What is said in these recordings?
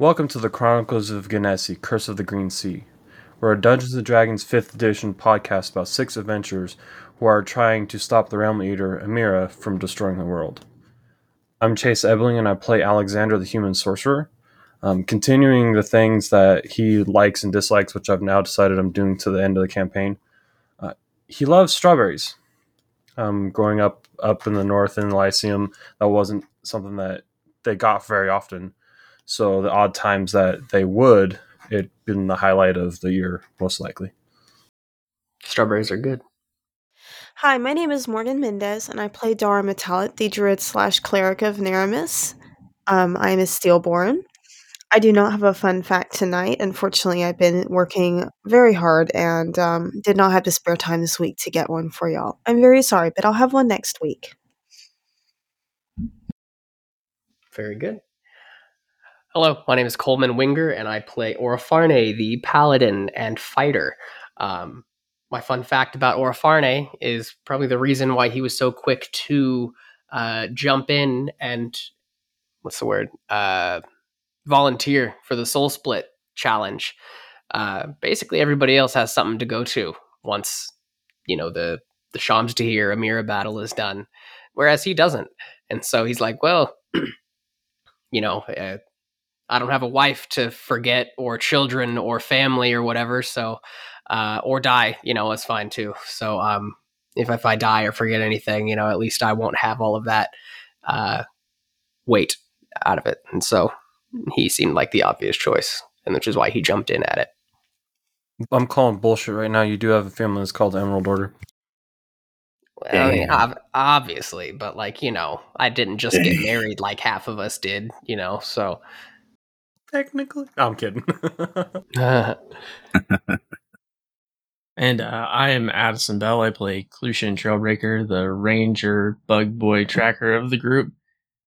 Welcome to the Chronicles of Genesi, Curse of the Green Sea. We're a Dungeons & Dragons 5th edition podcast about six adventurers who are trying to stop the Realm Eater, Amira, from destroying the world. I'm Chase Ebling and I play Alexander the Human Sorcerer. Um, continuing the things that he likes and dislikes, which I've now decided I'm doing to the end of the campaign. Uh, he loves strawberries. Um, growing up up in the north in Lyceum, that wasn't something that they got very often. So the odd times that they would, it'd been the highlight of the year, most likely. Strawberries are good. Hi, my name is Morgan Mendez, and I play Dara Metalit, the druid slash cleric of Naramis. Um, I am a Steelborn. I do not have a fun fact tonight. Unfortunately, I've been working very hard and um, did not have the spare time this week to get one for y'all. I'm very sorry, but I'll have one next week. Very good. Hello, my name is Coleman Winger, and I play Orofarne, the paladin and fighter. Um, my fun fact about Orofarne is probably the reason why he was so quick to uh, jump in and what's the word? Uh, volunteer for the Soul Split challenge. Uh, basically, everybody else has something to go to once you know the the Shamstahir Amira battle is done, whereas he doesn't. And so he's like, well, you know, uh, I don't have a wife to forget or children or family or whatever. So, uh, or die, you know, that's fine too. So, um, if, if I die or forget anything, you know, at least I won't have all of that, uh, weight out of it. And so he seemed like the obvious choice and which is why he jumped in at it. I'm calling bullshit right now. You do have a family that's called Emerald Order. Well, I mean, ob- obviously, but like, you know, I didn't just get married like half of us did, you know, so. Technically. No, I'm kidding. And uh, I am Addison Bell. I play Clutian Trailbreaker, the ranger bug boy tracker of the group.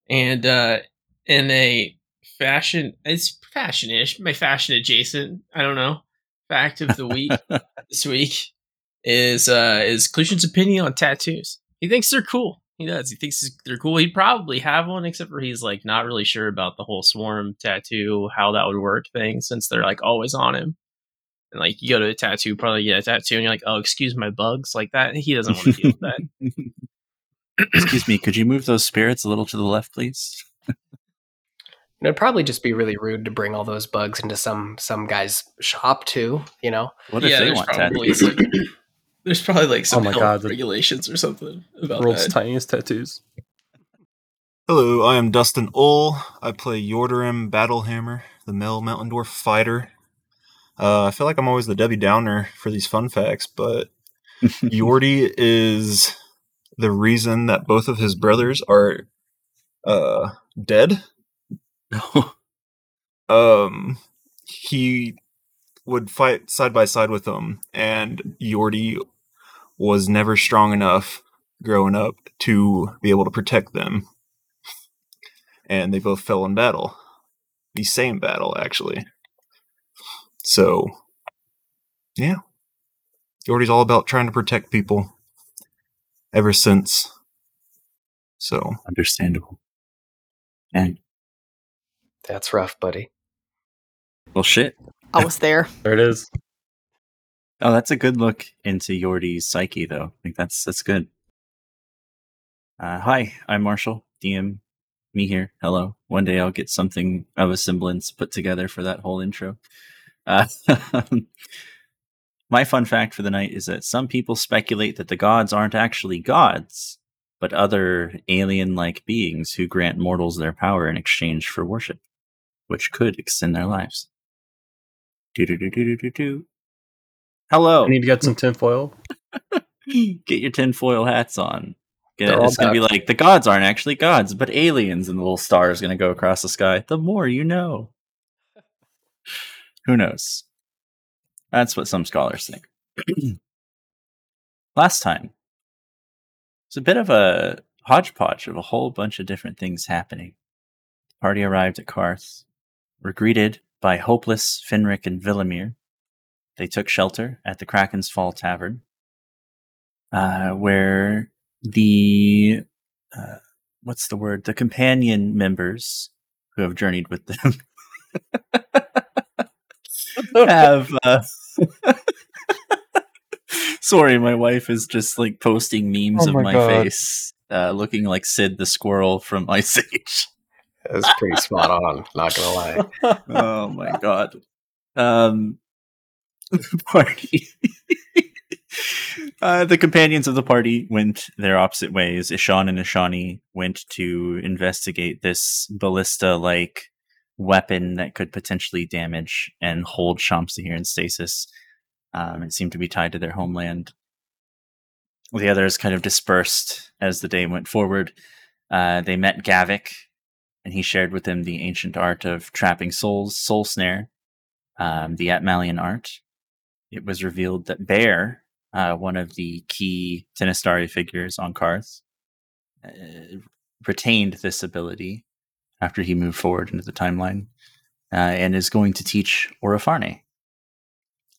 And uh, in a fashion, it's fashion-ish, my fashion adjacent, I don't know, fact of the week this week is uh, is Clutian's opinion on tattoos. He thinks they're cool. He does. He thinks they're cool. He'd probably have one, except for he's like not really sure about the whole swarm tattoo, how that would work thing, since they're like always on him. And like you go to a tattoo, probably get a tattoo, and you're like, oh, excuse my bugs, like that. He doesn't want to deal with that. Excuse me, could you move those spirits a little to the left, please? It'd probably just be really rude to bring all those bugs into some some guy's shop too, you know? What if Yeah, they want probably tattoos? some- There's probably like some Oh my health God, regulations or something about World's that. tiniest tattoos. Hello, I am Dustin Ull. I play Yordarim Battlehammer, the male mountain dwarf fighter. Uh, I feel like I'm always the Debbie Downer for these fun facts, but Yordi is the reason that both of his brothers are uh, dead. Um, he would fight side by side with them, and Yordi was never strong enough growing up to be able to protect them. And they both fell in battle. The same battle, actually. So, yeah. Yordi's all about trying to protect people ever since. So, Understandable. And That's rough, buddy. well, shit. I was there. There it is. Oh, that's a good look into Yordi's psyche, though. I think that's that's good. Uh, hi, I'm Marshall, DM. Me here. Hello. One day I'll get something of a semblance put together for that whole intro. Uh, my fun fact for the night is that some people speculate that the gods aren't actually gods, but other alien-like beings who grant mortals their power in exchange for worship, which could extend their lives. Do do do do do do. Hello. I need to get some tinfoil. Get your tinfoil hats on. Get it. It's gonna be like the gods aren't actually gods, but aliens, and the little star is gonna go across the sky. The more you know. Who knows? That's what some scholars think. Last time, it's a bit of a hodgepodge of a whole bunch of different things happening. The party arrived at Karth, were greeted by hopeless Finric and Villamir. They took shelter at the Kraken's Fall Tavern, uh, where the uh, what's the word? The companion members who have journeyed with them have. Uh... Sorry, my wife is just like posting memes Oh of my my face, uh, looking like Sid the squirrel from Ice Age. That's pretty spot on. Not gonna lie. oh my god. Um the party. uh, the companions of the party went their opposite ways. Ishan and Ishani went to investigate this ballista like weapon that could potentially damage and hold Shamstahir in stasis. Um, it seemed to be tied to their homeland. The others kind of dispersed as the day went forward. Uh, they met Gavik, and he shared with them the ancient art of trapping souls, soul snare, um, the Atmalian art. It was revealed that Bear, uh, one of the key Tenestari figures on Karth, uh, retained this ability after he moved forward into the timeline uh, and is going to teach Orofarne.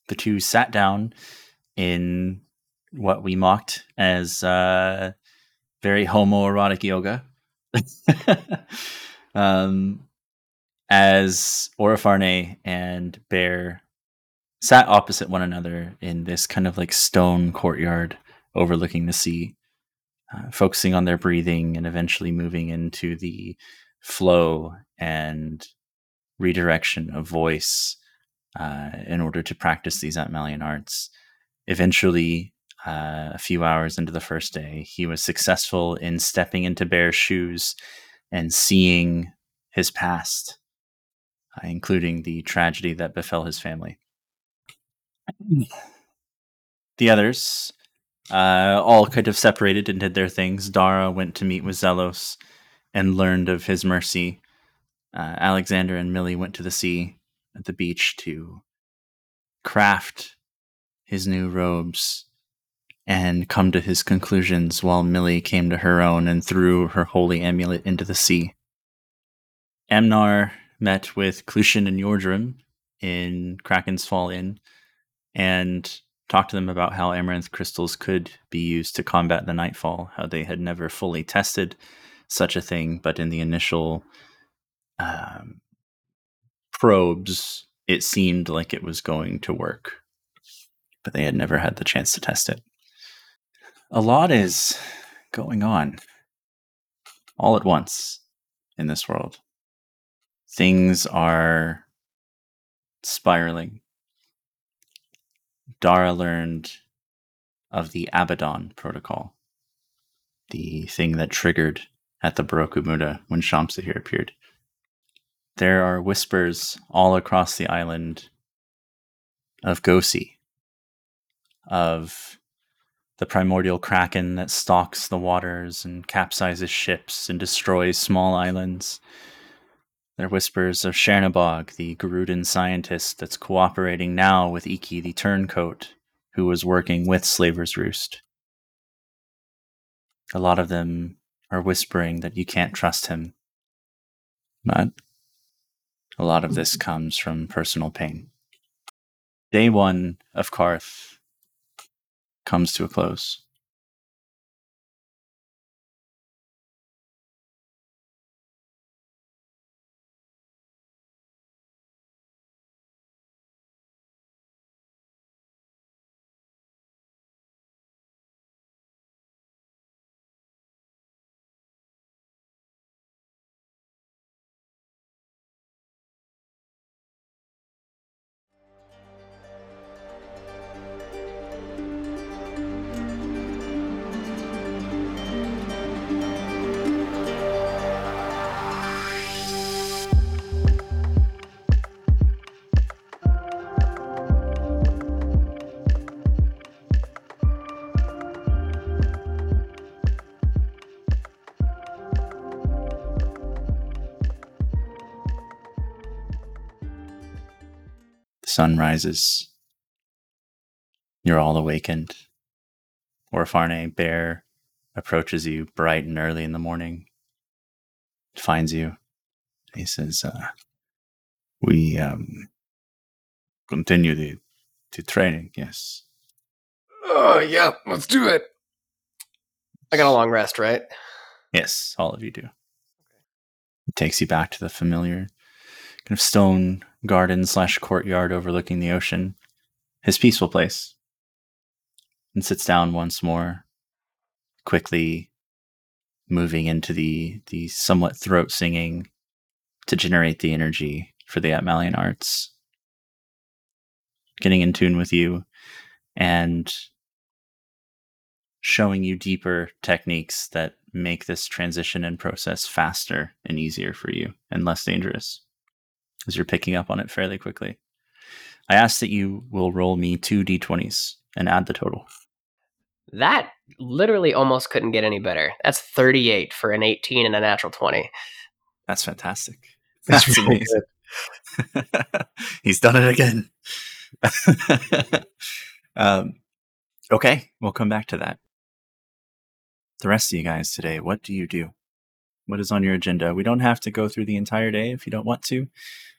The two sat down in what we mocked as uh, very homoerotic yoga. um, as Orofarne and Bear sat opposite one another in this kind of like stone courtyard overlooking the sea, uh, focusing on their breathing and eventually moving into the flow and redirection of voice uh, in order to practice these Atmalian arts. Eventually, uh, a few hours into the first day, he was successful in stepping into Bear's shoes and seeing his past, uh, including the tragedy that befell his family. The others uh, all kind of separated and did their things. Dara went to meet with Zelos and learned of his mercy. Uh, Alexander and Millie went to the sea at the beach to craft his new robes and come to his conclusions while Millie came to her own and threw her holy amulet into the sea. Amnar met with Clutian and Yordarim in Kraken's Fall Inn and talked to them about how amaranth crystals could be used to combat the nightfall, how they had never fully tested such a thing, but in the initial um, probes, it seemed like it was going to work, but they had never had the chance to test it. A lot is going on all at once in this world. Things are spiraling. Dara learned of the Abaddon protocol, the thing that triggered at the Baroku Muda when Shamstahir appeared. There are whispers all across the island of Gosi, of the primordial kraken that stalks the waters and capsizes ships and destroys small islands. There are whispers of Chernabog, the Garudan scientist that's cooperating now with Iki, the turncoat, who was working with Slaver's Roost. A lot of them are whispering that you can't trust him. But a lot of this comes from personal pain. Day one of Karth comes to a close. Sun rises. You're all awakened. Orofarne Bear approaches you bright and early in the morning, finds you. He says, uh, We um, continue the, the training, yes. Oh yeah, let's do it. I got a long rest, right? Yes, all of you do. It takes you back to the familiar kind of stone garden slash courtyard overlooking the ocean, his peaceful place, and sits down once more, quickly moving into the the somewhat throat singing to generate the energy for the Atmalian arts. Getting in tune with you and showing you deeper techniques that make this transition and process faster and easier for you and less dangerous as you're picking up on it fairly quickly. I ask that you will roll me two d20s and add the total. That literally almost couldn't get any better. That's 38 for an 18 and a natural 20. That's fantastic. That's That's really amazing. He's done it again. um, okay, we'll come back to that. The rest of you guys today, what do you do? What is on your agenda? We don't have to go through the entire day if you don't want to.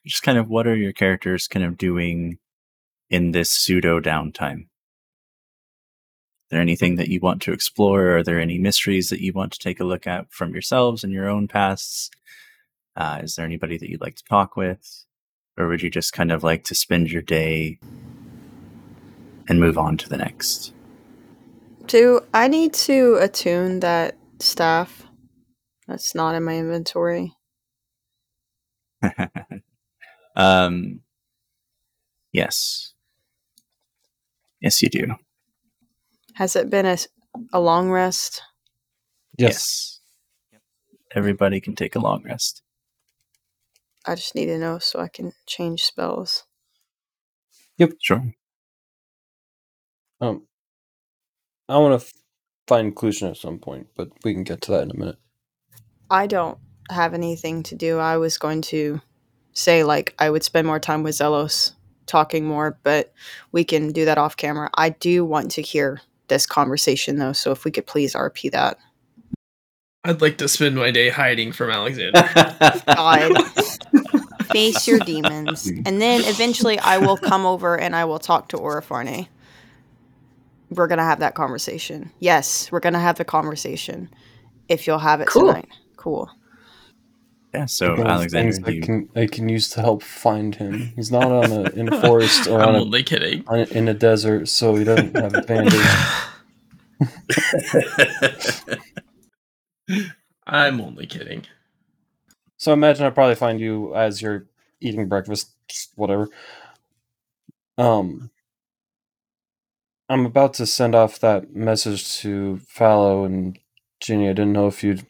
Just kind of what are your characters kind of doing in this pseudo downtime? Is there anything that you want to explore? Are there any mysteries that you want to take a look at from yourselves and your own pasts? Uh, is there anybody that you'd like to talk with? Or would you just kind of like to spend your day and move on to the next? Do I need to attune that staff that's not in my inventory? um, yes. Yes, you do. Has it been a, a long rest? Yes. Yes. Everybody can take a long rest. I just need to know so I can change spells. Yep. Sure. Um, I want to f- find Clutian at some point, but we can get to that in a minute. I don't have anything to do. I was going to say like I would spend more time with Zelos talking more, but we can do that off camera. I do want to hear this conversation though, so if we could please RP that. I'd like to spend my day hiding from Alexander. God. Face your demons. And then eventually I will come over and I will talk to Orofarne. We're gonna have that conversation. Yes, we're gonna have the conversation. If you'll have it Cool. tonight. Cool. yeah, so Those Alexander, things I can I can use to help find him. He's not on a in a forest or I'm on a, only kidding. on a in a desert, so he doesn't have advantage. I'm only kidding. So imagine I probably find you as you're eating breakfast, whatever. Um, I'm about to send off that message to Fallow and Ginny. I didn't know if you'd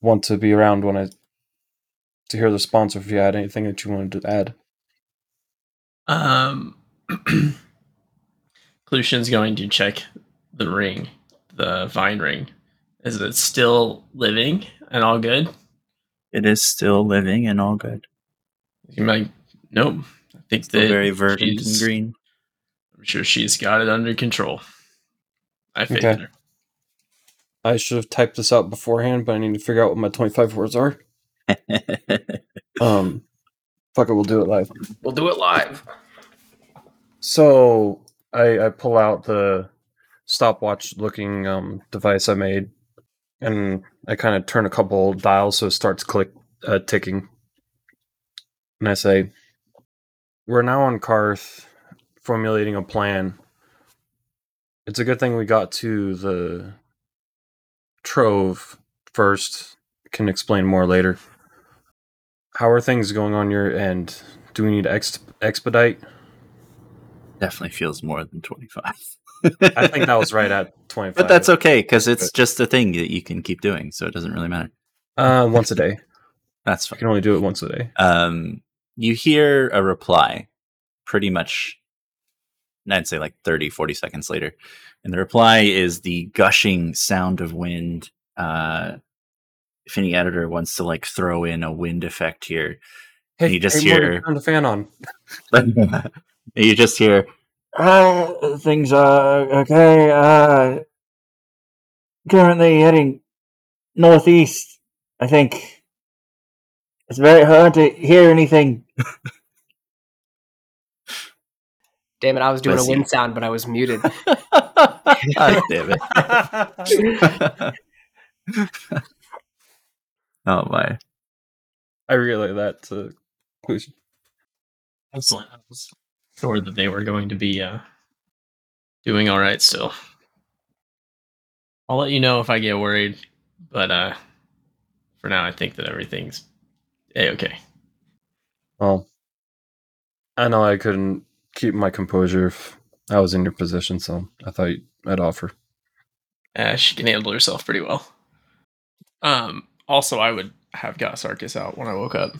want to be around when I to hear the sponsor if you had anything that you wanted to add. Um, Clutian's going to check the ring, the vine ring. Is it still living and all good? it is still living and all good. You might. Nope. I think Still that very verdant and green. I'm sure she's got it under control. I faith Okay. her. I should have typed this out beforehand, but I need to figure out what my 25 words are. Um, fuck it, we'll do it live. We'll do it live. So I, I pull out the stopwatch looking um, device I made, and I kind of turn a couple dials so it starts click uh, ticking. And I say, "We're now on Karth, formulating a plan. It's a good thing we got to the trove first. Can explain more later. How are things going on your end? Do we need to ex- expedite?" Definitely feels more than 25. I think that was right at 25. But that's okay because it's just a thing that you can keep doing, so it doesn't really matter. Uh, once a day. That's fine. can only do it once a day. Um, you hear a reply pretty much, I'd say like 30, 40 seconds later. And the reply is the gushing sound of wind. Uh, if any editor wants to like throw in a wind effect here, Hey, You just hey, hear- turn the fan on. you just hear, uh, things are okay. Uh, currently heading northeast, I think. It's very hard to hear anything. Damn it, I was doing Bless a you. wind sound, but I was muted. God damn it. oh my. I relay that to Clutian. Excellent. I was sure that they were going to be uh, doing all right still. I'll let you know if I get worried, but uh, for now, I think that everything's a okay. Well, I know I couldn't keep my composure if I was in your position, so I thought I'd offer. Uh, she can handle herself pretty well. Um. Also, I would have got Sarkis out when I woke up.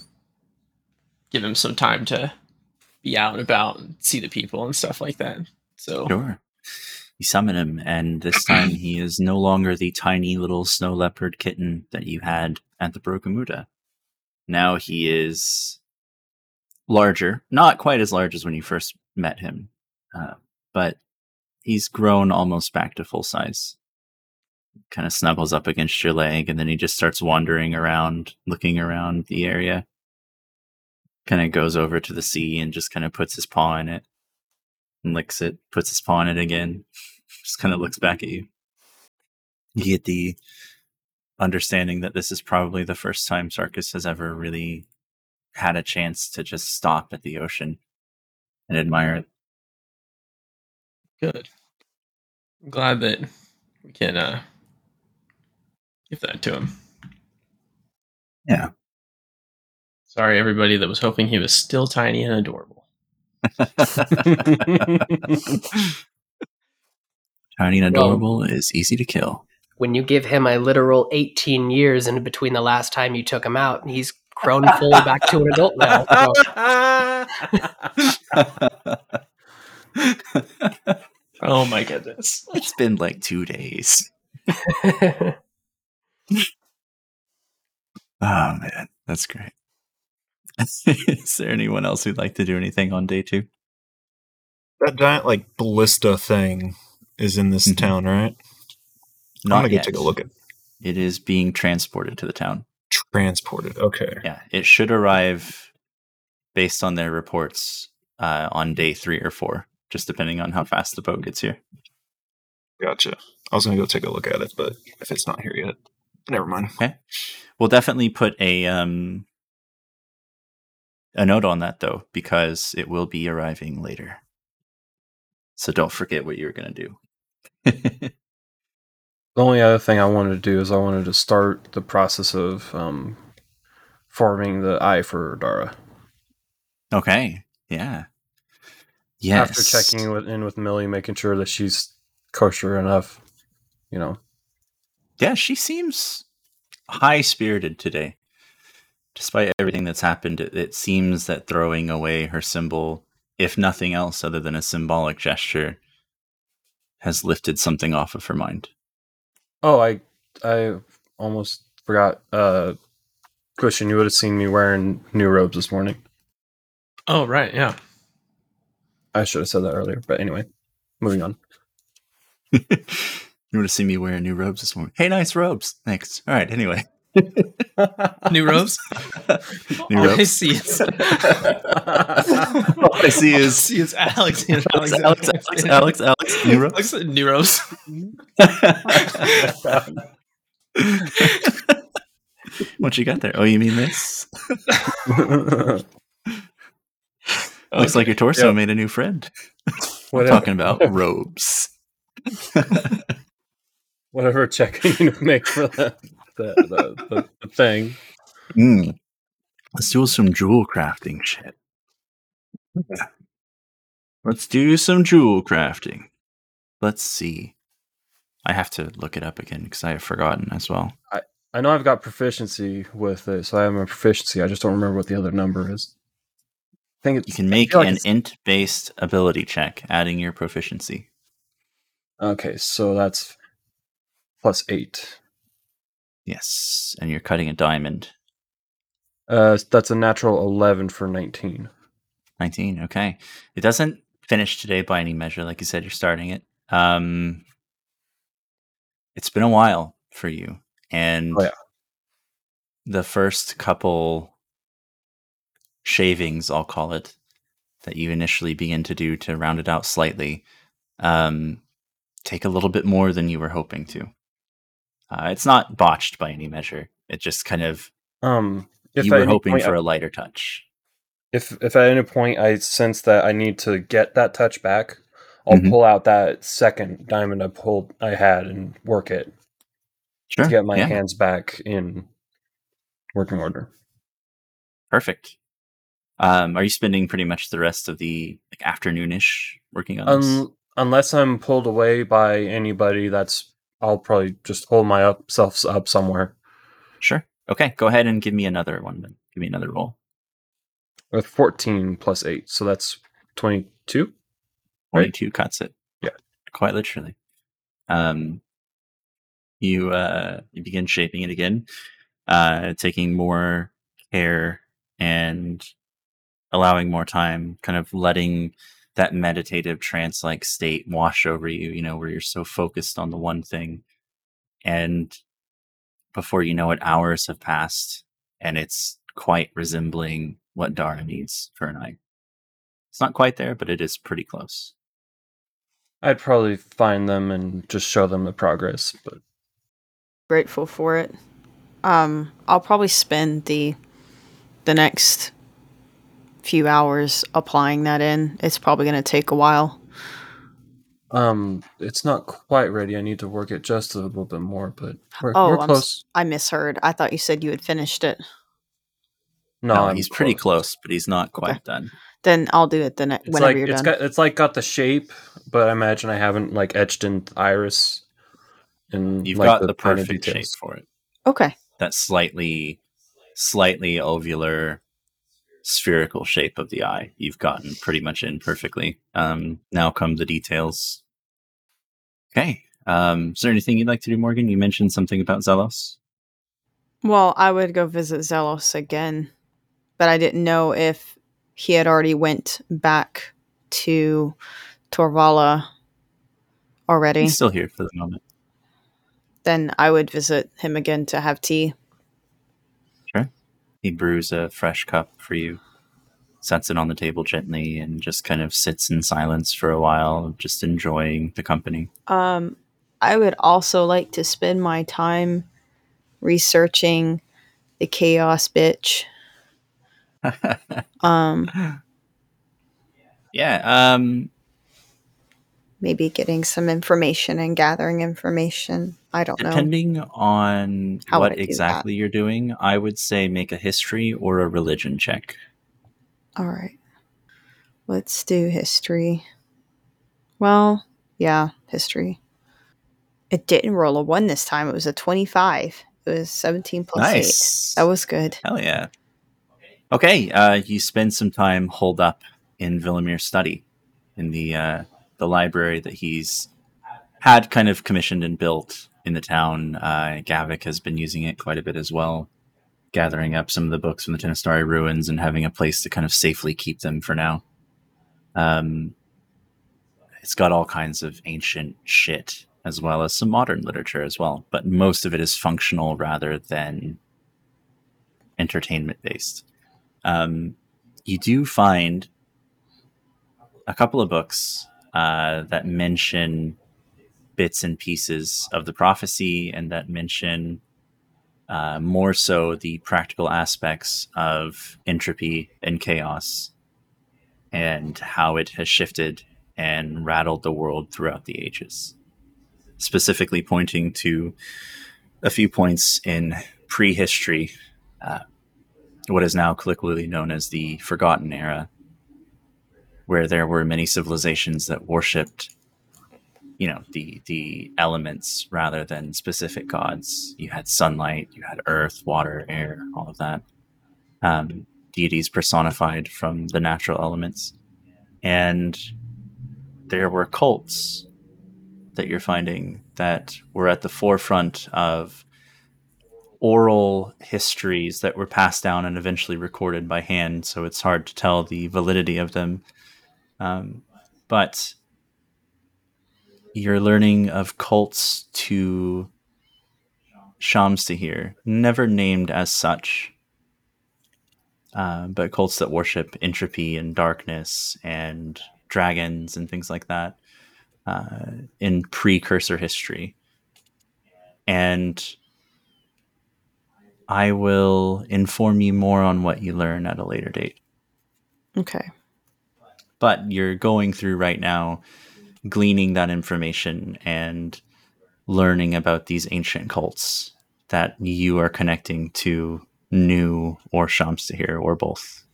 Give him some time to be out and about and see the people and stuff like that. So Sure. You summon him, and this time he is no longer the tiny little snow leopard kitten that you had at the Broken Muda. Now he is larger, not quite as large as when you first met him, uh, but he's grown almost back to full size. Kind of snuggles up against your leg, and then he just starts wandering around, looking around the area. Kind of goes over to the sea and just kind of puts his paw in it and licks it, puts his paw in it again, just kind of looks back at you. You get the understanding that this is probably the first time Sarkis has ever really had a chance to just stop at the ocean and admire it. good. I'm glad that we can uh, give that to him. Yeah. Sorry, everybody that was hoping he was still tiny and adorable. Tiny and Well- adorable is easy to kill. When you give him a literal 18 years in between the last time you took him out, he's grown fully back to an adult now. So, Oh my goodness. it's been like two days. Oh man, that's great. is there anyone else who'd like to do anything on day two? That giant like ballista thing is in this Mhm. town, right? I'm Not gonna go yet. take a look at It is being transported to the town. Transported. Okay. Yeah, it should arrive based on their reports uh, on day three or four, just depending on how fast the boat gets here. Gotcha. I was gonna go take a look at it, but if it's not here yet, never mind. Okay. We'll definitely put a um a note on that though, because it will be arriving later. So don't forget what you're gonna do. The only other thing I wanted to do is I wanted to start the process of um, forming the eye for Dara. okay. Yeah. Yes. After checking in with, in with Millie, making sure that she's kosher enough, you know. Yeah, she seems high spirited today. Despite everything that's happened, it, it seems that throwing away her symbol, if nothing else other than a symbolic gesture, has lifted something off of her mind. Oh, I I almost forgot. Uh, Christian, you would have seen me wearing new robes this morning. Oh right, yeah. I should have said that earlier, but anyway, moving on. you would have seen me wearing new robes this morning. Hey, nice robes. Thanks. All right. Anyway, New robes. new All I see is All I see is see is Alex. Alex, Alex, Alex, Alex, Alex, Alex, new robes. Alex, new robes. what you got there? Oh, you mean this? Looks like your torso Yep. made a new friend. We're whatever, talking about robes. whatever check you need to make for the the, the, the, the thing. Mm. Let's do some jewel crafting shit. Let's do some jewel crafting. Let's see. I have to look it up again because I have forgotten as well. I I know I've got proficiency with it, so I have a proficiency. I just don't remember what the other number is. I think it's, You can make like an int based ability check, adding your proficiency. okay, so that's plus eight. Yes, and you're cutting a diamond. Uh, that's a natural eleven for nineteen. 19, okay. It doesn't finish today by any measure. Like you said, you're starting it. Um, it's been a while for you. And Oh, yeah. the first couple shavings, I'll call it, that you initially begin to do to round it out slightly, um, take a little bit more than you were hoping to. Uh, it's not botched by any measure. It just kind of, Um, if you were hoping point for a lighter touch. If if at any point I sense that I need to get that touch back, I'll Mhm. pull out that second diamond I pulled I had and work it Sure. to get my yeah, hands back in working order. perfect. Um, are you spending pretty much the rest of the like, afternoonish working on this? Unless I'm pulled away by anybody, that's I'll probably just hold my up self up somewhere Sure. Okay, go ahead and give me another one. Then give me another roll. with 14 plus 8, so that's 22. Right. Twenty-two cuts it. Yeah. quite literally. Um, you uh, you begin shaping it again, uh, taking more care and allowing more time, kind of letting that meditative trance-like state wash over you. You know, where you're so focused on the one thing, and before you know it, hours have passed, and it's quite resembling what Dara needs for an eye. It's not quite there, but it is pretty close. I'd probably find them and just show them the progress, but Grateful for it. Um, I'll probably spend the the next few hours applying that in. It's probably going to take a while. um it's not quite ready. I need to work it just a little bit more, but we're, Oh, we're I'm close. I misheard. I thought you said you had finished it. No, No, I'm he's pretty close, but he's not quite Okay. done. Then I'll do it the next It's whenever like you're it's done. got it's like got the shape, but I imagine I haven't like etched in iris and You've like, got the, finer perfect shape for it. okay. That slightly, slightly ovular, spherical shape of the eye. You've gotten pretty much in perfectly. Um, now come the details. Okay. Um, is there anything you'd like to do, Morgan? You mentioned something about Zelos. Well, I would go visit Zelos again, but I didn't know if he had already went back to Torvala already. He's still here for the moment. Then I would visit him again to have tea. He brews a fresh cup for you, sets it on the table gently, and just kind of sits in silence for a while, just enjoying the company. Um, I would also like to spend my time researching the chaos bitch. Um, yeah. Um, maybe getting some information and gathering information. I don't know. Depending on How what do exactly you're doing, I would say make a history or a religion check. All right. Let's do history. Well, yeah, history. It didn't roll a 1 this time. It was a 25. It was 17 plus 8. nice. That was good. Hell yeah. Okay, uh, you spend some time holed up in Villamir's study in the uh, the library that he's had kind of commissioned and built in the town. Uh, Gavik has been using it quite a bit as well, gathering up some of the books from the Tenestari ruins and having a place to kind of safely keep them for now. Um, it's got all kinds of ancient shit as well as some modern literature as well, but most of it is functional rather than entertainment based. Um, you do find a couple of books uh, that mention bits and pieces of the prophecy and that mention uh, more so the practical aspects of entropy and chaos and how it has shifted and rattled the world throughout the ages. Specifically, pointing to a few points in prehistory, uh, what is now colloquially known as the Forgotten Era, where there were many civilizations that worshipped, you know, the the elements rather than specific gods. You had sunlight, you had earth, water, air, all of that. Um, deities personified from the natural elements, and there were cults that you're finding that were at the forefront of oral histories that were passed down and eventually recorded by hand, so it's hard to tell the validity of them. Um, but you're learning of cults to Shamstahir, never named as such, uh, but cults that worship entropy and darkness and dragons and things like that uh, in precursor history. And I will inform you more on what you learn at a later date. Okay. But you're going through right now gleaning that information and learning about these ancient cults that you are connecting to new or Shamstahir or both.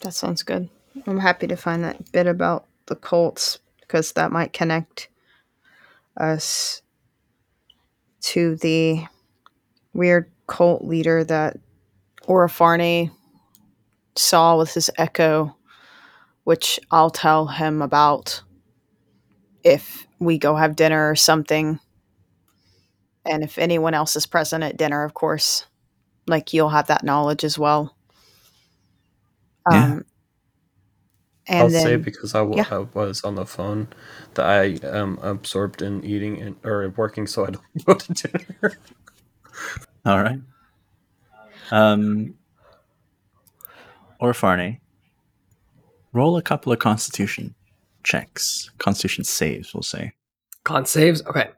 That sounds good. I'm happy to find that bit about the cults because that might connect us to the weird cult leader that Orofarne saw with his echo, which I'll tell him about if we go have dinner or something. And if anyone else is present at dinner, of course, like you'll have that knowledge as well. Yeah. Um, and I'll then, say because I, w- yeah. I was on the phone that I am absorbed in eating and, or working, so I don't go to dinner. All right. Um, or Farney, roll a couple of constitution checks, constitution saves, we'll say. Con saves. Okay.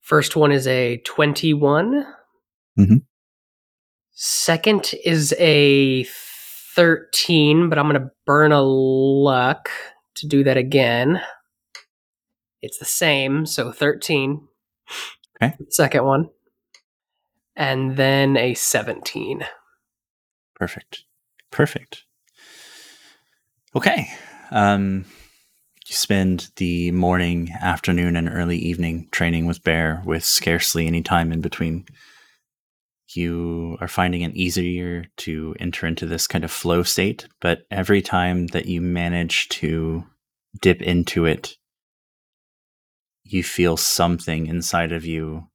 First one is a 21. Mhm. Second is a 13, but I'm going to burn a luck to do that again. It's the same, so 13. Okay. Second one. And then a 17. Perfect. Perfect. Okay. Um, you spend the morning, afternoon, and early evening training with Bear with scarcely any time in between. You are finding it easier to enter into this kind of flow state, but every time that you manage to dip into it, you feel something inside of you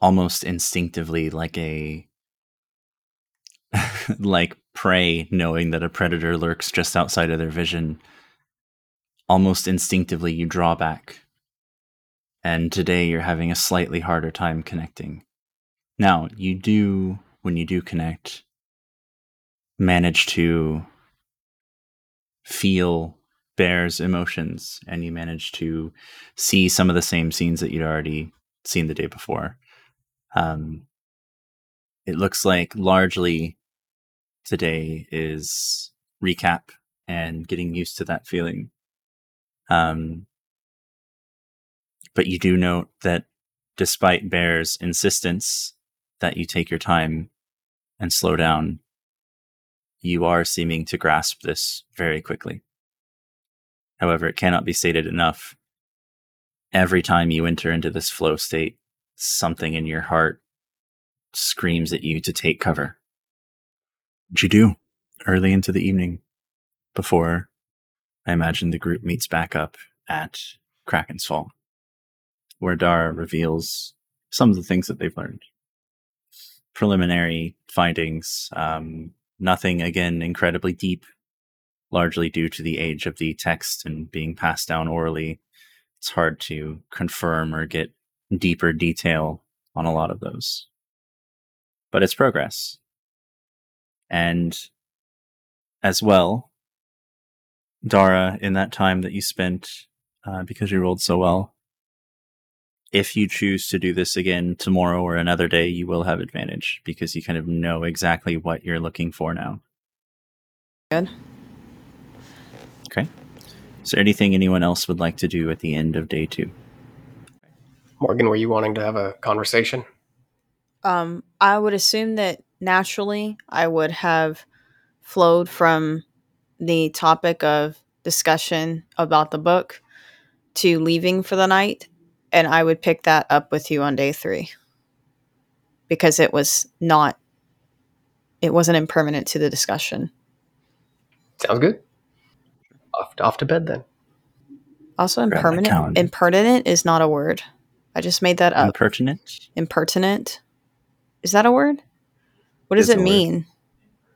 almost instinctively like a like prey knowing that a predator lurks just outside of their vision almost instinctively you draw back. And today you're having a slightly harder time connecting. Now you do when you do connect manage to feel bear's emotions and you manage to see some of the same scenes that you'd already seen the day before. Um, it looks like largely today is recap and getting used to that feeling. Um, but you do note that despite Bear's insistence that you take your time and slow down, you are seeming to grasp this very quickly. However, it cannot be stated enough. Every time you enter into this flow state, something in your heart screams at you to take cover. What you do early into the evening before I imagine the group meets back up at Kraken's Fall, where Dara reveals some of the things that they've learned. Preliminary findings, um, nothing again incredibly deep, largely due to the age of the text and being passed down orally. It's hard to confirm or get deeper detail on a lot of those. But it's progress. And as well, Dara, in that time that you spent, uh, because you rolled so well, if you choose to do this again tomorrow or another day, you will have advantage because you kind of know exactly what you're looking for now. Good. Okay. Is there anything anyone else would like to do at the end of day two? Morgan, were you wanting to have a conversation? Um, I would assume that naturally I would have flowed from the topic of discussion about the book to leaving for the night, and I would pick that up with you on day three because it was not, it wasn't impermanent to the discussion. Sounds good. Off, off to bed then. Also, Grab impermanent. Impertinent is not a word. I just made that up. Impertinent? Impertinent. Is that a word? What does it mean?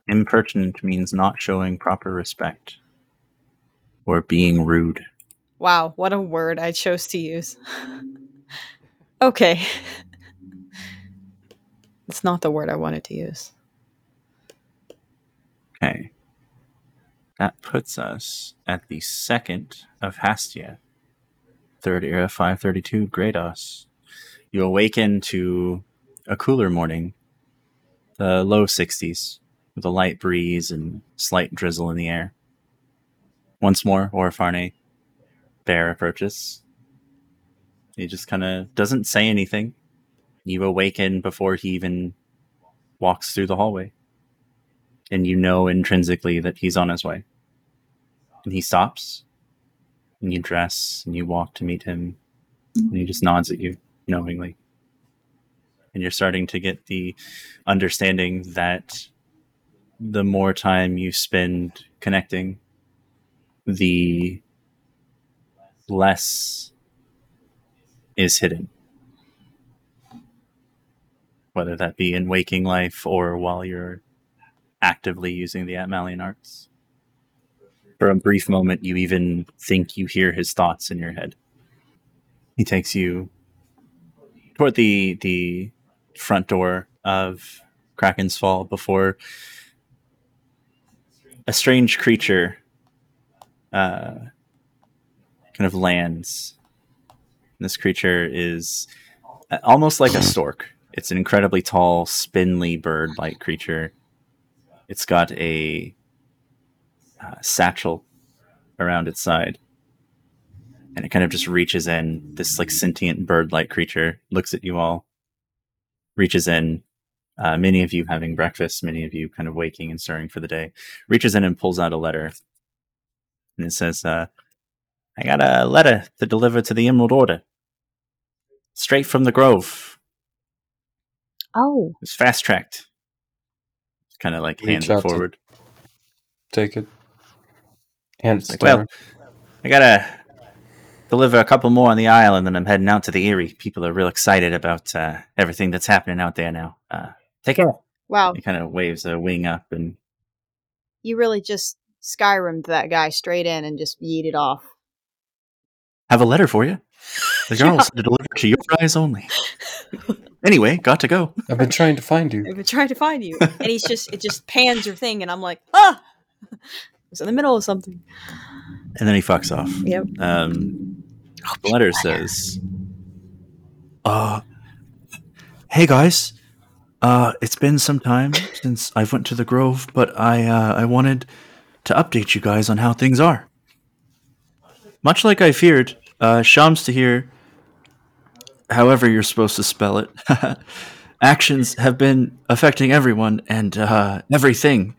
Impertinent means not showing proper respect or being rude. Wow, what a word I chose to use. okay. It's not the word I wanted to use. Okay. That puts us at the second of Hastia. Third era 532, Grados. You awaken to a cooler morning. The low 60s with a light breeze and slight drizzle in the air. Once more, Orofarne Bear approaches. He just kind of doesn't say anything. You awaken before he even walks through the hallway. And you know intrinsically that he's on his way. And he stops, and you dress, and you walk to meet him, and he just nods at you knowingly. And you're starting to get the understanding that the more time you spend connecting, the less is hidden. Whether that be in waking life or while you're actively using the Atmalian arts. For a brief moment, you even think you hear his thoughts in your head. He takes you toward the the front door of Kraken's Fall before a strange creature uh, kind of lands. This creature is uh, almost like a stork. It's an incredibly tall, spindly bird-like creature. It's got a uh, satchel around its side, and it kind of just reaches in. This like sentient bird-like creature looks at you all, reaches in. Uh, many of you having breakfast, many of you kind of waking and stirring for the day, reaches in and pulls out a letter, and it says, uh, "I got a letter to deliver to the Emerald Order, straight from the Grove. Oh, It's fast tracked." It's Kind of like Reach hands it forward. Take it. Hand it like, well, I gotta deliver a couple more on the island, and then I'm heading out to the Erie. People are real excited about uh, everything that's happening out there now. Uh, take care. wow. He kind of waves a wing up, and You really just Skyrimmed that guy straight in and just yeeted off. have a letter for you. The Jarl said to deliver to your eyes only. Anyway, got to go. I've been trying to find you. I've been trying to find you. And he's just, it just pans your thing, and I'm like, ah! It's in the middle of something. And then he fucks off. Yep. Um, the letter says, "Uh, hey guys, uh, it's been some time since I've went to the Grove, but I uh, I wanted to update you guys on how things are. Much like I feared, uh, Shamstahir, however you're supposed to spell it, actions have been affecting everyone and uh, everything."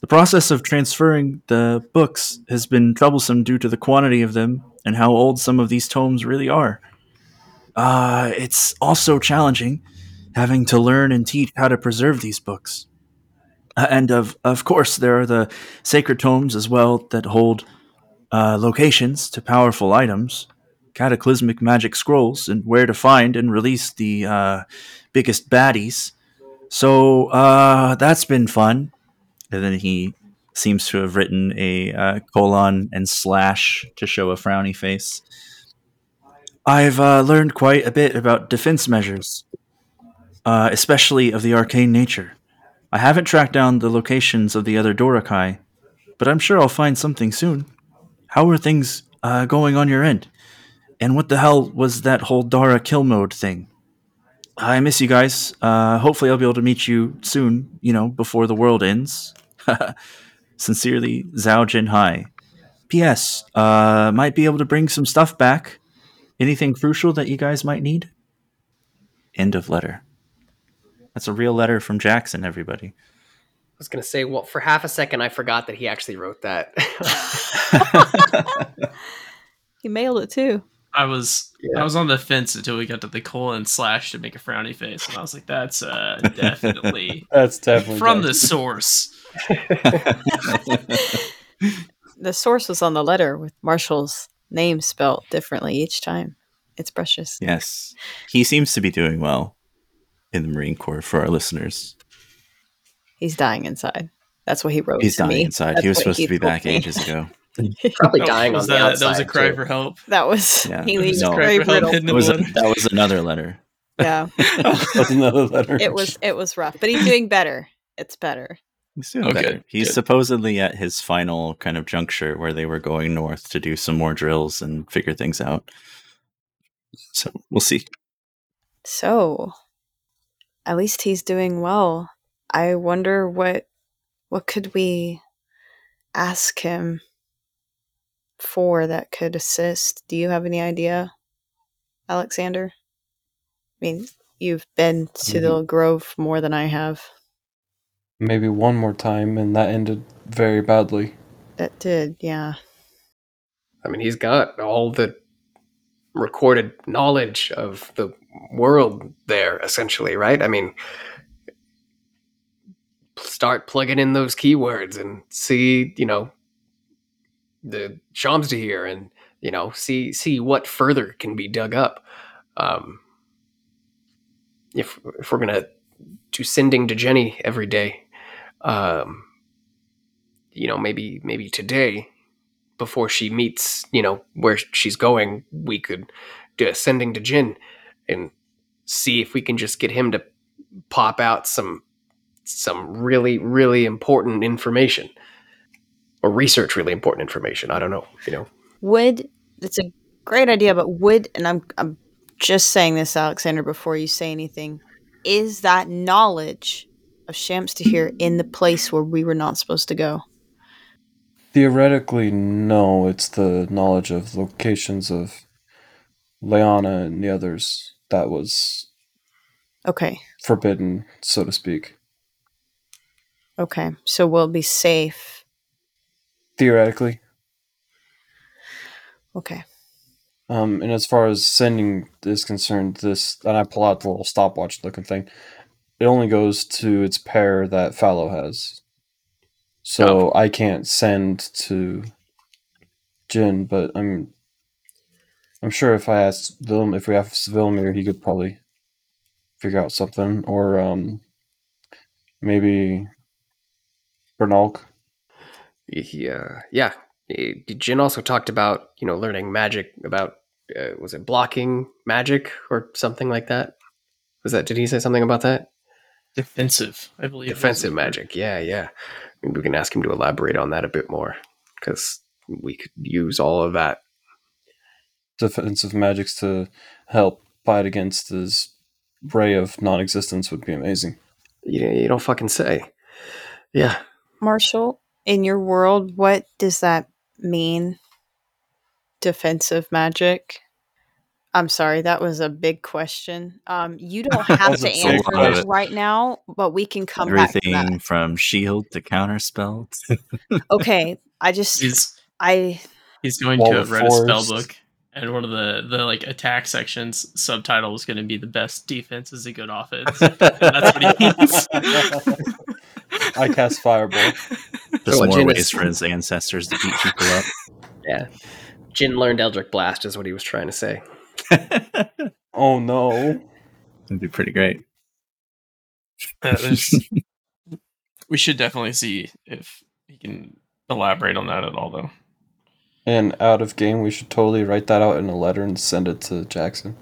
The process of transferring the books has been troublesome due to the quantity of them and how old some of these tomes really are. Uh, it's also challenging having to learn and teach how to preserve these books. Uh, and of, of course, there are the sacred tomes as well that hold uh, locations to powerful items, cataclysmic magic scrolls, and where to find and release the uh, biggest baddies. So uh, that's been fun and then he seems to have written a uh, colon and slash to show a frowny face. I've uh, learned quite a bit about defense measures, uh, especially of the arcane nature. I haven't tracked down the locations of the other Dorakai, but I'm sure I'll find something soon. How are things uh, going on your end? And what the hell was that whole Dara kill mode thing? I miss you guys. Uh, hopefully, I'll be able to meet you soon, you know, before the world ends. Sincerely, Zhao Jin Hai. P.S. Uh, might be able to bring some stuff back. Anything crucial that you guys might need? End of letter. That's a real letter from Jackson, everybody. I was gonna say, well, for half a second, I forgot that he actually wrote that. He mailed it too. I was Yeah. I was on the fence until we got to the colon slash to make a frowny face, and I was like, "That's uh, definitely That's definitely from the source." The source was on the letter with Marshall's name spelled differently each time. It's precious. yes. He seems to be doing well in the Marine Corps for our listeners. He's dying inside. That's what he wrote. He's to dying me. inside. That's he was what supposed to be back me. ages ago. Probably dying was on the that, outside. That was a cry too. for help. That was Yeah. he leaves No. very Cry for help That was, a, that was another letter. Yeah, That's another letter. it was it was rough, but he's doing better. It's better. He's doing Oh, better. He's good. supposedly at his final kind of juncture where they were going north to do some more drills and figure things out. So we'll see. So, at least he's doing well. I wonder what what could we ask him for that could assist. Do you have any idea, Alexander? I mean, you've been to the mm-hmm. grove more than I have. Maybe one more time, and that ended very badly. That did, yeah. I mean, he's got all the recorded knowledge of the world there, essentially, right? I mean, start plugging in those keywords and see, you know, the Shamstahir and, you know, see see what further can be dug up. Um, if if we're gonna do sending to Jenny every day, um, you know, maybe maybe today before she meets, you know, where she's going, we could do a sending to Jin and see if we can just get him to pop out some some really really important information or research really important information. I don't know, you know. Would it's a great idea, but would and I'm I'm just saying this, Alexander, before you say anything, is that knowledge of Shamstahir in the place where we were not supposed to go? Theoretically, no. It's the knowledge of locations of Leanna and the others that was Okay. forbidden, so to speak. Okay. So we'll be safe. Theoretically. Okay. Um, and as far as sending is concerned, this and I pull out the little stopwatch looking thing. It only goes to its pair that Fallow has. So I can't send to Jin, but I'm I'm sure if I asked Vilm if we asked Vilmir, he could probably figure out something. Or um maybe Bernalk. Yeah, yeah. Eh, Jin also talked about you know learning magic about uh, was it blocking magic or something like that. Was that did he say something about that? Defensive, I believe. Defensive magic. Yeah, yeah. Maybe we can ask him to elaborate on that a bit more because we could use all of that. Defensive magics to help fight against his ray of non existence would be amazing. You, you don't fucking say. Yeah. Marshall, in your world, what does that mean? Defensive magic? I'm sorry, that was a big question. Um, you don't have to a answer lot those it. right now, but we can come back Everything from shield to counterspell. Okay, I just He's I he's going Wall to of have read a spell book, and one of the the like attack sections subtitle is going to be the best defense is a good offense. And that's what he means. I cast Fireball. Just So, more ways is- for his ancestors to beat people up. Yeah. Jin learned Eldritch Blast is what he was trying to say. That'd Oh be pretty great. Uh, we should definitely see if he can elaborate on that at all, though. And out of game, we should totally write that out in a letter and send it to Jackson.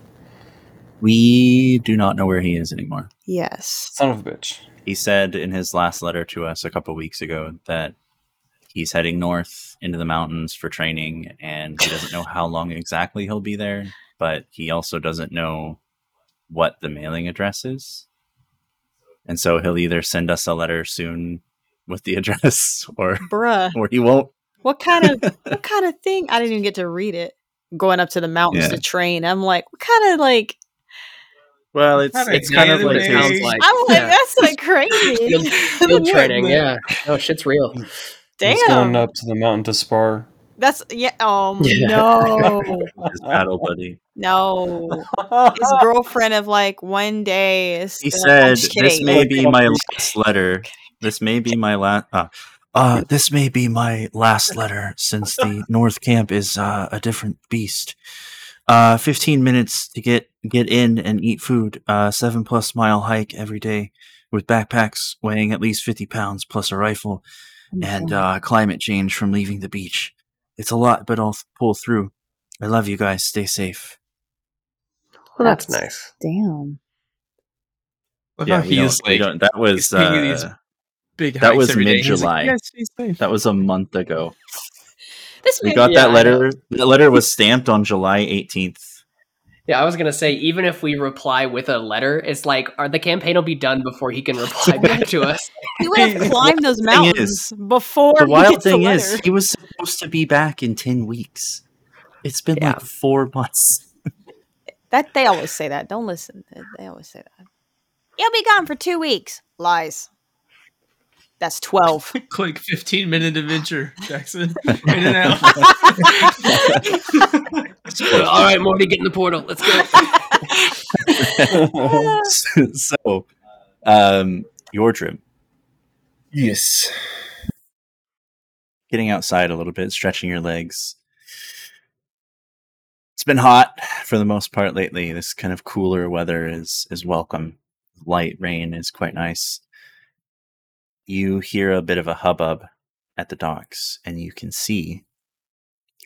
We do not know where he is anymore. yes. Son of a bitch. He said in his last letter to us a couple weeks ago that he's heading north into the mountains for training and he doesn't know how long exactly he'll be there, but he also doesn't know what the mailing address is. And so he'll either send us a letter soon with the address or Bruh. or he won't. What kind of what kind of thing? I didn't even get to read it. Going up to the mountains Yeah. to train. I'm like, what kind of like Well, it's Kinda it's kind of what like it sounds like. I'm like, Yeah. that's like crazy. Field, field training, yeah. Oh, shit's real. He's going up to the mountain to spar. That's yeah. Oh Yeah. no, his battle buddy. no. His girlfriend of like one day is. He I'm said, "This may be my last letter. This may be my last. Uh, uh, this may be my last letter since the North Camp is uh, a different beast. Uh, fifteen minutes to get get in and eat food. Uh, seven plus mile hike every day with backpacks weighing at least fifty pounds plus a rifle and uh, climate change from leaving the beach. It's a lot, but I'll pull through. I love you guys. Stay safe. Well, that's nice. Damn. Look Yeah, how we he don't- is we like that was he's these uh, big. that was every day. He's mid-July. Like, "You guys stay safe." that was a month ago. This We got Yeah, that I letter. The letter was stamped on July 18th. Yeah, I was gonna say even if we reply with a letter, it's like are the campaign will be done before he can reply back to us. He would have climbed those mountains is- before. the he wild gets the thing is, he was supposed to be back in 10 weeks. It's been Yeah. like four months. that they always say that. Don't listen. They, they always say that. You'll be gone for two weeks. Lies. That's twelve. Quick 15 minute adventure, Jackson. In and out. All right, Morty, get in the portal. Let's go. so, um, Yordarim, Yes. getting outside a little bit, stretching your legs. It's been hot for the most part lately. This kind of cooler weather is is welcome. Light rain is quite nice. You hear a bit of a hubbub at the docks, and you can see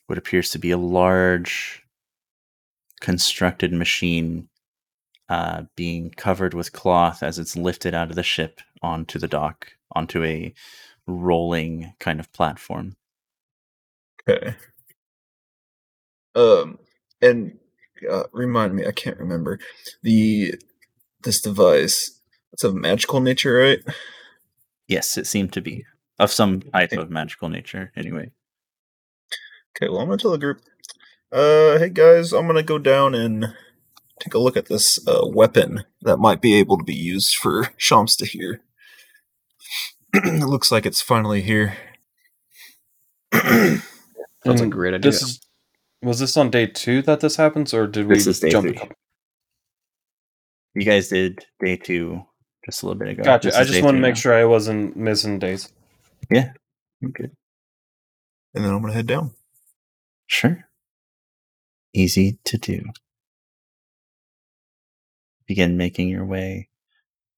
what appears to be a large constructed machine uh, being covered with cloth as it's lifted out of the ship onto the dock, onto a rolling kind of platform. Okay. Um, and uh, remind me, I can't remember the this device. It's of magical nature, right? Yes, it seemed to be of some type of magical nature. Anyway, Okay, well, I'm gonna tell the group. Uh, hey guys, I'm gonna go down and take a look at this uh, weapon that might be able to be used for Shamstahir. it looks like it's finally here. That's a great idea. This was this on day two that this happens, or did we This is day jump? three. you guys did day two just a little bit ago. Gotcha. This I just want to make now. sure I wasn't missing days. Yeah. Okay, and then I'm gonna head down. sure. Easy to do. Begin making your way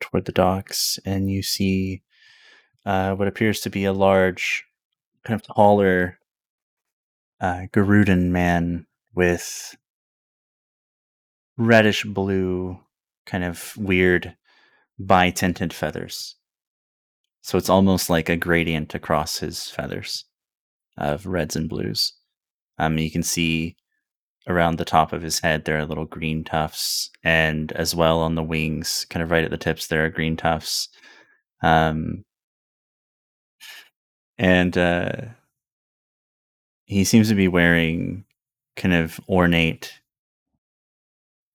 toward the docks, and you see uh, what appears to be a large, kind of taller, uh, Garudan man with reddish blue, kind of weird, bi tinted feathers. So it's almost like a gradient across his feathers of reds and blues. Um, you can see around the top of his head there are little green tufts, and as well on the wings, kind of right at the tips, there are green tufts. Um, and uh, he seems to be wearing kind of ornate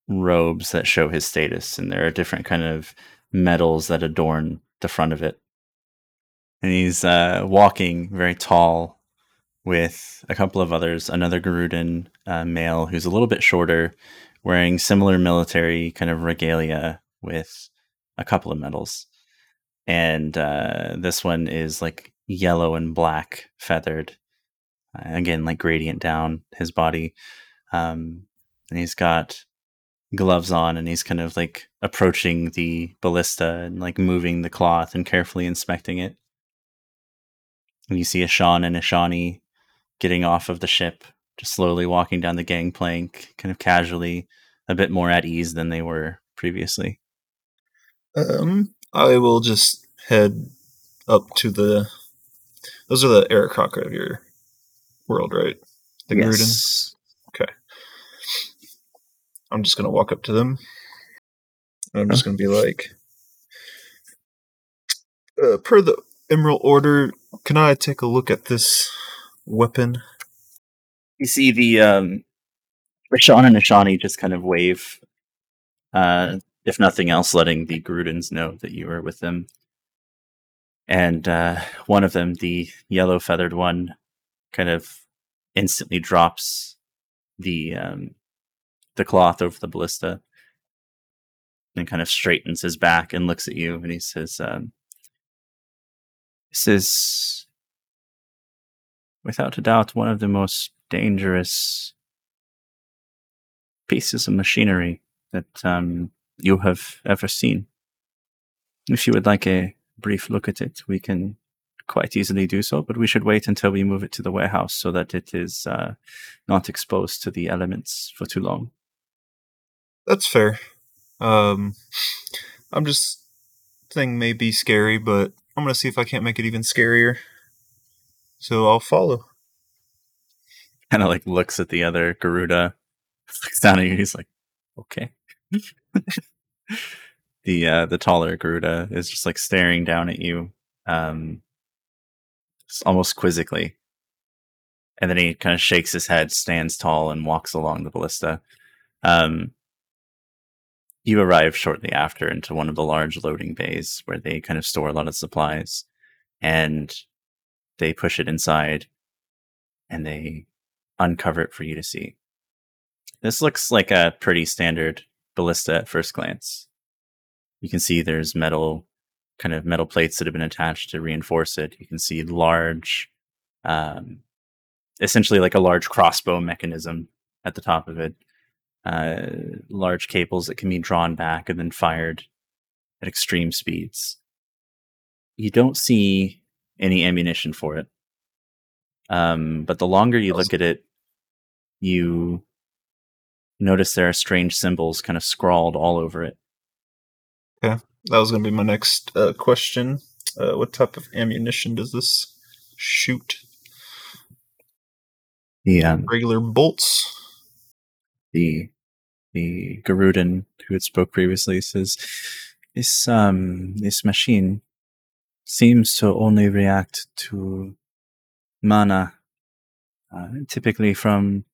robes that show his status, and there are different kind of medals that adorn the front of it. And he's uh, walking very tall with a couple of others, another Garudan uh, male who's a little bit shorter, wearing similar military kind of regalia with a couple of medals. And uh, this one is like yellow and black feathered, uh, again, like gradient down his body. Um, and he's got gloves on and he's kind of like approaching the ballista and like moving the cloth and carefully inspecting it. And you see a Sean and a Shawnee getting off of the ship, just slowly walking down the gangplank, kind of casually, a bit more at ease than they were previously. Um, I will just head up to the. Those are the Aarakocra of your world, right? The Garudan. Yes. I'm just gonna walk up to them. And I'm just gonna be like, uh, per the Emerald Order, can I take a look at this weapon? You see the um Rashawn and Ashani just kind of wave. Uh if nothing else, letting the Garudans know that you are with them. And uh one of them, the yellow feathered one, kind of instantly drops the um the cloth over the ballista and kind of straightens his back and looks at you and he says, um, This is without a doubt one of the most dangerous pieces of machinery that um, you have ever seen. If you would like a brief look at it, we can quite easily do so, but we should wait until we move it to the warehouse so that it is uh, not exposed to the elements for too long. That's fair. Um, I'm just thing may be scary, but I'm gonna see if I can't make it even scarier. So I'll follow. Kind of like looks at the other Garuda, looks down at you. He's like, Okay. the uh, the taller Garuda is just like staring down at you, um, almost quizzically, and then he kind of shakes his head, stands tall, and walks along the ballista. Um, you arrive shortly after into one of the large loading bays where they kind of store a lot of supplies, and they push it inside, and they uncover it for you to see. This looks like a pretty standard ballista at first glance. You can see there's metal, kind of metal plates that have been attached to reinforce it. You can see large, um, essentially like a large crossbow mechanism at the top of it. Uh, large cables that can be drawn back and then fired at extreme speeds. You don't see any ammunition for it. Um, but the longer you look at it, you notice there are strange symbols kind of scrawled all over it. Yeah, that was going to be my next uh, question. Uh, what type of ammunition does this shoot? The um, Regular bolts? the the Garudan who had spoke previously says this um this machine seems to only react to mana, uh, typically from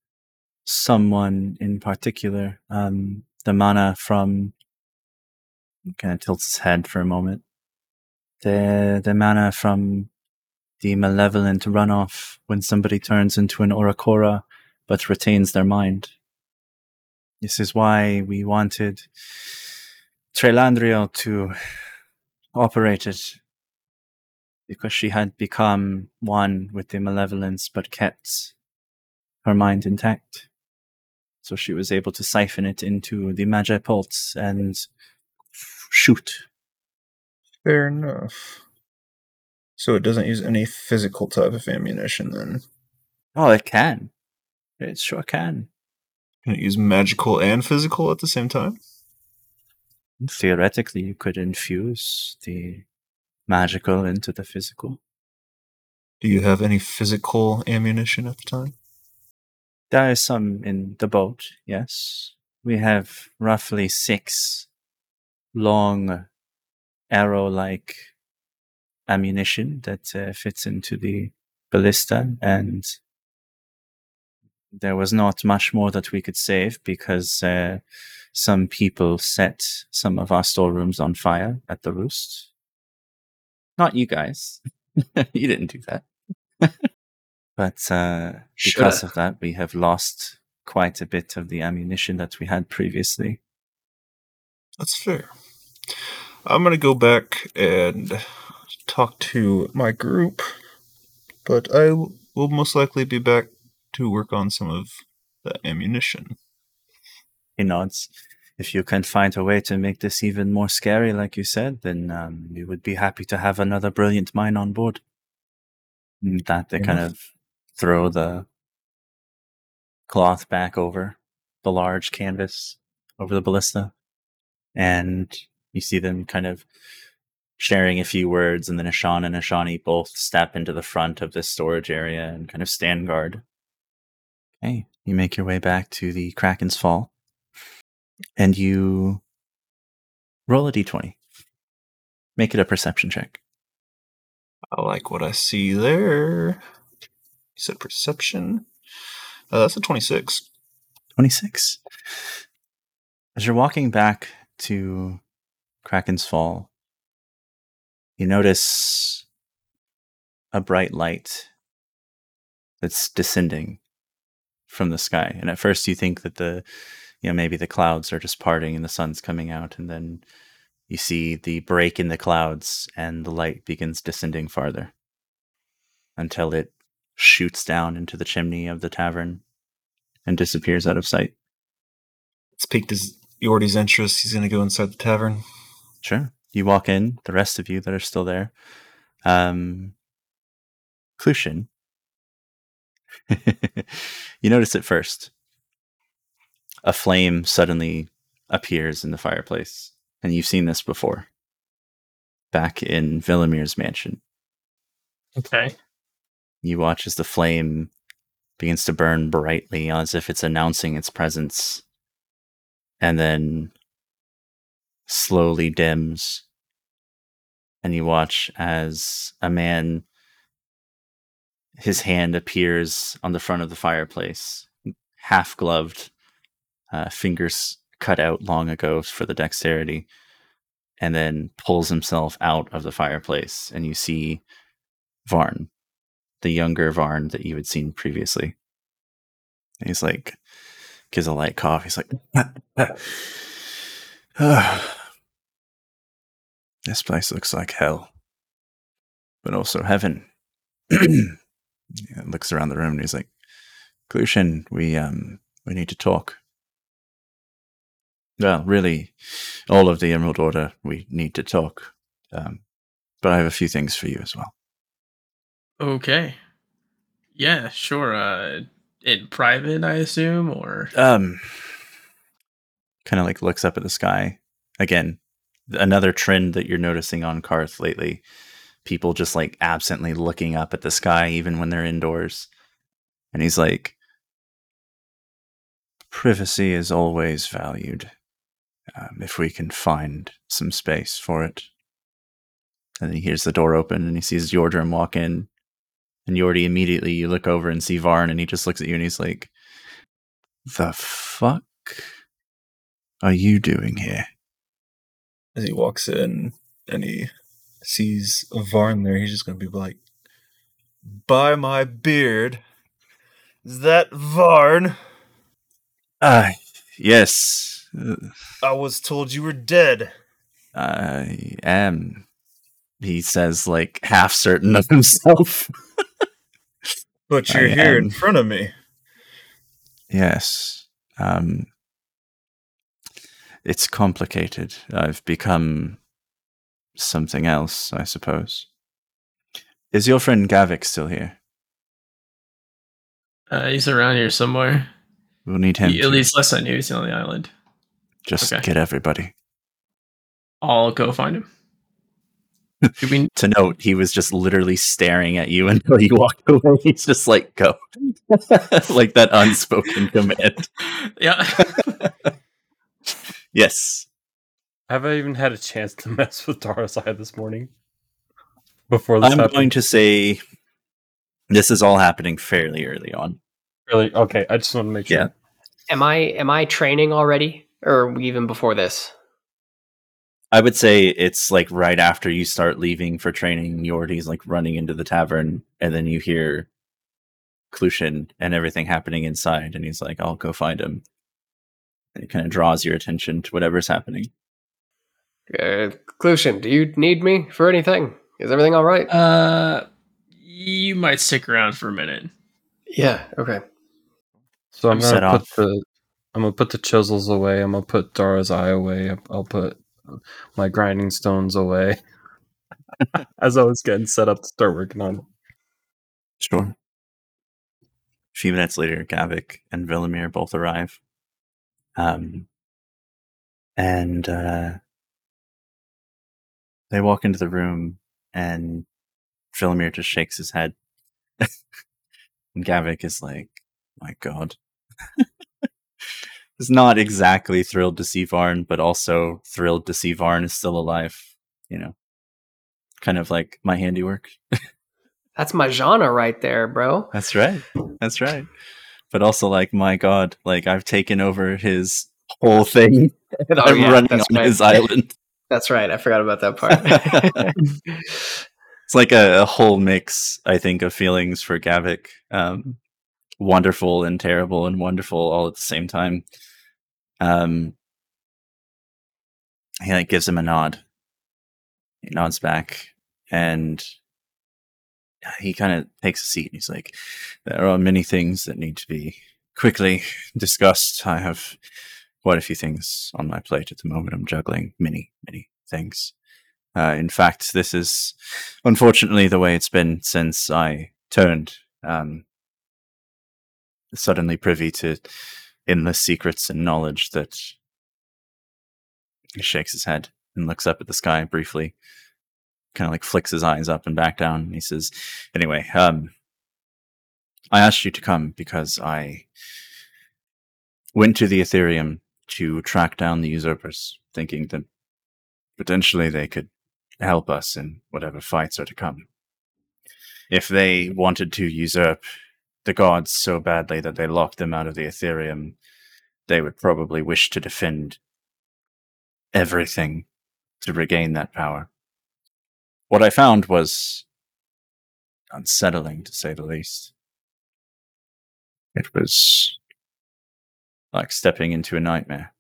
someone in particular. Um, the mana from kind of tilts his head for a moment. The the mana from the malevolent runoff when somebody turns into an Oracora but retains their mind. This is why we wanted Trelandrio to operate it. Because she had become one with the malevolence but kept her mind intact. So she was able to siphon it into the Magi Pulse and shoot. Fair enough. So it doesn't use any physical type of ammunition then. Oh, it can. It sure can. Can it use magical and physical at the same time? Theoretically, you could infuse the magical into the physical. Do you have any physical ammunition at the time? There is some in the boat, yes. We have roughly six long arrow like ammunition that uh, fits into the ballista, and there was not much more that we could save because uh, some people set some of our storerooms on fire at the roost. Not you guys. you didn't do that. but uh, because Shoulda. of that, we have lost quite a bit of the ammunition that we had previously. That's fair. I'm gonna go back and talk to my group, but I will most likely be back to work on some of the ammunition. He nods. If you can find a way to make this even more scary, like you said, then um, we would be happy to have another brilliant mind on board. And that they kind of throw the cloth back over the large canvas over the ballista, and you see them kind of sharing a few words, and then Ashan and Ashani both step into the front of this storage area and kind of stand guard. Okay, you make your way back to the Kraken's Fall, and you roll a d20. Make it a perception check. I like what I see there. You said perception. Uh, that's a 26. 26. As you're walking back to Kraken's Fall, you notice a bright light that's descending from the sky. And at first you think that the you know maybe the clouds are just parting and the sun's coming out and then you see the break in the clouds and the light begins descending farther until it shoots down into the chimney of the tavern and disappears out of sight. It's piqued his Yordi's interest. He's gonna go inside the tavern. Sure. You walk in, the rest of you that are still there. Um Clutian. you notice it first. A flame suddenly appears in the fireplace. And you've seen this before. Back in Villamir's mansion. Okay. You watch as the flame begins to burn brightly as if it's announcing its presence. and then slowly dims. And you watch as a man, his hand appears on the front of the fireplace, half gloved, uh, fingers cut out long ago for the dexterity, and then pulls himself out of the fireplace. And you see Varn, the younger Varn that you had seen previously. And he's like, gives a light cough. He's like, this place looks like hell, but also heaven. Looks around the room and he's like, Clutian, we um we need to talk. Well, really, all of the Emerald Order, we need to talk. Um, but I have a few things for you as well. Okay. Yeah, sure. Uh, in private, I assume, or um kind of like looks up at the sky again another trend that you're noticing on Karth lately people just like absently looking up at the sky even when they're indoors. And he's like privacy is always valued um, if we can find some space for it. And he hears the door open and he sees Yordarim walk in. And Yordi immediately you look over and see Varn and he just looks at you and he's like, The fuck are you doing here? As he walks in and he sees Varn there, he's just gonna be like, By my beard, is that Varn? Ah, yes. I was told you were dead. I am. He says, like, half certain of himself. But you're I here in front of me. Yes. Um, it's complicated. I've become something else, I suppose. Is your friend Gavik still here? uh, he's around here somewhere. We'll need him At least last I knew, he's on the island. just okay. get everybody. I'll go find him. We? To note, he was just literally staring at you until you walked away. He's just like, go. like that unspoken command. Yeah. Yes. Have I even had a chance to mess with Dara's eye this morning? Before this I'm happened? going to say this is all happening fairly early on. Really? Okay, I just want to make sure. Yeah. Am I am I training already, or even before this? I would say it's like right after you start leaving for training, Yordi's like running into the tavern, and then you hear Clutian and everything happening inside, and he's like, I'll go find him. And it kind of draws your attention to whatever's happening. Uh, Clutian, do you need me for anything? Is everything all right? Uh, you might stick around for a minute. yeah. Okay. So I'm I'm gonna put off. the I'm gonna put the chisels away. I'm gonna put Dara's eye away. I'll put my grinding stones away. As I was getting set up to start working on it. Sure. A few minutes later, Gavik and Villamir both arrive. Um, and uh, they walk into the room, and Villamir just shakes his head. and Gavik is like, my God. is not exactly thrilled to see Varn, but also thrilled to see Varn is still alive. You know, kind of like my handiwork. That's my genre right there, bro. That's right. That's right. But also, like, my God, like I've taken over his whole thing, and Oh, I'm yeah, running on right. his island. That's right. I forgot about that part. It's like a, a whole mix, I think, of feelings for Gavik. Um, wonderful and terrible, and wonderful all at the same time. Um, he like gives him a nod. He nods back, and he kind of takes a seat. He's like, "There are many things that need to be quickly discussed. I have quite a few things on my plate at the moment. I'm juggling many, many things. Uh, in fact, this is unfortunately the way it's been since I turned. Um, suddenly privy to endless secrets and knowledge that he shakes his head and looks up at the sky briefly, kind of like flicks his eyes up and back down. And he says, Anyway, um, I asked you to come because I went to the Ethereum to track down the usurpers, thinking that potentially they could help us in whatever fights are to come. If they wanted to usurp the gods so badly that they locked them out of the Ethereum, they would probably wish to defend everything to regain that power. What I found was unsettling, to say the least. It was like stepping into a nightmare.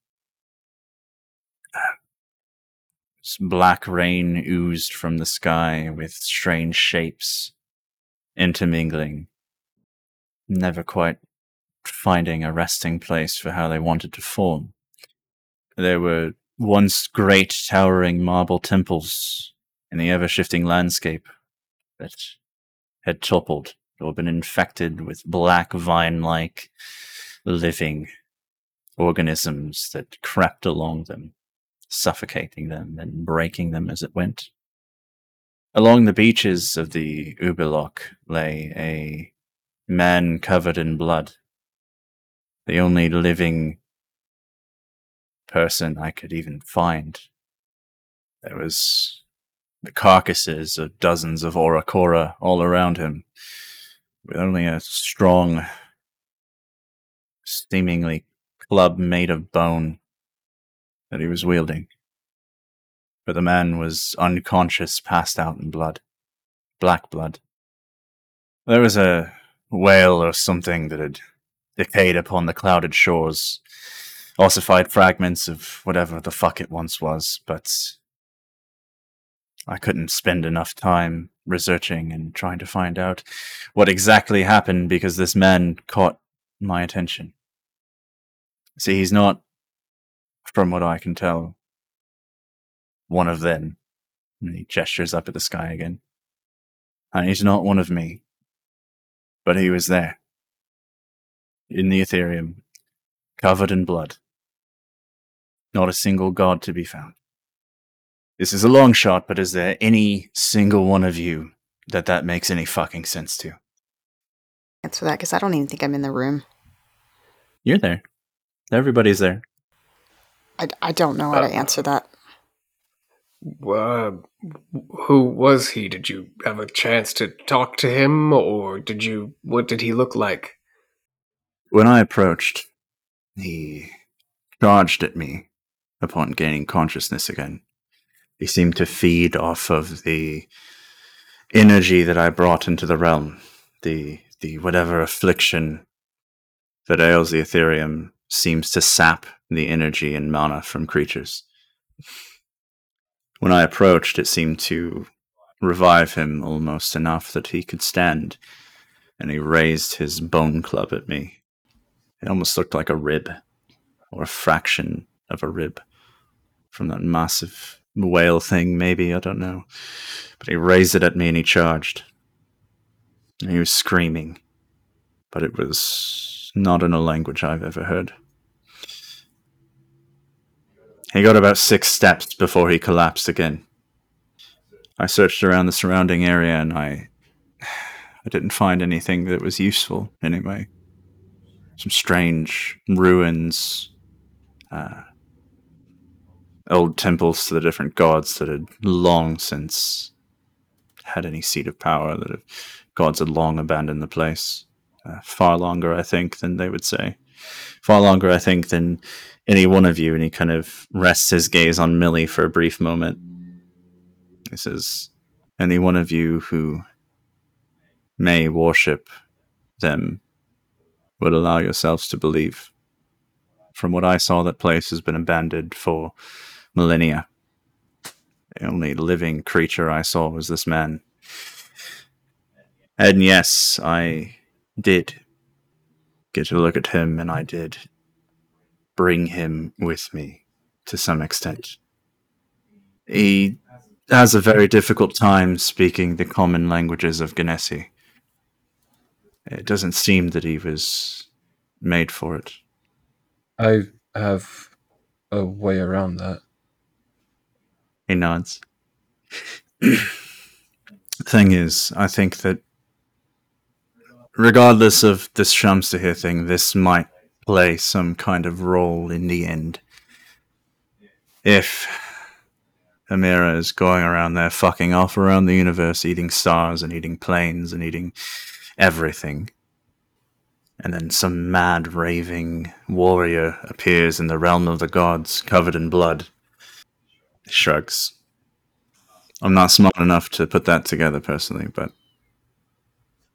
Black rain oozed from the sky with strange shapes intermingling, never quite finding a resting place for how they wanted to form. There were once great towering marble temples in the ever shifting landscape that had toppled or been infected with black vine like living organisms that crept along them, suffocating them and breaking them as it went. Along the beaches of the Uberloch lay a man covered in blood, the only living person I could even find. There was the carcasses of dozens of Oracora all around him, with only a strong, seemingly club made of bone that he was wielding. But the man was unconscious, passed out in blood. Black blood. There was a whale or something that had decayed upon the clouded shores, ossified fragments of whatever the fuck it once was, but I couldn't spend enough time researching and trying to find out what exactly happened because this man caught my attention. See, he's not, from what I can tell, one of them. And he gestures up at the sky again. And he's not one of me. But he was there. In the Ethereum, covered in blood. Not a single god to be found. This is a long shot, but is there any single one of you that that makes any fucking sense to? Answer that because I don't even think I'm in the room. You're there. Everybody's there. I, I don't know how to Uh, answer that. Uh, who was he? Did you have a chance to talk to him, or did you? What did he look like? When I approached, he charged at me upon gaining consciousness again. He seemed to feed off of the energy that I brought into the realm, the the whatever affliction that ails the Ethereum seems to sap the energy and mana from creatures. When I approached, it seemed to revive him almost enough that he could stand, and he raised his bone club at me. It almost looked like a rib, or a fraction of a rib, from that massive whale thing, maybe, I don't know. But he raised it at me and he charged. And he was screaming, but it was not in a language I've ever heard. He got about six steps before he collapsed again. I searched around the surrounding area and I I didn't find anything that was useful anyway. Some strange ruins, uh, old temples to the different gods that had long since had any seat of power, that have, gods had long abandoned the place. Uh, far longer, I think, than they would say. Far longer, I think, than any one of you. And he kind of rests his gaze on Millie for a brief moment. He says, Any one of you who may worship them would allow yourselves to believe. From what I saw, that place has been abandoned for millennia. The only living creature I saw was this man. And yes, I did get to look at him, and I did bring him with me to some extent. He has a very difficult time speaking the common languages of Genesi. It doesn't seem that he was made for it. I have a way around that. He nods. Thing is, I think that regardless of this Shamstahir thing, this might play some kind of role in the end. If Amira is going around there fucking off around the universe, eating stars and eating planes and eating everything. And then some mad raving warrior appears in the realm of the gods, covered in blood. Shrugs. I'm not smart enough to put that together personally, but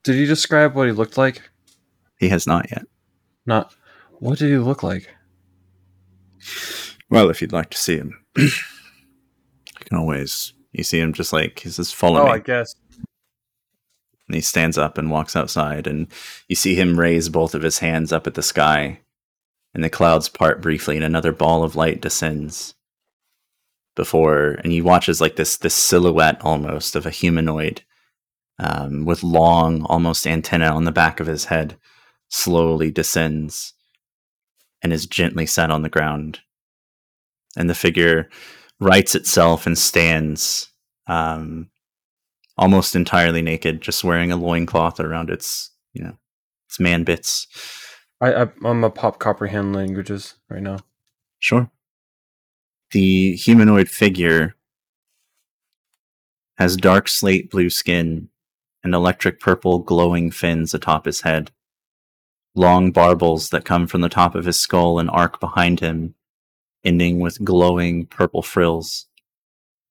Did you describe what he looked like? he has not yet. Not. What did he look like? Well, if you'd like to see him, you can always. You see him just like he says, "Follow Oh, me." I guess. And he stands up and walks outside, and you see him raise both of his hands up at the sky, and the clouds part briefly, and another ball of light descends. Before, and he watches like this this silhouette almost of a humanoid, um, with long, almost antenna on the back of his head, slowly descends, and is gently set on the ground. And the figure rights itself and stands, um, almost entirely naked, just wearing a loincloth around its, you know, its man bits. I, I I'm a pop comprehend languages right now. Sure. The humanoid figure has dark slate blue skin and electric purple glowing fins atop his head. Long barbels that come from the top of his skull and arc behind him, ending with glowing purple frills.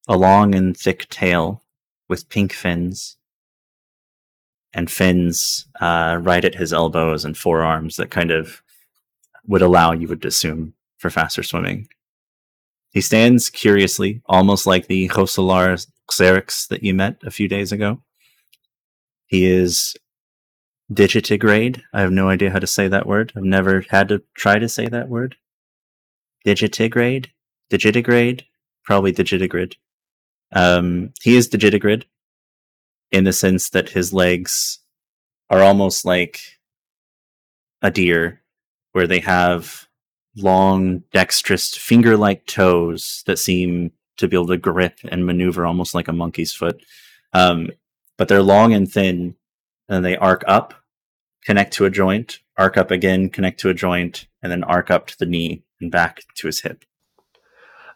A long and thick tail with pink fins, and fins uh, right at his elbows and forearms that kind of would allow, you would assume, for faster swimming. He stands curiously, almost like the Hosolar Xerix that you met a few days ago. He is digitigrade. I have no idea how to say that word. I've never had to try to say that word. Digitigrade? Digitigrade? Probably digitigrade. Um, he is digitigrade in the sense that his legs are almost like a deer, where they have long, dexterous, finger like toes that seem to be able to grip and maneuver almost like a monkey's foot. Um, but they're long and thin, and they arc up, connect to a joint, arc up again, connect to a joint, and then arc up to the knee and back to his hip.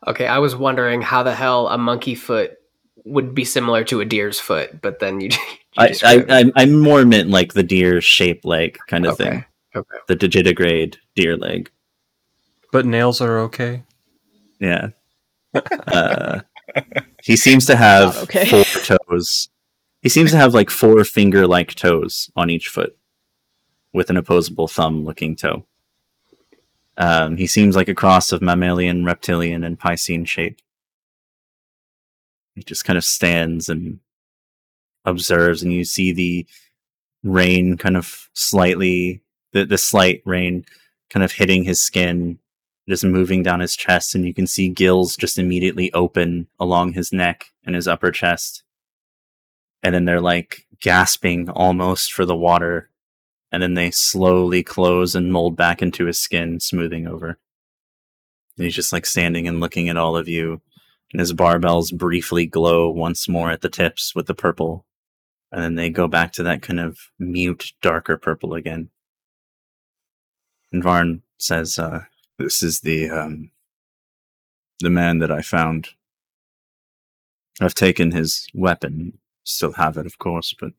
Okay, I was wondering how the hell a monkey foot would be similar to a deer's foot, but then you. you I, I, described- I, I more meant like the deer shape leg kind of Okay. thing. Okay. The digitigrade deer leg. But nails are okay. Yeah. Uh, he seems to have okay. four toes. He seems to have like four finger like toes on each foot with an opposable thumb looking toe. Um, he seems like a cross of mammalian, reptilian, and piscine shape. He just kind of stands and observes, and you see the rain kind of slightly, the, the slight rain kind of hitting his skin just moving down his chest, and you can see gills just immediately open along his neck and his upper chest. And then they're like gasping almost for the water, and then they slowly close and mold back into his skin, smoothing over. And he's just like standing and looking at all of you, and his barbels briefly glow once more at the tips with the purple, and then they go back to that kind of mute, darker purple again. And Varn says, uh, this is the um the man that I found. I've taken his weapon, still have it, of course, but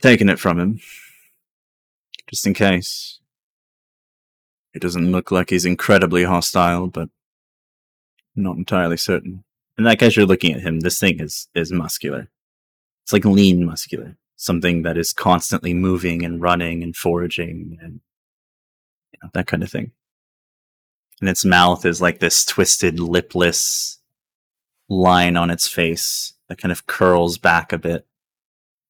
taken it from him just in case. It doesn't look like he's incredibly hostile, but not entirely certain. And like as you're looking at him, this thing is is muscular. It's like lean muscular, something that is constantly moving and running and foraging and you know, that kind of thing. And its mouth is like this twisted, lipless line on its face that kind of curls back a bit,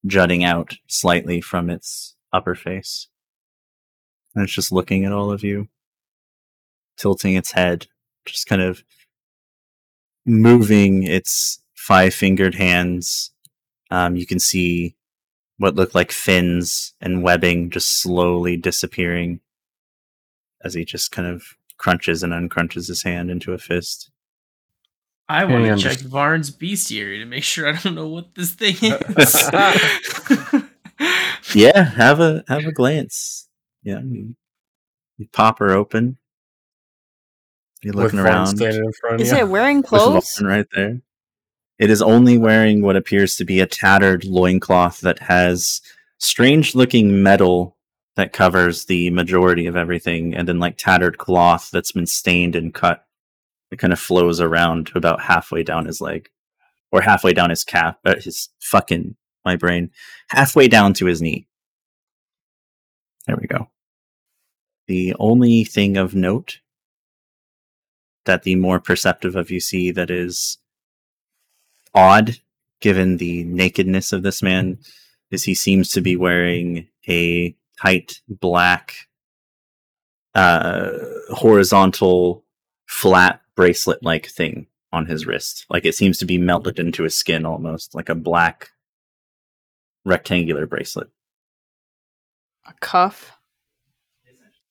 jutting out slightly from its upper face. And it's just looking at all of you, tilting its head, just kind of moving its five fingered hands. Um, you can see what look like fins and webbing just slowly disappearing as he just kind of crunches and uncrunches his hand into a fist. I want Hang to check Varn's bestiary to make sure I don't know what this thing is. Yeah, have a have a glance. Yeah, you You pop her open. You're looking Vaughn around. standing in front of Is you. it wearing clothes? Right there. It is only wearing what appears to be a tattered loincloth that has strange looking metal that covers the majority of everything, and then like tattered cloth that's been stained and cut. It kind of flows around to about halfway down his leg, or halfway down his calf, uh, his fucking my brain, halfway down to his knee. There we go. The only thing of note that the more perceptive of you see that is odd given the nakedness of this man is he seems to be wearing a tight black uh horizontal flat bracelet like thing on his wrist like it seems to be melted into his skin almost like a black rectangular bracelet A cuff.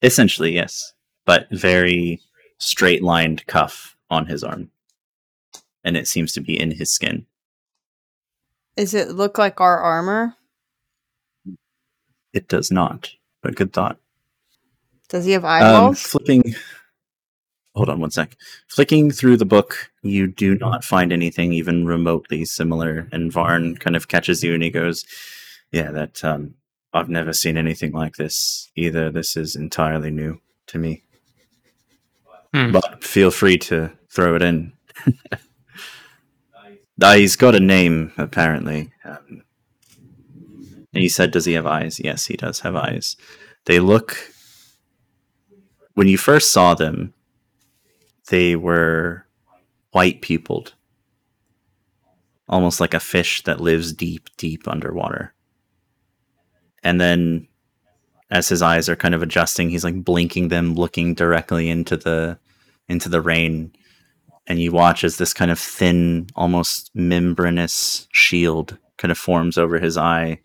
essentially yes but very straight lined cuff on his arm and it seems to be in his skin Does it look like our armor? it does not but good thought Does he have Um, eyeballs? flipping. Hold on one sec. Flicking through the book, you do not find anything even remotely similar. And Varn kind of catches you and he goes, "Yeah, that um, I've never seen anything like this either. This is entirely new to me. Hmm. But feel free to throw it in." Uh, he's got a name apparently. Um, and he said, "Does he have eyes?" Yes, he does have eyes. They look when you first saw them, they were white pupiled, almost like a fish that lives deep, deep underwater. And then, as his eyes are kind of adjusting, he's like blinking them, looking directly into the into the rain, and you watch as this kind of thin, almost membranous shield kind of forms over his eye,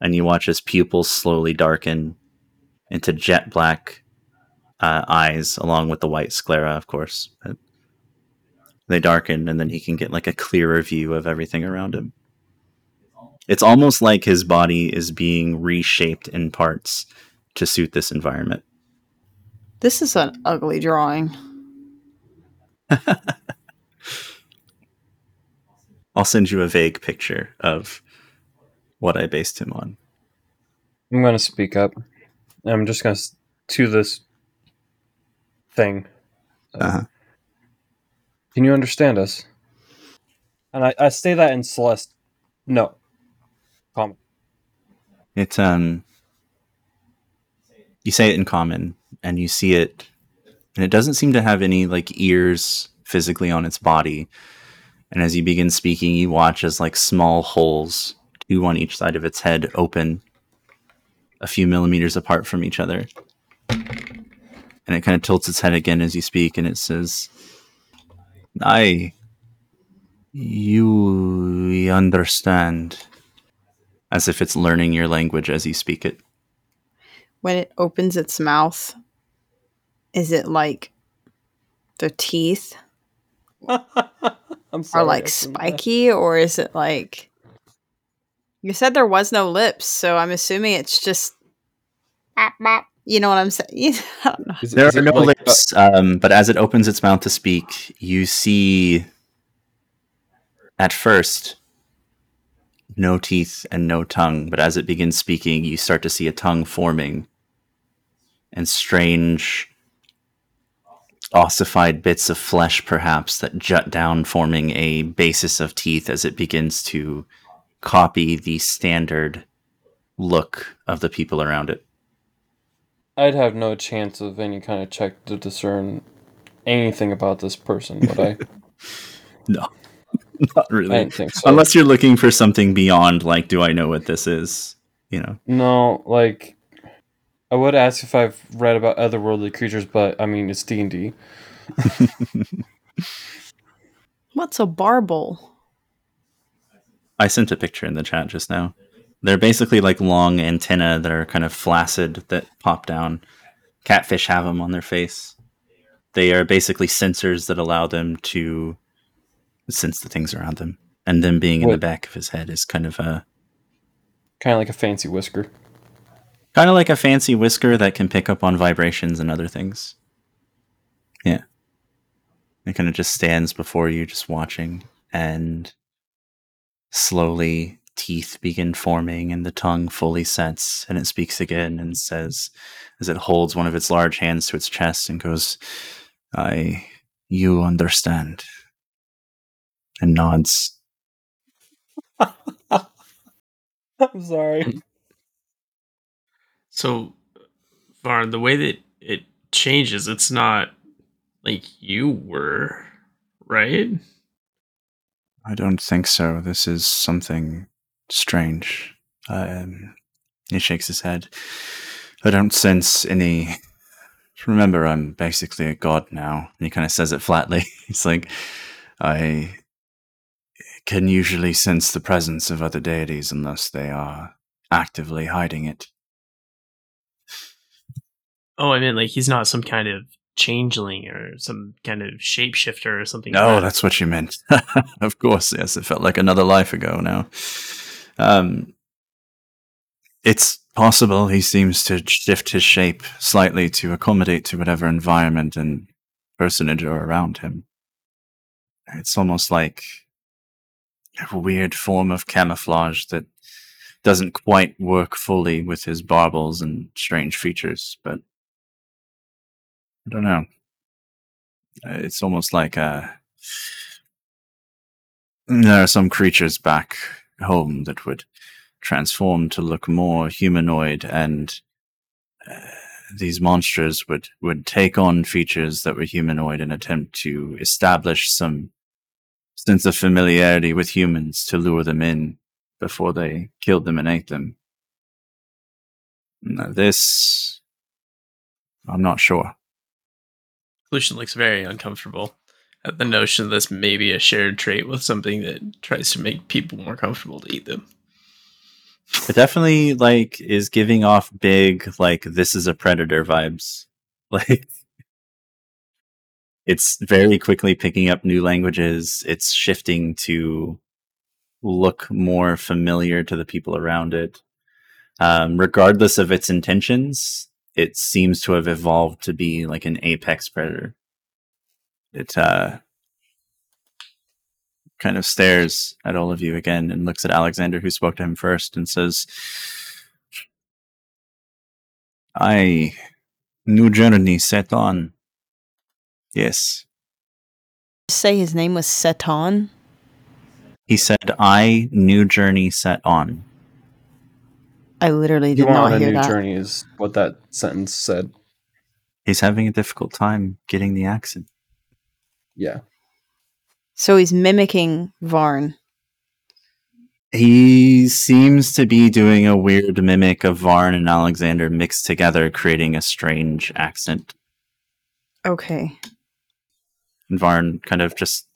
and you watch his pupils slowly darken into jet black uh, eyes, along with the white sclera, of course. But they darken, and then he can get like a clearer view of everything around him. It's almost like his body is being reshaped in parts to suit this environment. This is an ugly drawing. I'll send you a vague picture of what I based him on. I'm going to speak up. I'm just going to to this thing. Uh, Uh-huh. Can you understand us? And I, I say that in Celeste. No. Common. It um you say it in common and you see it and it doesn't seem to have any like ears physically on its body. And as you begin speaking, you watch as like small holes, two on each side of its head, open a few millimeters apart from each other. And it kind of tilts its head again as you speak, and it says, I you understand as if it's learning your language as you speak it. When it opens its mouth, is it like the teeth I'm sorry. are like I shouldn't spiky, or is it like you said there was no lips, so I'm assuming it's just you know what I'm saying? I don't know. Is There is are no like, uh, lips, um, but as it opens its mouth to speak, you see at first no teeth and no tongue, but as it begins speaking, you start to see a tongue forming and strange ossified bits of flesh perhaps that jut down forming a basis of teeth as it begins to copy the standard look of the people around it. I'd have no chance of any kind of check to discern anything about this person, would I? No. Not really. I really. didn't think so. Unless you're looking for something beyond, like, do I know what this is? You know, No, like I would ask if I've read about otherworldly creatures, but I mean it's D and D. What's a barbel? I sent a picture in the chat just now. They're basically like long antennae that are kind of flaccid that pop down. Catfish have them on their face. They are basically sensors that allow them to sense the things around them. And them being in the back of his head is kind of a Kind of like a fancy whisker. Kind of like a fancy whisker that can pick up on vibrations and other things. Yeah. It kind of just stands before you, just watching, and slowly teeth begin forming and the tongue fully sets, and it speaks again and says, as it holds one of its large hands to its chest and goes, I, you understand, and nods. I'm sorry. So, Varn, the way that it changes, it's not like you were, right? I don't think so. This is something strange. Um, he shakes his head. I don't sense any. Remember, I'm basically a god now. And he kind of says it flatly. He's like, I can usually sense the presence of other deities unless they are actively hiding it. Oh, I mean, like he's not some kind of changeling or some kind of shapeshifter or something. No, like that. that's what you meant. of course, yes. It felt like another life ago now. Um, it's possible he seems to shift his shape slightly to accommodate to whatever environment and personage are around him. It's almost like a weird form of camouflage that doesn't quite work fully with his baubles and strange features, but I don't know. It's almost like uh, there are some creatures back home that would transform to look more humanoid, and uh, these monsters would would take on features that were humanoid and attempt to establish some sense of familiarity with humans to lure them in before they killed them and ate them. Now, this, I'm not sure. Lucian looks very uncomfortable at the notion this may be a shared trait with something that tries to make people more comfortable to eat them. It definitely like is giving off big like this is a predator vibes. Like it's very quickly picking up new languages. It's shifting to look more familiar to the people around it. Um, regardless of its intentions, it seems to have evolved to be like an apex predator. It uh, kind of stares at all of you again and looks at Alexander, who spoke to him first, and says, I new journey set on. Yes. Say his name was Seton. He said, I new journey set on. I literally You did want not a hear new that. journey is what that sentence said. He's having a difficult time getting the accent. Yeah. So he's mimicking Varn. He seems to be doing a weird mimic of Varn and Alexander mixed together, creating a strange accent. Okay. And Varn kind of just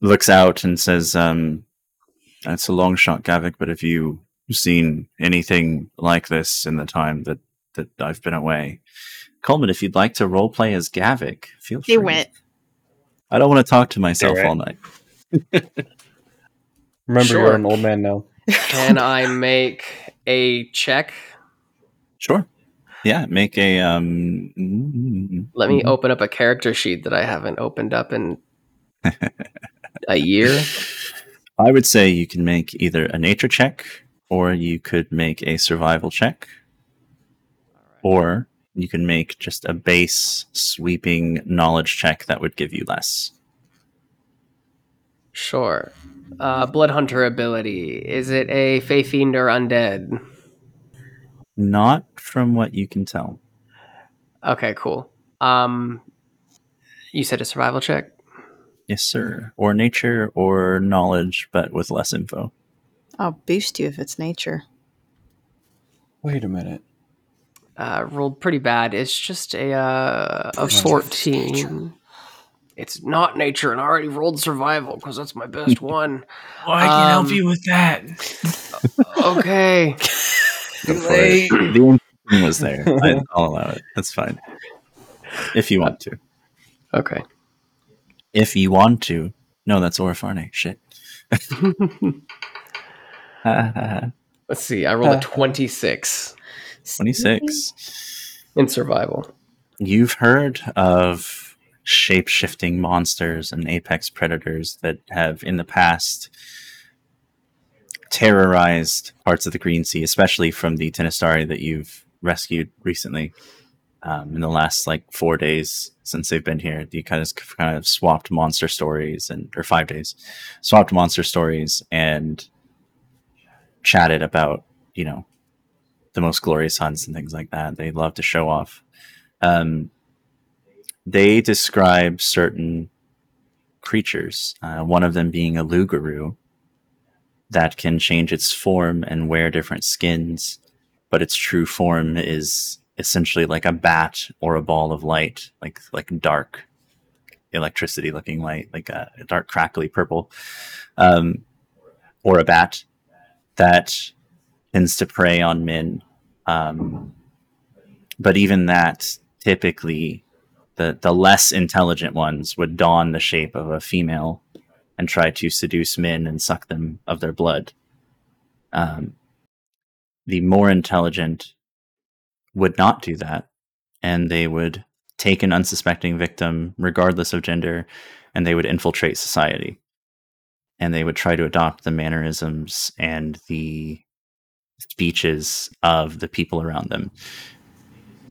looks out and says, um, That's a long shot, Gavik, but have you seen anything like this in the time that, that I've been away? Coleman, if you'd like to roleplay as Gavik, feel free. He went. I don't want to talk to myself Alright. all night. Remember, Sure. you're an old man now. Can I make a check? Sure. Yeah, make a um Let me mhm. open up a character sheet that I haven't opened up in a year. I would say you can make either a nature check or you could make a survival check or you can make just a base sweeping knowledge check that would give you less. Sure. Uh, Blood Hunter ability. Is it a Fey Fiend or Undead? Not from what you can tell. Okay, cool. Um, you said a survival check? Yes, sir. Or nature or knowledge, but with less info. I'll boost you if it's nature. Wait a minute. Uh, rolled pretty bad. It's just a uh, a fourteen. It's not nature, and I already rolled survival because that's my best one. Well, I can Um, help you with that. Okay. Go for it. The intention was there. I, I'll allow it. That's fine. If you want to. Okay. If you want to. No, that's Orofarne. Shit. Let's see. I rolled a twenty-six. 26. in survival. You've heard of shape shifting monsters and apex predators that have in the past terrorized parts of the Green Sea, especially from the Tenestari that you've rescued recently. Um, in the last like four days since they've been here, you kind of kind of swapped monster stories and or five days, swapped monster stories and chatted about you know the most glorious hunts and things like that. They love to show off. Um, they describe certain creatures, uh, one of them being a Lugaroo that can change its form and wear different skins, but its true form is essentially like a bat or a ball of light, like like dark electricity looking light, like a dark crackly purple, um, or a bat that tends to prey on men. Um, but even that, typically, the the less intelligent ones would don the shape of a female and try to seduce men and suck them of their blood. Um, the more intelligent would not do that, and they would take an unsuspecting victim, regardless of gender, and they would infiltrate society. And they would try to adopt the mannerisms and the speeches of the people around them.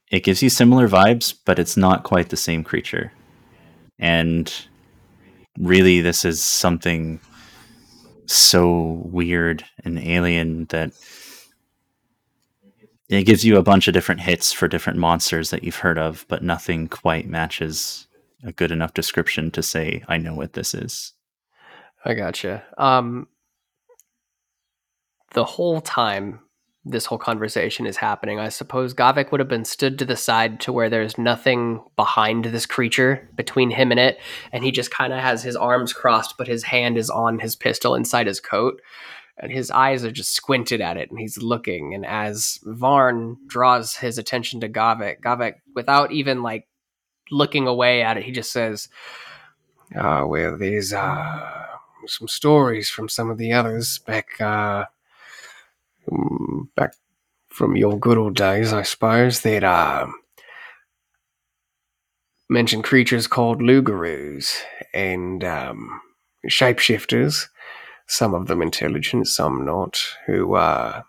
It gives you similar vibes, but it's not quite the same creature. And really, this is something so weird and alien that it gives you a bunch of different hits for different monsters that you've heard of, but nothing quite matches a good enough description to say, I know what this is. I gotcha. Um, the whole time this whole conversation is happening, I suppose Gavik would have been stood to the side to where there's nothing behind this creature between him and it, and he just kind of has his arms crossed, but his hand is on his pistol inside his coat, and his eyes are just squinted at it, and he's looking. And as Varn draws his attention to Gavik, Gavik, without even like looking away at it, he just says, "Ah, well, these are some stories from some of the others back." Uh, back from your good old days, I suppose, that uh, mentioned creatures called Lugaroos and um, shapeshifters, some of them intelligent, some not, who uh,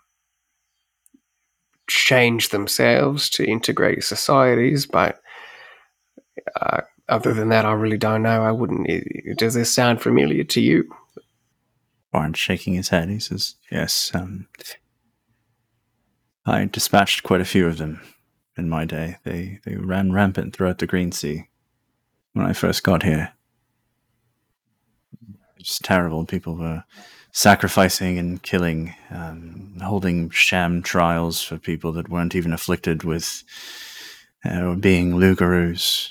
change themselves to integrate societies, but uh, other than that, I really don't know. I wouldn't. Does this sound familiar to you? Varn's shaking his head. He says, Yes, um, I dispatched quite a few of them in my day. They they ran rampant throughout the Green Sea when I first got here. It's terrible. People were sacrificing and killing, um, holding sham trials for people that weren't even afflicted with uh, being Lugaroos.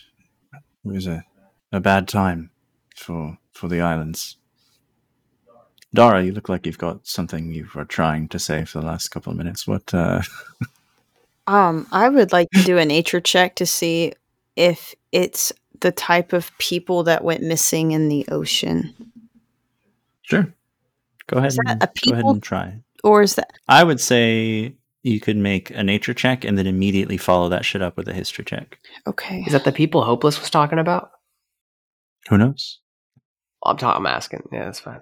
It was a, a bad time for for the islands. Dara, you look like you've got something you were trying to say for the last couple of minutes. What? Uh... Um, I would like to do a nature check to see if it's the type of people that went missing in the ocean, Sure. Go ahead. Is that And, a go ahead and try. or is that I would say you could make a nature check and then immediately follow that shit up with a history check. okay? Is that the people Hopeless was talking about? Who knows? I'm talking. I'm asking. Yeah, that's fine.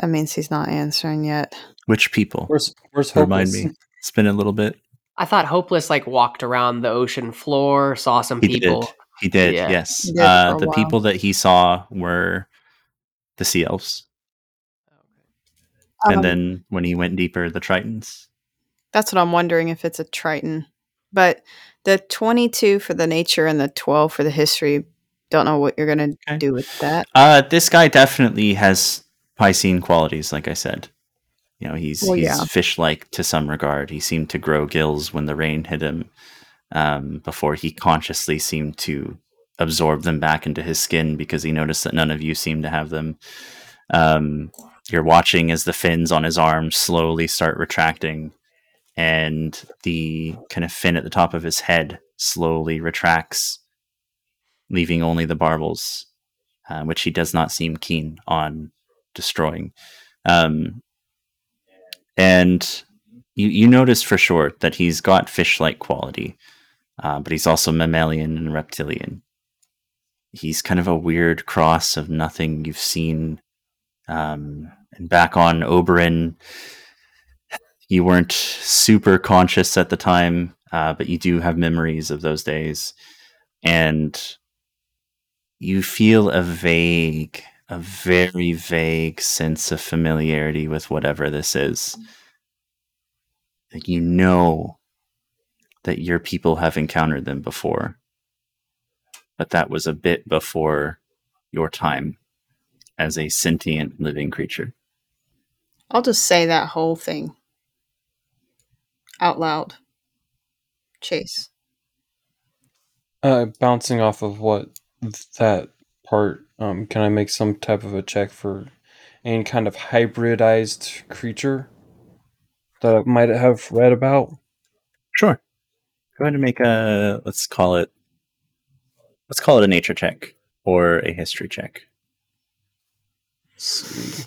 That means he's not answering yet. Which people? Where's where's Remind hopeless? me. Spin a little bit. I thought Hopeless like walked around the ocean floor, saw some He people. did. He did. Yeah. Yes. He did uh, the while. people that he saw were the sea elves, Um, and then when he went deeper, the tritons. that's what I'm wondering if it's a Triton. But the 22 for the nature and the 12 for the history. Don't know what you're gonna Okay. do with that. Uh, this guy definitely has Piscean qualities, like I said. You know, he's Well, he's yeah. fish-like to some regard. He seemed to grow gills when the rain hit him, um, before he consciously seemed to absorb them back into his skin because he noticed that none of you seemed to have them. Um, you're watching as the fins on his arms slowly start retracting, and the kind of fin at the top of his head slowly retracts, leaving only the barbels uh, which he does not seem keen on destroying. Um, and you you notice for sure that he's got fish-like quality, uh, but he's also mammalian and reptilian. He's kind of a weird cross of nothing you've seen. Um, and back on Oberon, you weren't super conscious at the time, uh, but you do have memories of those days, and you feel a vague, a very vague sense of familiarity with whatever this is. Like you know that your people have encountered them before, but that was a bit before your time as a sentient living creature. I'll just say that whole thing out loud. Chase. Uh, bouncing off of what that part, um, can I make some type of a check for any kind of hybridized creature that I might have read about? Sure. Go ahead and make a let's call it let's call it a nature check or a history check. Let's see.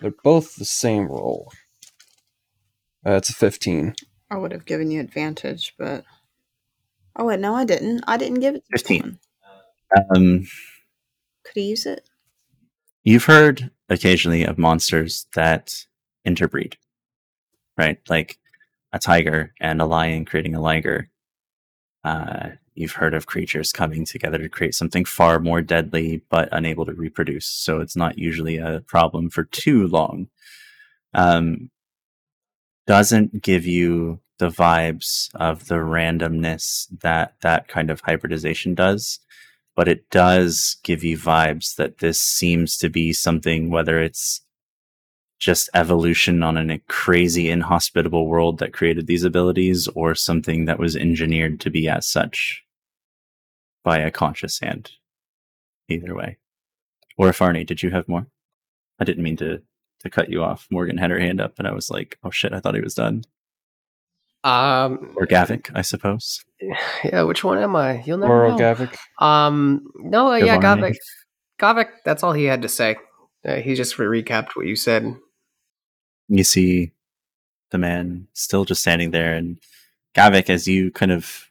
They're both the same roll. Uh, it's a 15. I would have given you advantage, but oh wait, no, I didn't. I didn't give it to 15. someone. Um, Could he use it? you've heard occasionally of monsters that interbreed, right? Like a tiger and a lion creating a liger. Uh, you've heard of creatures coming together to create something far more deadly but unable to reproduce. So it's not usually a problem for too long. Um, doesn't give you the vibes of the randomness that that kind of hybridization does but it does give you vibes that this seems to be something, whether it's just evolution on a crazy inhospitable world that created these abilities, or something that was engineered to be as such by a conscious hand. Either way. Orofarne, did you have more? I didn't mean to to cut you off. Morgan had her hand up, and I was like, "Oh shit! I thought he was done." Um, Or Gavik, I suppose. yeah, which one am I? You'll never Moral know. Gavik. Um, no, uh, yeah, Gavik. Gavik, that's all he had to say. Uh, he just re- recapped what you said. you see the man still just standing there and Gavik as you kind of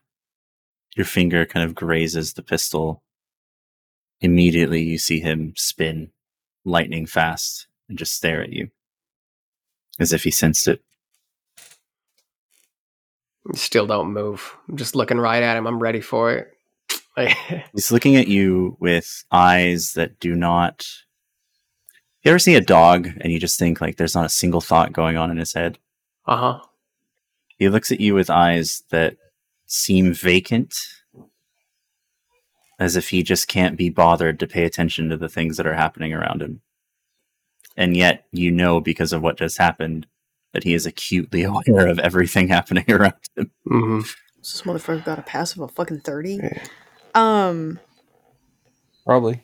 your finger kind of grazes the pistol immediately you see him spin lightning fast and just stare at you as if he sensed it Still don't move. I'm just looking right at him. I'm ready for it. he's looking at you with eyes that do not you ever see a dog and you just think like there's not a single thought going on in his head Uh huh. He looks at you with eyes that seem vacant, as if he just can't be bothered to pay attention to the things that are happening around him. And yet, you know, because of what just happened, that he is acutely aware of everything happening around him. hmm This motherfucker got a pass of a fucking thirty. Yeah. Um, Probably.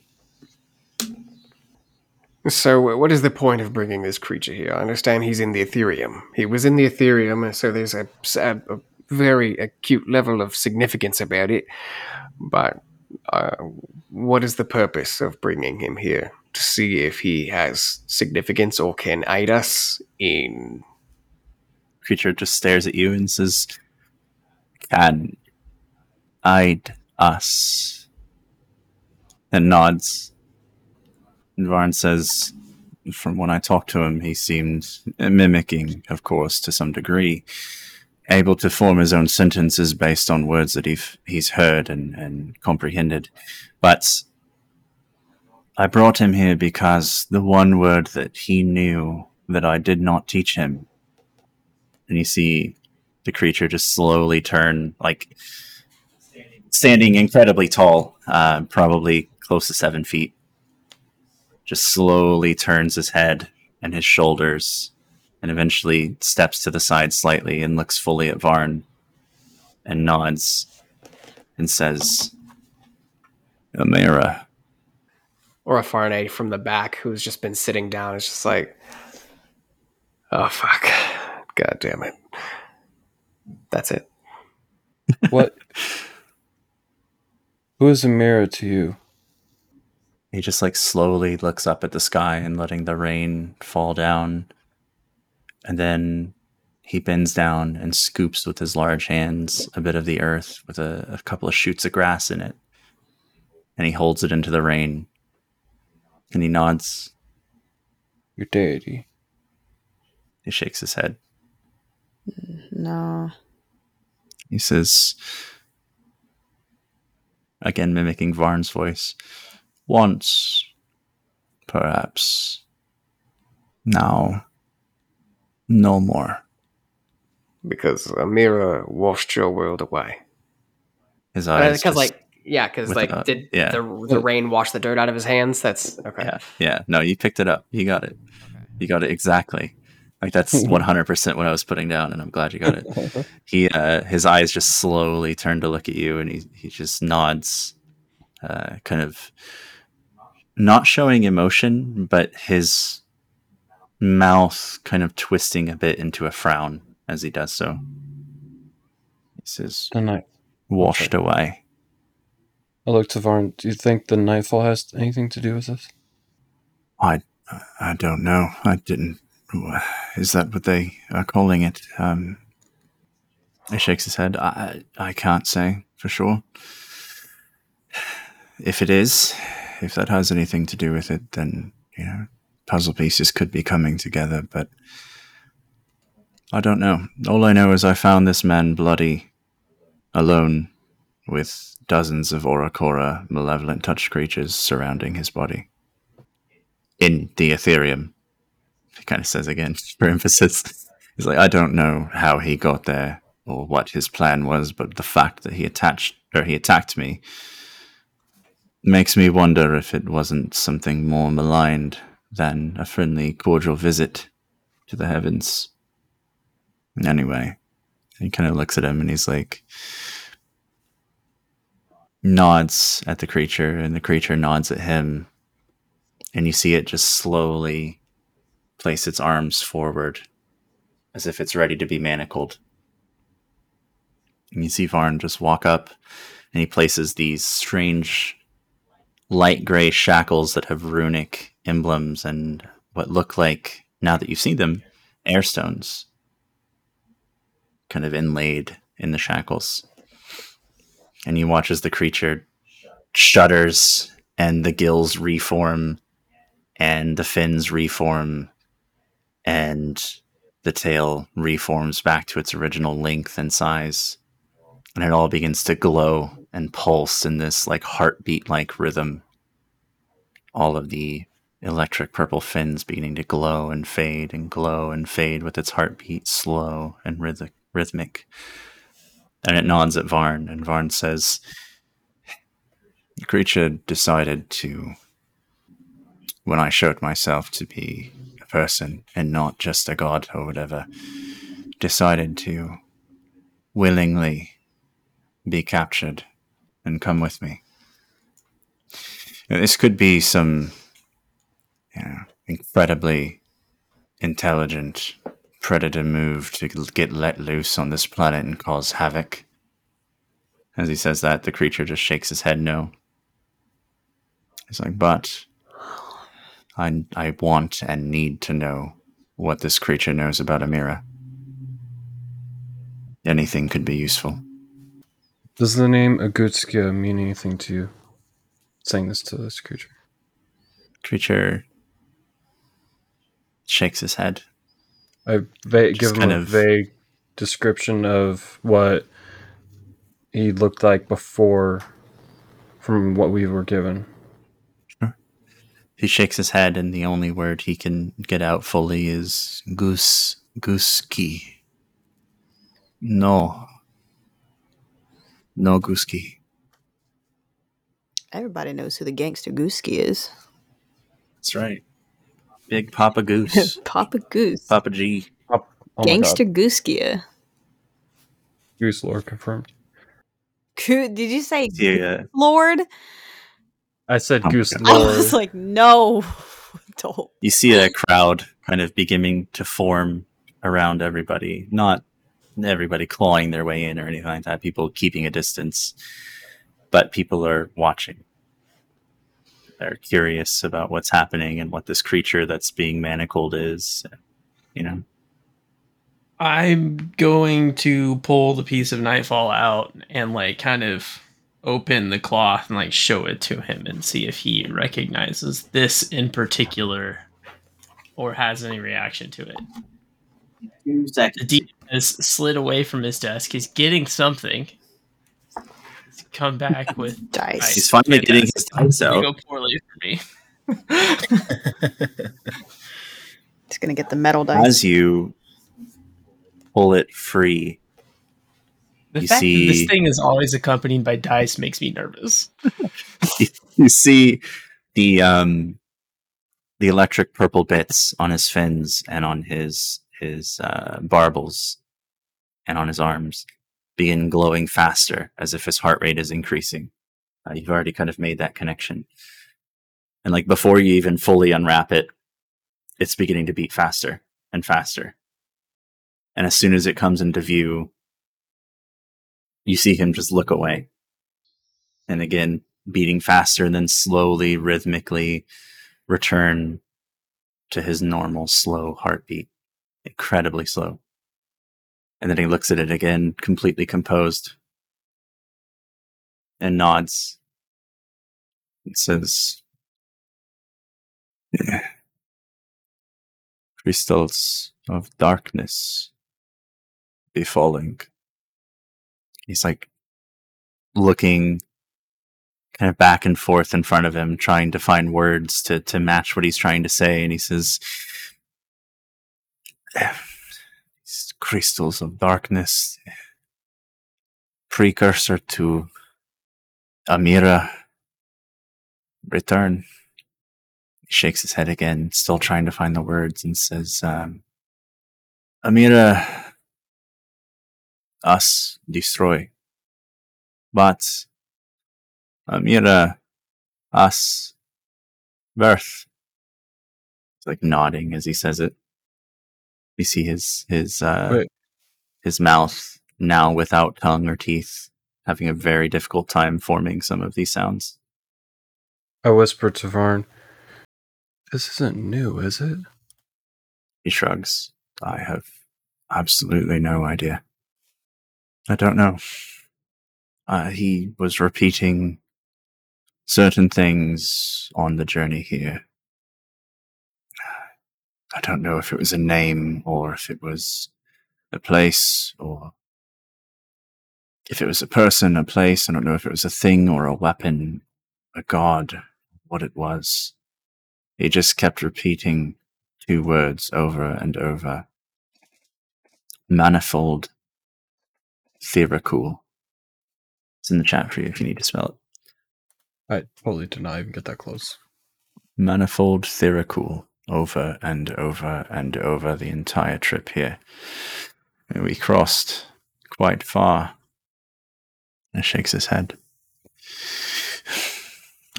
So, what is the point of bringing this creature here? I understand he's in the Ethereum. He was in the Ethereum, so there's a, a, a very acute level of significance about it. But uh, what is the purpose of bringing him here? To see if he has significance or can aid us in. Creature just stares at you and says, Can aid us. And nods. And Varn says, From when I talked to him, he seemed mimicking, of course, to some degree, able to form his own sentences based on words that he've, he's heard and, and comprehended. But I brought him here because the one word that he knew that I did not teach him and you see the creature just slowly turn, like standing incredibly tall, uh, probably close to seven feet. Just slowly turns his head and his shoulders, and eventually steps to the side slightly and looks fully at Varn, and nods, and says, "Amira." Orofarne from the back who's just been sitting down. It's just like, oh, fuck. God damn it. That's it. What? Who is a mirror to you? He just like slowly looks up at the sky and letting the rain fall down. And then he bends down and scoops with his large hands a bit of the earth with a, a couple of shoots of grass in it. And he holds it into the rain. And he nods. Your deity. He shakes his head. No. He says, again mimicking Varn's voice, once, perhaps. Now, no more. Because Amira washed your world away. His eyes. Because, just- like, yeah, because, like, uh, did yeah. the, the rain wash the dirt out of his hands? That's okay. yeah, yeah. No, you picked it up. You got it. You got it exactly. Like that's 100% what I was putting down, and I'm glad you got it. he uh his eyes just slowly turn to look at you and he he just nods uh kind of not showing emotion but his mouth kind of twisting a bit into a frown as he does so he says The night. washed away I look to Varn. Do you think the nightfall has anything to do with this? i i don't know i didn't is that what they are calling it? Um he shakes his head. I i can't say for sure. If it is if that has anything to do with it then you know puzzle pieces could be coming together but i don't know. All i know is i found this man bloody alone with dozens of Aarakocra malevolent touch creatures surrounding his body. In the Ethereum. He kind of says again for emphasis. He's like, I don't know how he got there or what his plan was, but the fact that he attached or he attacked me makes me wonder if it wasn't something more maligned than a friendly, cordial visit to the heavens. Anyway, he kind of looks at him and he's like, nods at the creature, and the creature nods at him, and you see it just slowly place its arms forward as if it's ready to be manacled. And you see Varn just walk up and he places these strange light gray shackles that have runic emblems and what look like, now that you've seen them, air stones kind of inlaid in the shackles. And you watch as the creature shudders and the gills reform and the fins reform and the tail reforms back to its original length and size. And it all begins to glow and pulse in this like heartbeat like rhythm. All of the electric purple fins beginning to glow and fade and glow and fade with its heartbeat slow and rhythmic rhythmic. And it nods at Varn and Varn says the creature decided to when I showed myself to be person and not just a god or whatever, decided to willingly be captured and come with me. Now, This could be some you know, incredibly intelligent predator move to get let loose on this planet and cause havoc. As he says that, the creature just shakes his head no. He's like, but I, I want and need to know what this creature knows about Amira. Anything could be useful. Does the name Agutskia mean anything to you? Saying this to this creature. Creature shakes his head. I va- give him kind a of- vague description of what he looked like before from what we were given. He shakes his head, and the only word he can get out fully is goose, gooski. No. No gooski. Everybody knows who the gangster Gooski is. That's right. Big Papa Goose. Papa Goose. Papa G. Oh my gangster God. Gooskia. Goose Lord confirmed. Goo- Did you say Yeah. Lord? I said Oh goose God. I was like, no. Don't. you see a crowd kind of beginning to form around everybody. Not everybody clawing their way in or anything like that. People keeping a distance, but people are watching. They're curious about what's happening and what this creature that's being manacled is. You know, I'm going to pull the piece of nightfall out and like kind of open the cloth and like show it to him and see if he recognizes this in particular or has any reaction to it. Two seconds. The demon has slid away from his desk. He's getting something. He's come back with Dice. He's finally getting his dice They out. go poorly for me. He's gonna get the metal dice. As you pull it free, The You fact that this thing is always accompanied by dice makes me nervous. you see the um the electric purple bits on his fins and on his his uh, barbels and on his arms begin glowing faster as if his heart rate is increasing. Uh, you've already kind of made that connection, and like before you even fully unwrap it, it's beginning to beat faster and faster. And as soon as it comes into view, you see him just look away. And again beating faster and then slowly rhythmically return to his normal slow heartbeat. Incredibly slow. And then he looks at it again completely composed. And nods. And says "Yeah. crystals of darkness be falling he's like looking kind of back and forth in front of him, trying to find words to to match what he's trying to say. And he says, "These crystals of darkness, precursor to Amira, return." He shakes his head again, still trying to find the words, and says, um, "Amira, us destroy, but." Amira, us, birth. He's like nodding as he says it. You see his his uh, his mouth now without tongue or teeth, having a very difficult time forming some of these sounds. I whisper to Varn, This isn't new, is it? He shrugs. I have absolutely no idea. I don't know. Uh, he was repeating certain things on the journey here. I don't know if it was a name or if it was a place or if it was a person, a place. I don't know if it was a thing or a weapon, a god, what it was. He just kept repeating two words over and over. Manifold Therakul. It's in the chat for you if you need to spell it. I totally did not even get that close. Manifold Therakul over and over and over the entire trip here. And we crossed quite far. And shakes his head.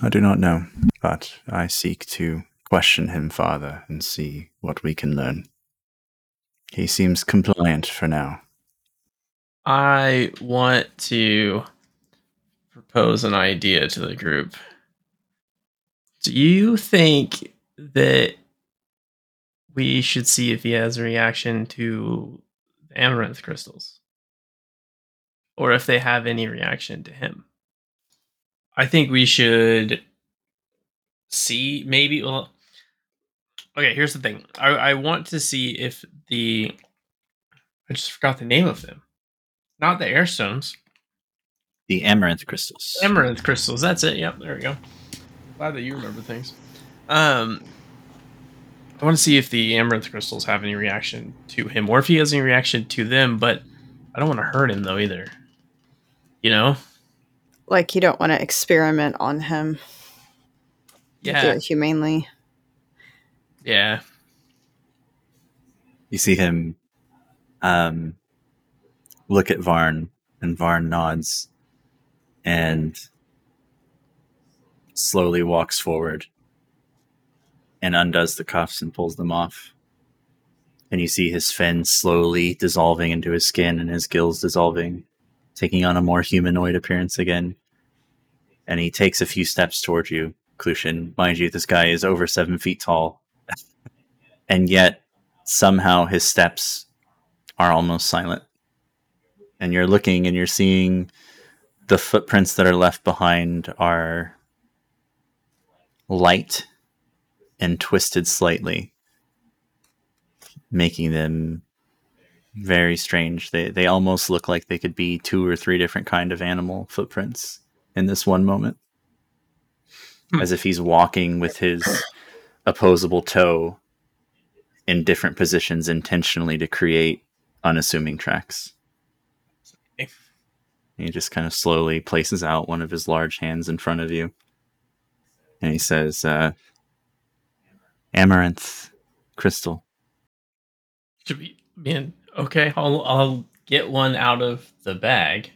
I do not know, but I seek to question him farther and see what we can learn. He seems compliant for now. I want to propose an idea to the group. Do you think that we should see if he has a reaction to amaranth crystals? Or if they have any reaction to him? I think we should see maybe well okay here's the thing I, I want to see if the i just forgot the name of them not the airstones The amaranth crystals. amaranth crystals. That's it. Yep there we go. Glad that you remember things. Um i want to see if the amaranth crystals have any reaction to him or if he has any reaction to them but i don't want to hurt him though either. You know? Like you don't want to experiment on him. Do yeah. it humanely. yeah. You see him um, look at Varn, and Varn nods and slowly walks forward and undoes the cuffs and pulls them off. And you see his fins slowly dissolving into his skin and his gills dissolving, taking on a more humanoid appearance again. And he takes a few steps toward you, Clutian. Mind you, this guy is over seven feet tall. and yet somehow his steps are almost silent. And you're looking and you're seeing the footprints that are left behind are light and twisted slightly, making them very strange. They they almost look like they could be two or three different kind of animal footprints in this one moment. Hmm. As if he's walking with his opposable toe in different positions intentionally to create unassuming tracks. He just kind of slowly places out one of his large hands in front of you. And he says, uh, Amaranth crystal. Man. Okay, I'll I'll get one out of the bag.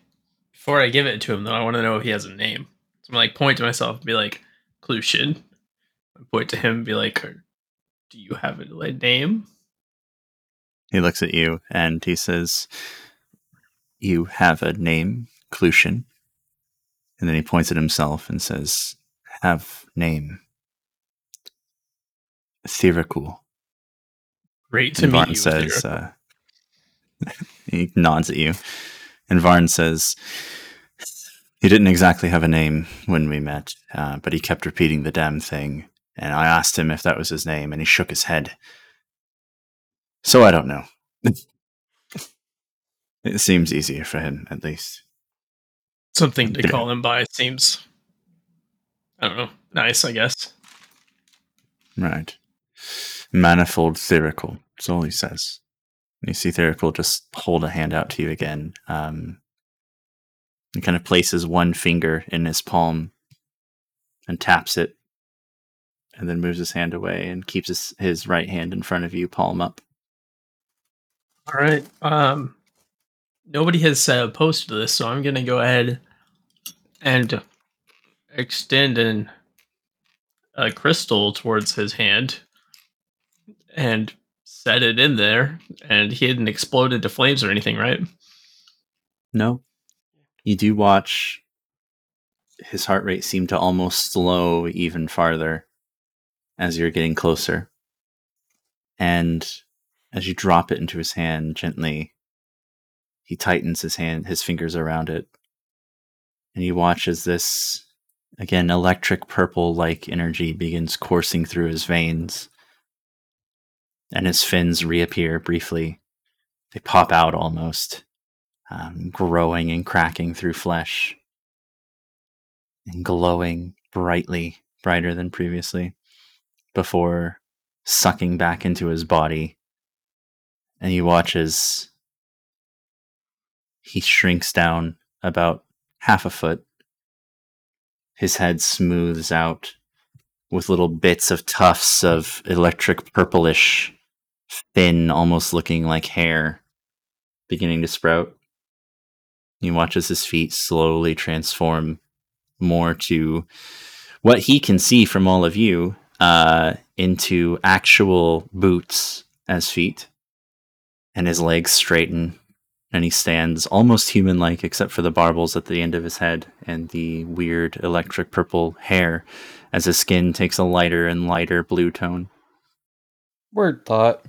Before I give it to him, though, I want to know if he has a name. So I'm like point to myself and be like, Clutian. I point to him and be like, Do you have a name? He looks at you and he says, You have a name, Clutian. And then he points at himself and says, Have name. Thiracul. Great to And meet Varn you. says, uh, he nods at you. And Varn says, he didn't exactly have a name when we met, uh, but he kept repeating the damn thing. And I asked him if that was his name, and he shook his head. So I don't know. it seems easier for him, at least. Something to call him by seems, I don't know, nice, I guess. Right. Manifold Therical. That's all he says. You see Therical just hold a hand out to you again. Um, he kind of places one finger in his palm and taps it, and then moves his hand away and keeps his, his right hand in front of you, palm up. All right. Um, nobody has uh, posted this, so I'm gonna go ahead and extend an a crystal towards his hand and set it in there. And he hadn't exploded into flames or anything, right? No. You do watch his heart rate seem to almost slow even farther as you're getting closer. And as you drop it into his hand gently, he tightens his hand, his fingers around it. And he watches this, again, electric purple like energy begins coursing through his veins. And his fins reappear briefly. They pop out almost um, growing and cracking through flesh and glowing brightly, brighter than previously, before sucking back into his body. And he watch as he shrinks down about half a foot. His head smooths out with little bits of tufts of electric purplish, thin, almost looking like hair beginning to sprout. He watches his feet slowly transform more to what he can see from all of you uh, into actual boots as feet. And his legs straighten, and he stands almost human like, except for the barbels at the end of his head and the weird electric purple hair as his skin takes a lighter and lighter blue tone. Weird thought.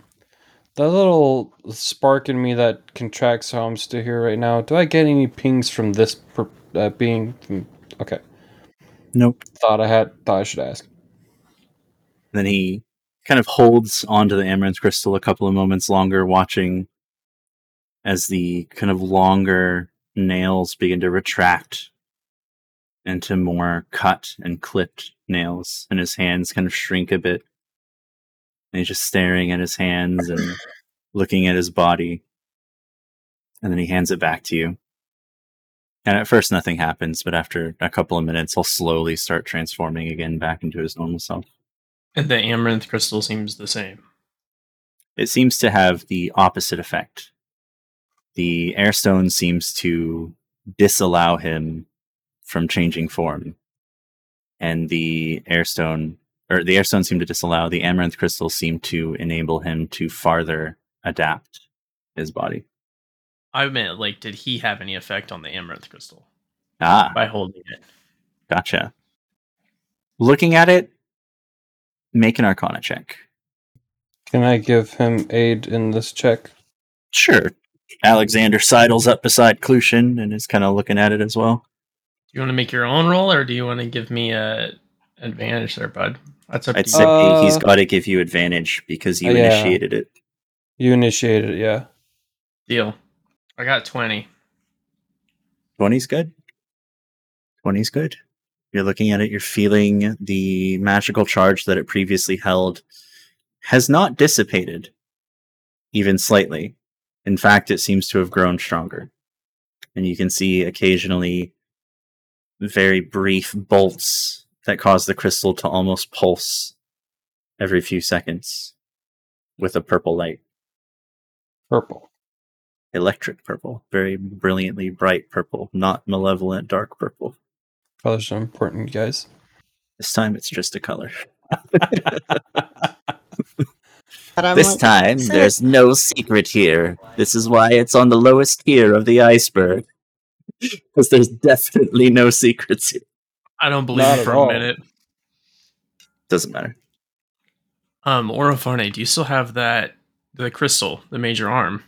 That little spark in me that contracts how I'm still here right now. Do I get any pings from this per, uh, being? From, okay, Nope. thought I had. Thought I should ask. Then he kind of holds onto the amaranth crystal a couple of moments longer, watching as the kind of longer nails begin to retract into more cut and clipped nails, and his hands kind of shrink a bit. And he's just staring at his hands and looking at his body. And then he hands it back to you. And at first, nothing happens, but after a couple of minutes, he'll slowly start transforming again back into his normal self. And the amaranth crystal seems the same. it seems to have the opposite effect. The airstone seems to disallow him from changing form, and the airstone or the airstone seemed to disallow. The amaranth crystal seemed to enable him to farther adapt his body. I meant, like, did he have any effect on the amaranth crystal Ah, by holding it? gotcha. Looking at it, make an Arcana check. Can I give him aid in this check? Sure, Alexander sidles up beside Clutian and is kind of looking at it as well. Do you want to make your own roll, or do you want to give me a advantage there, bud? That's up I'd to say you. he's Uh, got to give you advantage because you uh, yeah. initiated it. You initiated it, yeah. Deal. I got twenty. 20's good. 20's good. You're looking at it, you're feeling the magical charge that it previously held has not dissipated, even slightly. In fact, it seems to have grown stronger. And you can see occasionally very brief bolts that cause the crystal to almost pulse every few seconds with a purple light. Purple. Electric purple, very brilliantly bright purple, not malevolent dark purple. Colors are important, guys. This time it's just a color. But I'm this like, time "That's it." there's no secret here. This is why it's on the lowest tier of the iceberg. Because there's definitely no secrets here. I don't believe Not you at for all. a minute. Doesn't matter. Um, Orofarne, do you still have that the crystal, the major arm?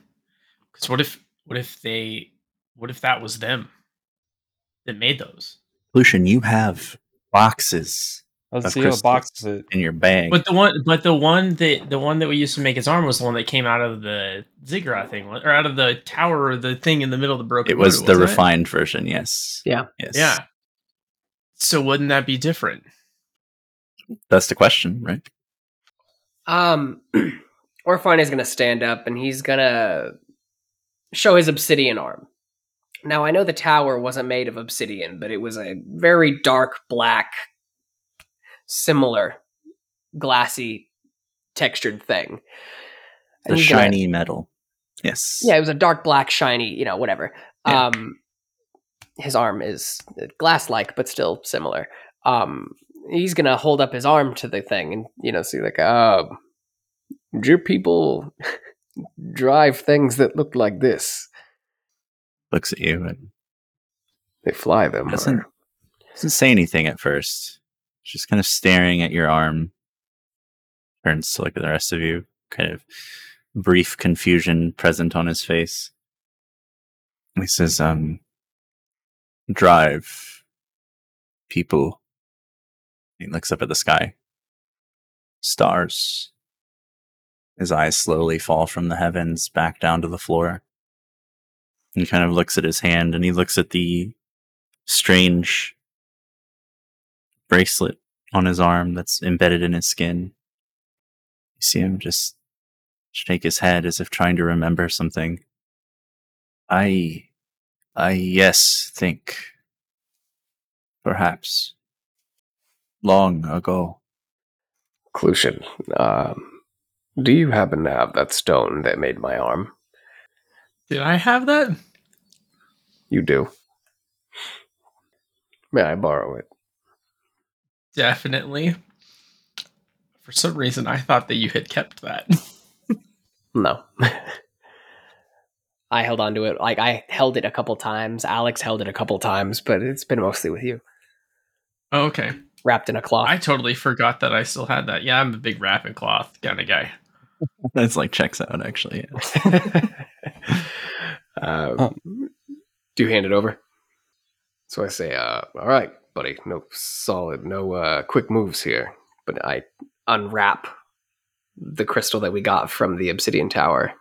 Because what if what if they what if that was them that made those? Lucian, you have boxes Let's Of see what crystals. boxes it. in your bag. But the one but the one that the one that we used to make his arm was the one that came out of the ziggurat thing, or out of the tower or the thing in the middle of the broken. it was road, the wasn't it? refined version, yes. Yeah. Yes. Yeah. So wouldn't that be different? That's the question, right? Um, Orofarne is going to stand up and he's going to show his obsidian arm. Now, I know the tower wasn't made of obsidian, but it was a very dark black, similar glassy textured thing. The And he's gonna- shiny metal. Yes. yeah, it was a dark black, shiny, you know, whatever. Yeah. Um, his arm is glass like, but still similar. Um, he's gonna hold up his arm to the thing and you know see like, uh, do people drive things that look like this? Looks at you and They fly them. doesn't or- doesn't say anything at first. Just kind of staring at your arm. Turns to look at the rest of you, kind of brief confusion present on his face. He says, um, drive people. He looks up at the sky. Stars. His eyes slowly fall from the heavens back down to the floor. He kind of looks at his hand and he looks at the strange bracelet on his arm that's embedded in his skin. You see him just shake his head as if trying to remember something. I, I, yes, think. Perhaps. Long ago. Clutian, um, do you happen to have that stone that made my arm? Did I have that? You do. May I borrow it? Definitely. For some reason, I thought that you had kept that. No. I held on to it. Like I held it a couple times. Alex held it a couple times, but it's been mostly with you, Oh, okay. wrapped in a cloth. I totally forgot that I still had that. Yeah, I'm a big wrapping cloth kind of guy. That's like checks out, actually. Yeah. uh, Oh. Do hand it over? So I say, uh, all right, buddy, no solid, no uh, quick moves here. But I unwrap the crystal that we got from the obsidian tower,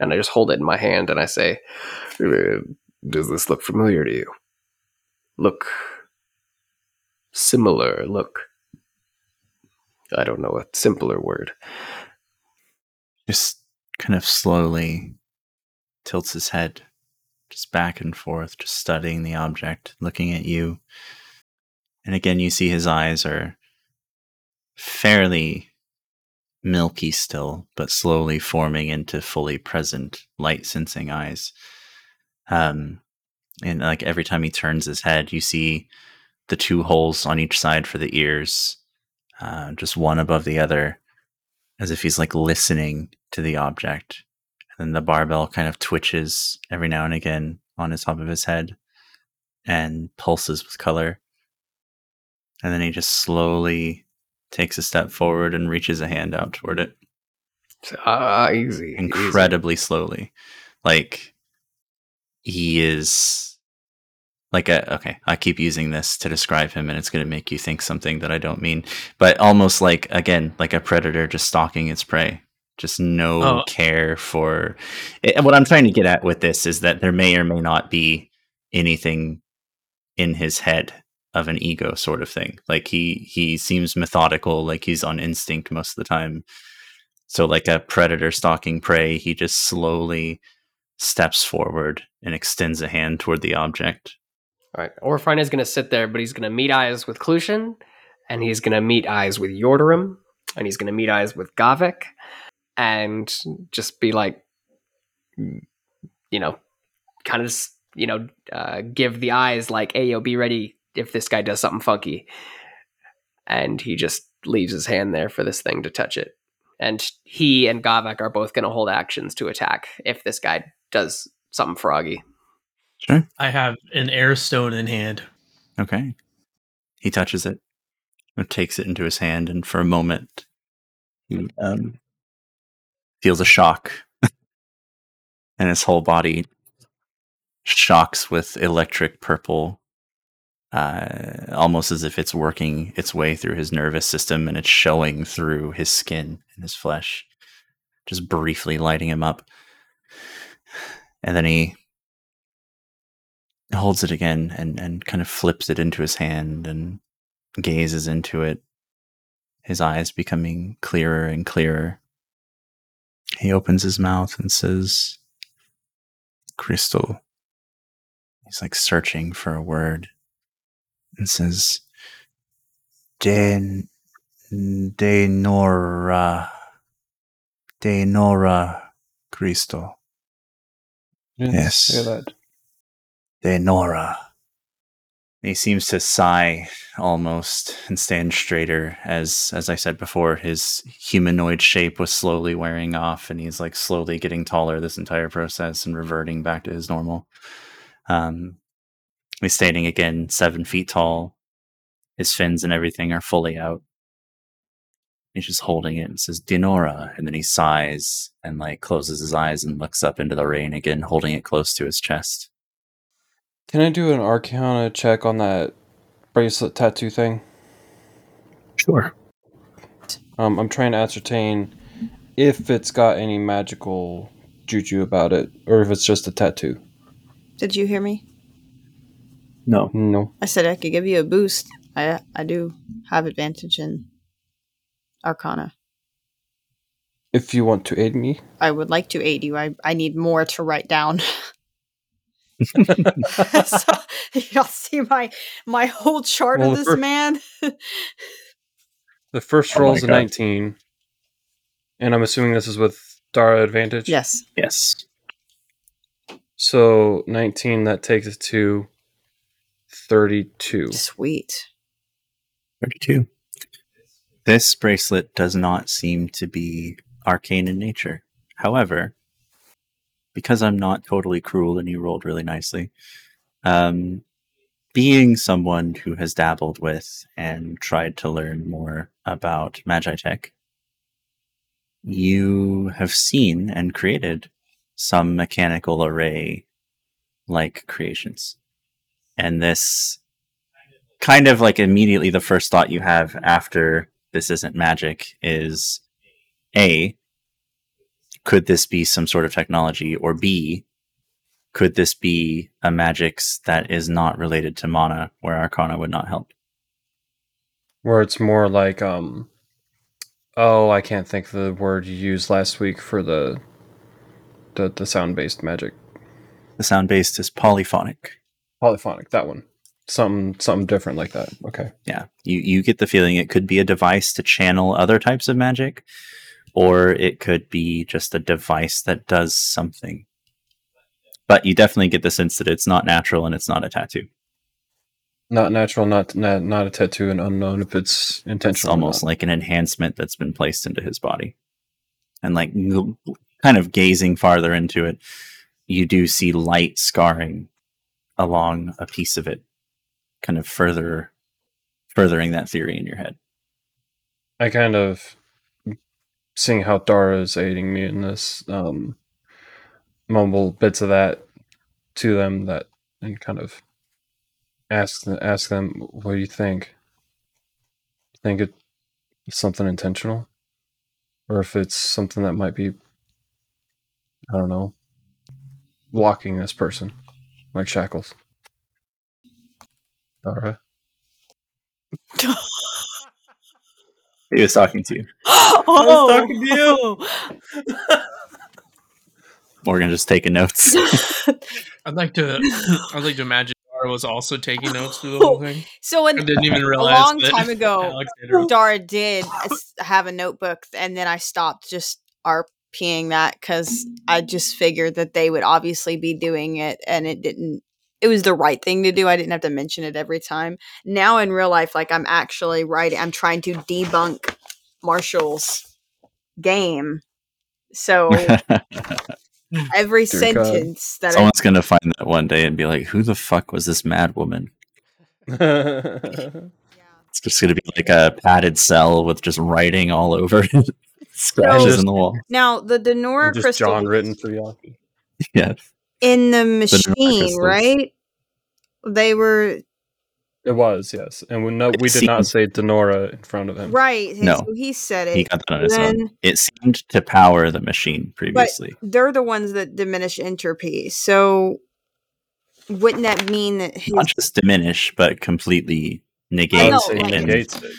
and I just hold it in my hand, and I say, "Uh, "Does this look familiar to you? Look similar. Look. I don't know a simpler word. just kind of slowly tilts his head just back and forth, just studying the object, looking at you. And again, you see his eyes are fairly milky still, but slowly forming into fully present light sensing eyes. Um, and like every time he turns his head, you see the two holes on each side for the ears, uh, just one above the other, as if he's like listening to the object. And then the barbel kind of twitches every now and again on his top of his head and pulses with color. And then he just slowly takes a step forward and reaches a hand out toward it Ah, easy. easy. incredibly slowly. Like he is like a okay i keep using this to describe him and it's going to make you think something that i don't mean but almost like again like a predator just stalking its prey just no Oh. care for eh, and what i'm trying to get at with this is that there may or may not be anything in his head of an ego sort of thing like he he seems methodical like he's on instinct most of the time so like a predator stalking prey he just slowly steps forward and extends a hand toward the object All right. Orofarne is going to sit there, but he's going to meet eyes with Clutian, and he's going to meet eyes with Yordarim, and he's going to meet eyes with Gavik, and just be like, you know, kind of, you know, uh, give the eyes like, hey, yo, be ready if this guy does something funky. And he just leaves his hand there for this thing to touch it. And he and Gavik are both going to hold actions to attack if this guy does something froggy. sure I have an air stone in hand. Okay. He touches it and takes it into his hand, and for a moment, he um, feels a shock, and his whole body shocks with electric purple, uh, almost as if it's working its way through his nervous system and it's showing through his skin and his flesh, just briefly lighting him up. And then he holds it again and, and kind of flips it into his hand and gazes into it, his eyes becoming clearer and clearer. He opens his mouth and says, Crystal. He's like searching for a word and says, Den, Denora, Denora Crystal. Didn't Yes. say that. Denora. He seems to sigh almost and stand straighter as as I said before, his humanoid shape was slowly wearing off and he's like slowly getting taller this entire process and reverting back to his normal. Um he's standing again seven feet tall. His fins and everything are fully out. He's just holding it and says, Dinora. And then he sighs and like closes his eyes and looks up into the rain again, holding it close to his chest. Can I do an Arcana check on that bracelet tattoo thing? Sure. Um, I'm trying to ascertain if it's got any magical juju about it, or if it's just a tattoo. Did you hear me? No. No. I said I could give you a boost. I I do have advantage in Arcana. If you want to aid me. I would like to aid you. I, I need more to write down. so, y'all see my my whole chart Well, of the this fir- man. The first Oh my roll's a God. 19. And I'm assuming this is with Dara advantage? yes. Yes. So 19, that takes it to 32. Sweet. 32. This bracelet does not seem to be arcane in nature. However, because I'm not totally cruel and you rolled really nicely, um, being someone who has dabbled with and tried to learn more about Magitech, you have seen and created some mechanical array like creations. And this kind of like immediately the first thought you have after this isn't magic is A, could this be some sort of technology? Or B, could this be a magix that is not related to mana where Arcana would not help? Where it's more like, um, oh, I can't think of the word you used last week for the the, the sound based magic. The sound based is polyphonic. Polyphonic, that one. Something something different like that. Okay. Yeah. You you get the feeling it could be a device to channel other types of magic, or it could be just a device that does something. But you definitely get the sense that it's not natural and it's not a tattoo. Not natural, not not, not a tattoo, and unknown if it's It's intentional. or almost like an enhancement that's been placed into his body. And like kind of gazing farther into it, you do see light scarring along a piece of it, kind of further furthering that theory in your head. I kind of seeing how Dara is aiding me in this, um, mumble bits of that to them that and kind of ask them, ask them what do you think? Think it's something intentional, or if it's something that might be I don't know blocking this person like shackles. All right. He was talking to you. oh, talking to you. Morgan just taking notes. I'd like to. I'd like to imagine Dara was also taking notes through the whole thing. so I didn't even realize a realize. long that time ago, Alexander Dara did have a notebook, and then I stopped just RPing that because I just figured that they would obviously be doing it, and it didn't. It was the right thing to do. I didn't have to mention it every time. Now in real life, like I'm actually writing. I'm trying to debunk Marshall's game. So every Dear God. sentence that I Someone's gonna find that one day and be like, "Who the fuck was this mad woman?" It's just gonna be like a padded cell with just writing all over it, scratches Just- in the wall. now the Denora just crystal John written for Yaki. Yeah, in the machine, crystals. right? They were It was yes, and we no, we did not say Denora in front of him. right. No. so he said it. he got that on his own. Then- It seemed to power the machine previously. they're the ones that diminish entropy. So wouldn't that mean that his, Not just diminish, but completely negate. know, like- and- negates it.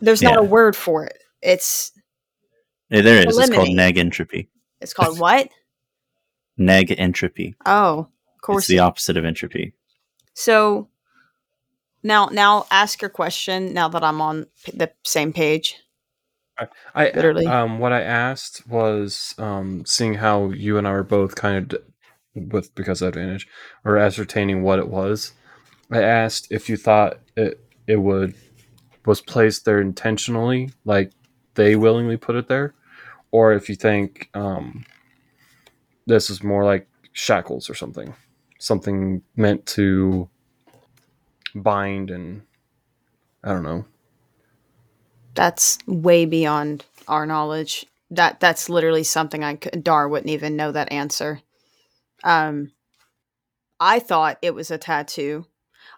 there's not a word for it? It's there is. It's called eliminate. neg entropy. it's called what? Neg entropy. Oh, of course. It's the opposite of entropy. so now, now ask your question. Now that I'm on p- the same page, I Literally. um what I asked was um seeing how you and I were both kind of d- with because of advantage or ascertaining what it was. I asked if you thought it it would was placed there intentionally, like they willingly put it there, or if you think um this is more like shackles or something, something meant to bind and I don't know. that's way beyond our knowledge. That that's literally something I could, Dar wouldn't even know that answer. Um, I thought it was a tattoo.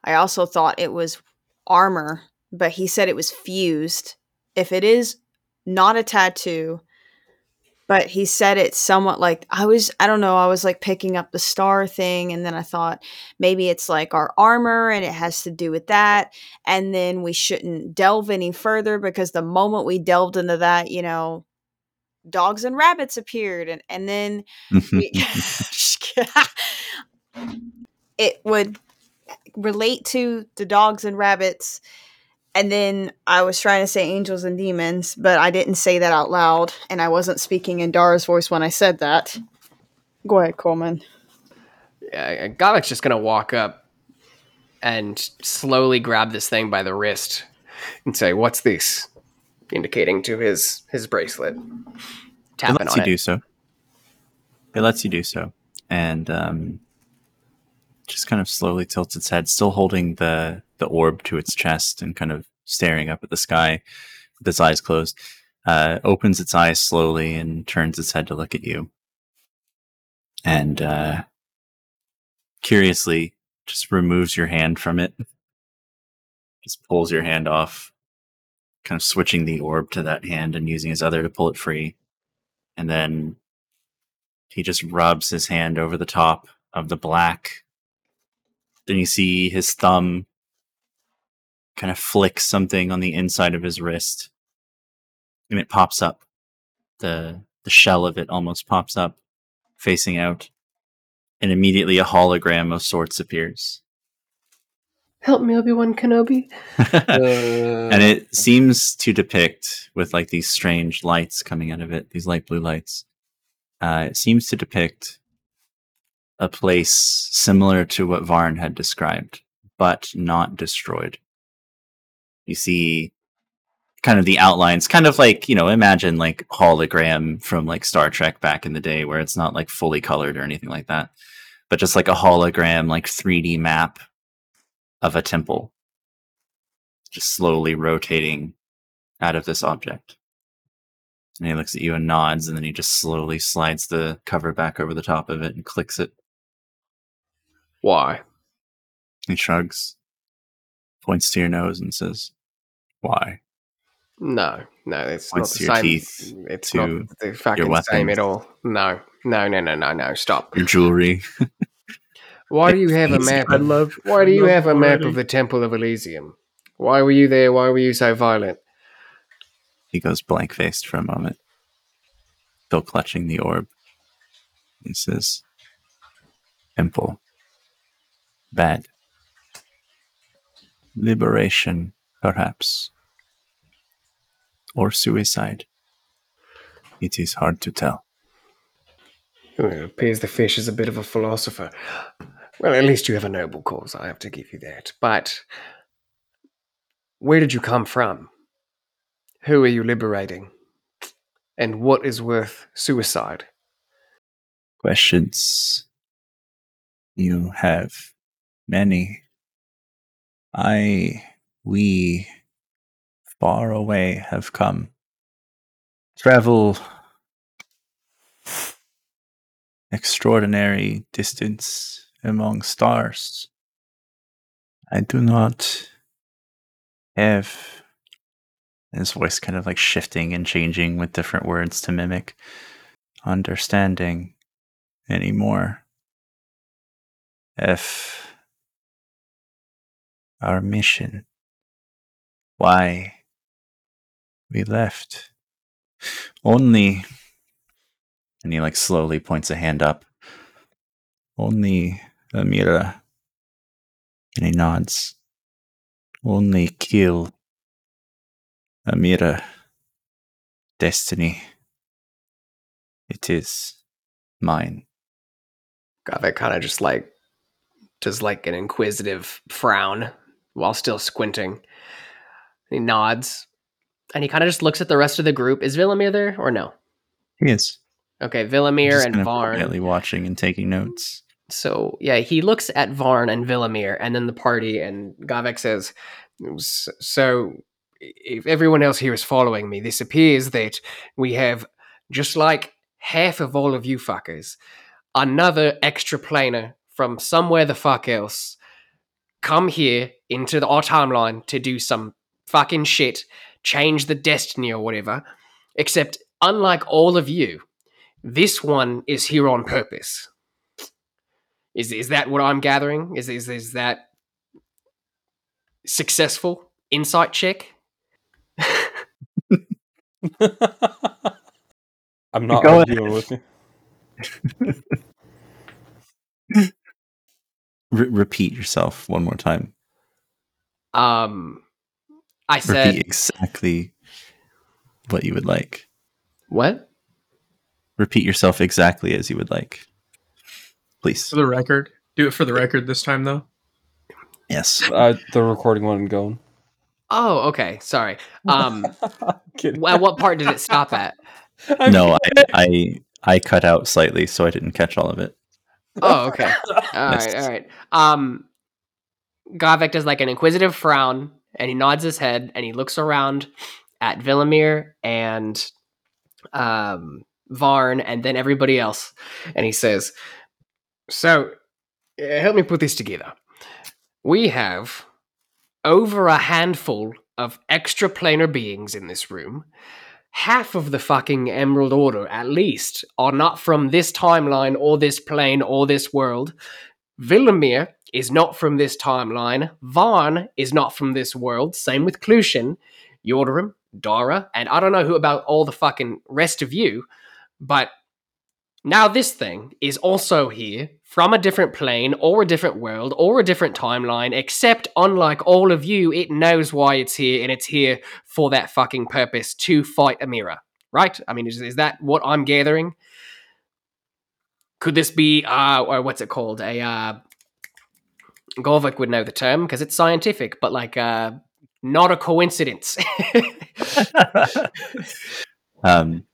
I also thought it was armor, but he said it was fused. If it is not a tattoo, but he said it somewhat like I was I don't know, I was like picking up the star thing and then I thought maybe it's like our armor and it has to do with that and then we shouldn't delve any further because the moment we delved into that, you know, dogs and rabbits appeared and and then we- it would relate to the dogs and rabbits and then I was trying to say angels and demons, but I didn't say that out loud, and I wasn't speaking in Dara's voice when I said that. Go ahead, Coleman. Yeah, Gavek's just gonna walk up and slowly grab this thing by the wrist and say, "What's this?" Indicating to his his bracelet. it lets on you it. do so. It lets you do so, and um, just kind of slowly tilts its head, still holding the the orb to its chest and kind of staring up at the sky with its eyes closed. Uh, opens its eyes slowly and turns its head to look at you, and uh, curiously just removes your hand from it. Just pulls your hand off, kind of switching the orb to that hand and using his other to pull it free and then he just rubs his hand over the top of the black. Then you see his thumb kind of flicks something on the inside of his wrist, and it pops up. the The shell of it almost pops up, facing out, and immediately a hologram of sorts appears. Help me, Obi Wan Kenobi. and it seems to depict with like these strange lights coming out of it these light blue lights uh, it seems to depict a place similar to what varn had described but not destroyed you see kind of the outlines kind of like you know imagine like hologram from like star trek back in the day where it's not like fully colored or anything like that but just like a hologram like 3d map of a temple just slowly rotating out of this object. And he looks at you and nods, and then he just slowly slides the cover back over the top of it and clicks it. Why? He shrugs, points to your nose, and says, Why? No, no, it's Points not the your same. teeth, it's not the fucking same at all. No, no, no, no, no, no. Stop. Your jewelry. Why do you have a map? I love. why do you have a map of the Temple of Elysium? Why were you there? Why were you so violent? He goes blank faced for a moment, still clutching the orb. He says, Temple. Bad. Liberation, perhaps. Or suicide. It is hard to tell. Well, it appears the fish is a bit of a philosopher. Well, at least you have a noble cause. I have to give you that. But where did you come from? Who are you liberating? And what is worth suicide? Questions. You have many. I, we, far away have come. Travel extraordinary distance among stars. I do not have his voice kind of like shifting and changing with different words to mimic understanding anymore. If our mission, why we left, only, and he like slowly points a hand up, only Amira, and he nods, only kill Amira, destiny. It is mine. Gavik kind of just like does like an inquisitive frown while still squinting. He nods and he kind of just looks at the rest of the group. Is Villamir there or no? He is. Okay, Villamir and Varn. quietly watching and taking notes. So yeah, he looks at Varn and Villamir and then the party, and Gavek says, "So, if everyone else here is following me, this appears that we have just like half of all of you fuckers, another extra planer from somewhere the fuck else, come here into the, our timeline to do some fucking shit, change the destiny or whatever. Except, unlike all of you, this one is here on purpose." Is is that what I'm gathering? Is is is that successful insight check? I'm not Go arguing with you. Re- repeat yourself one more time. Um, I said repeat exactly what you would like. what? Repeat yourself exactly as you would like. Please. For the record, do it for the record this time, though. Yes. Uh, the recording wasn't going. Oh, okay. Sorry. Um, Kidding. well, what part did it stop at? I'm No, I, I I cut out slightly, so I didn't catch all of it. Oh, okay. all right, all right. Um, Gavek does like an inquisitive frown, and he nods his head, and he looks around at Villamir and um, Varn, and then everybody else, and he says, "So, uh, help me put this together. We have over a handful of extra planar beings in this room." Half of the fucking Emerald Order, at least, are not from this timeline or this plane or this world. Villamir is not from this timeline. Varn is not from this world. Same with Clutian, Yordarim, Dara, and I don't know who about all the fucking rest of you, but now this thing is also here from a different plane or a different world or a different timeline, except unlike all of you, it knows why it's here and it's here for that fucking purpose to fight Amira. Right? I mean, is, is that what I'm gathering? Could this be, uh, or what's it called? A, uh, Golvik would know the term because it's scientific, but like, uh, not a coincidence. um,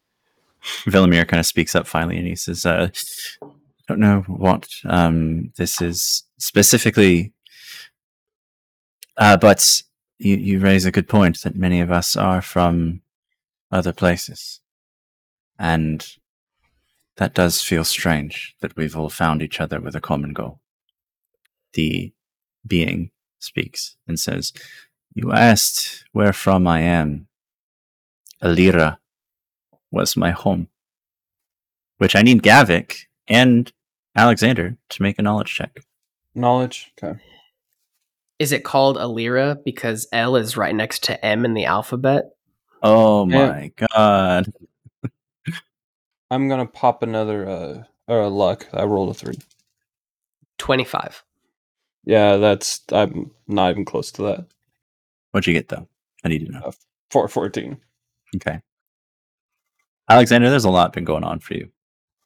Villamir kind of speaks up finally, and he says, uh, "I don't know what um, this is specifically, uh, but you, you raise a good point that many of us are from other places, and that does feel strange that we've all found each other with a common goal. the being speaks and says, You asked where from I am. Alira was my home. Which I need Gavik and Alexander to make a knowledge check. Knowledge. Okay. Is it called Alira because L is right next to M in the alphabet? Oh Yeah. my god. I'm gonna pop another uh or a luck. I rolled a three. 25. Yeah, that's I'm not even close to that. What'd you get though? I need to know. Four fourteen. Okay. Alexander, there's a lot been going on for you.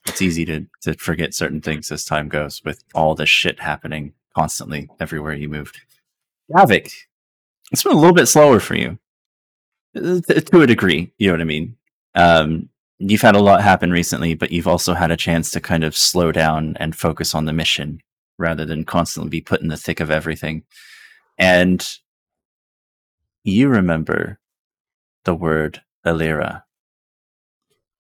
It's easy to, to forget certain things as time goes with all this shit happening constantly everywhere you move. Gavik, it's been a little bit slower for you. To a degree, you know what I mean? Um, you've had a lot happen recently, but you've also had a chance to kind of slow down and focus on the mission rather than constantly be put in the thick of everything. And you remember the word Alira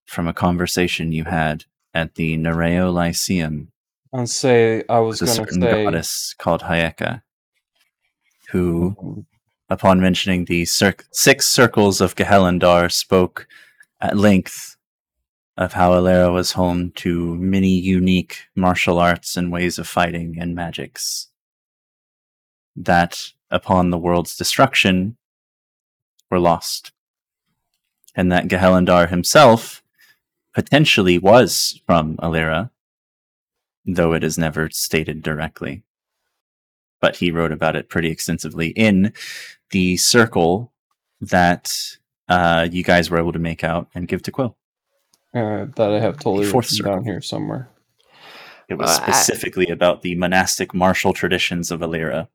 from a conversation you had at the Nereo Lyceum I'll say I was gonna certain say goddess called Hayeka, who, mm-hmm. upon mentioning the cir- six circles of Gehelandar, spoke at length of how Alera was home to many unique martial arts and ways of fighting and magics. That, upon the world's destruction, were lost. And that Gehelandar himself potentially was from Alira, though it is never stated directly. But he wrote about it pretty extensively in the circle that uh, you guys were able to make out and give to Quill. uh, that I have totally Fourth written circle. down here somewhere. It was Uh, I- specifically about the monastic martial traditions of Alira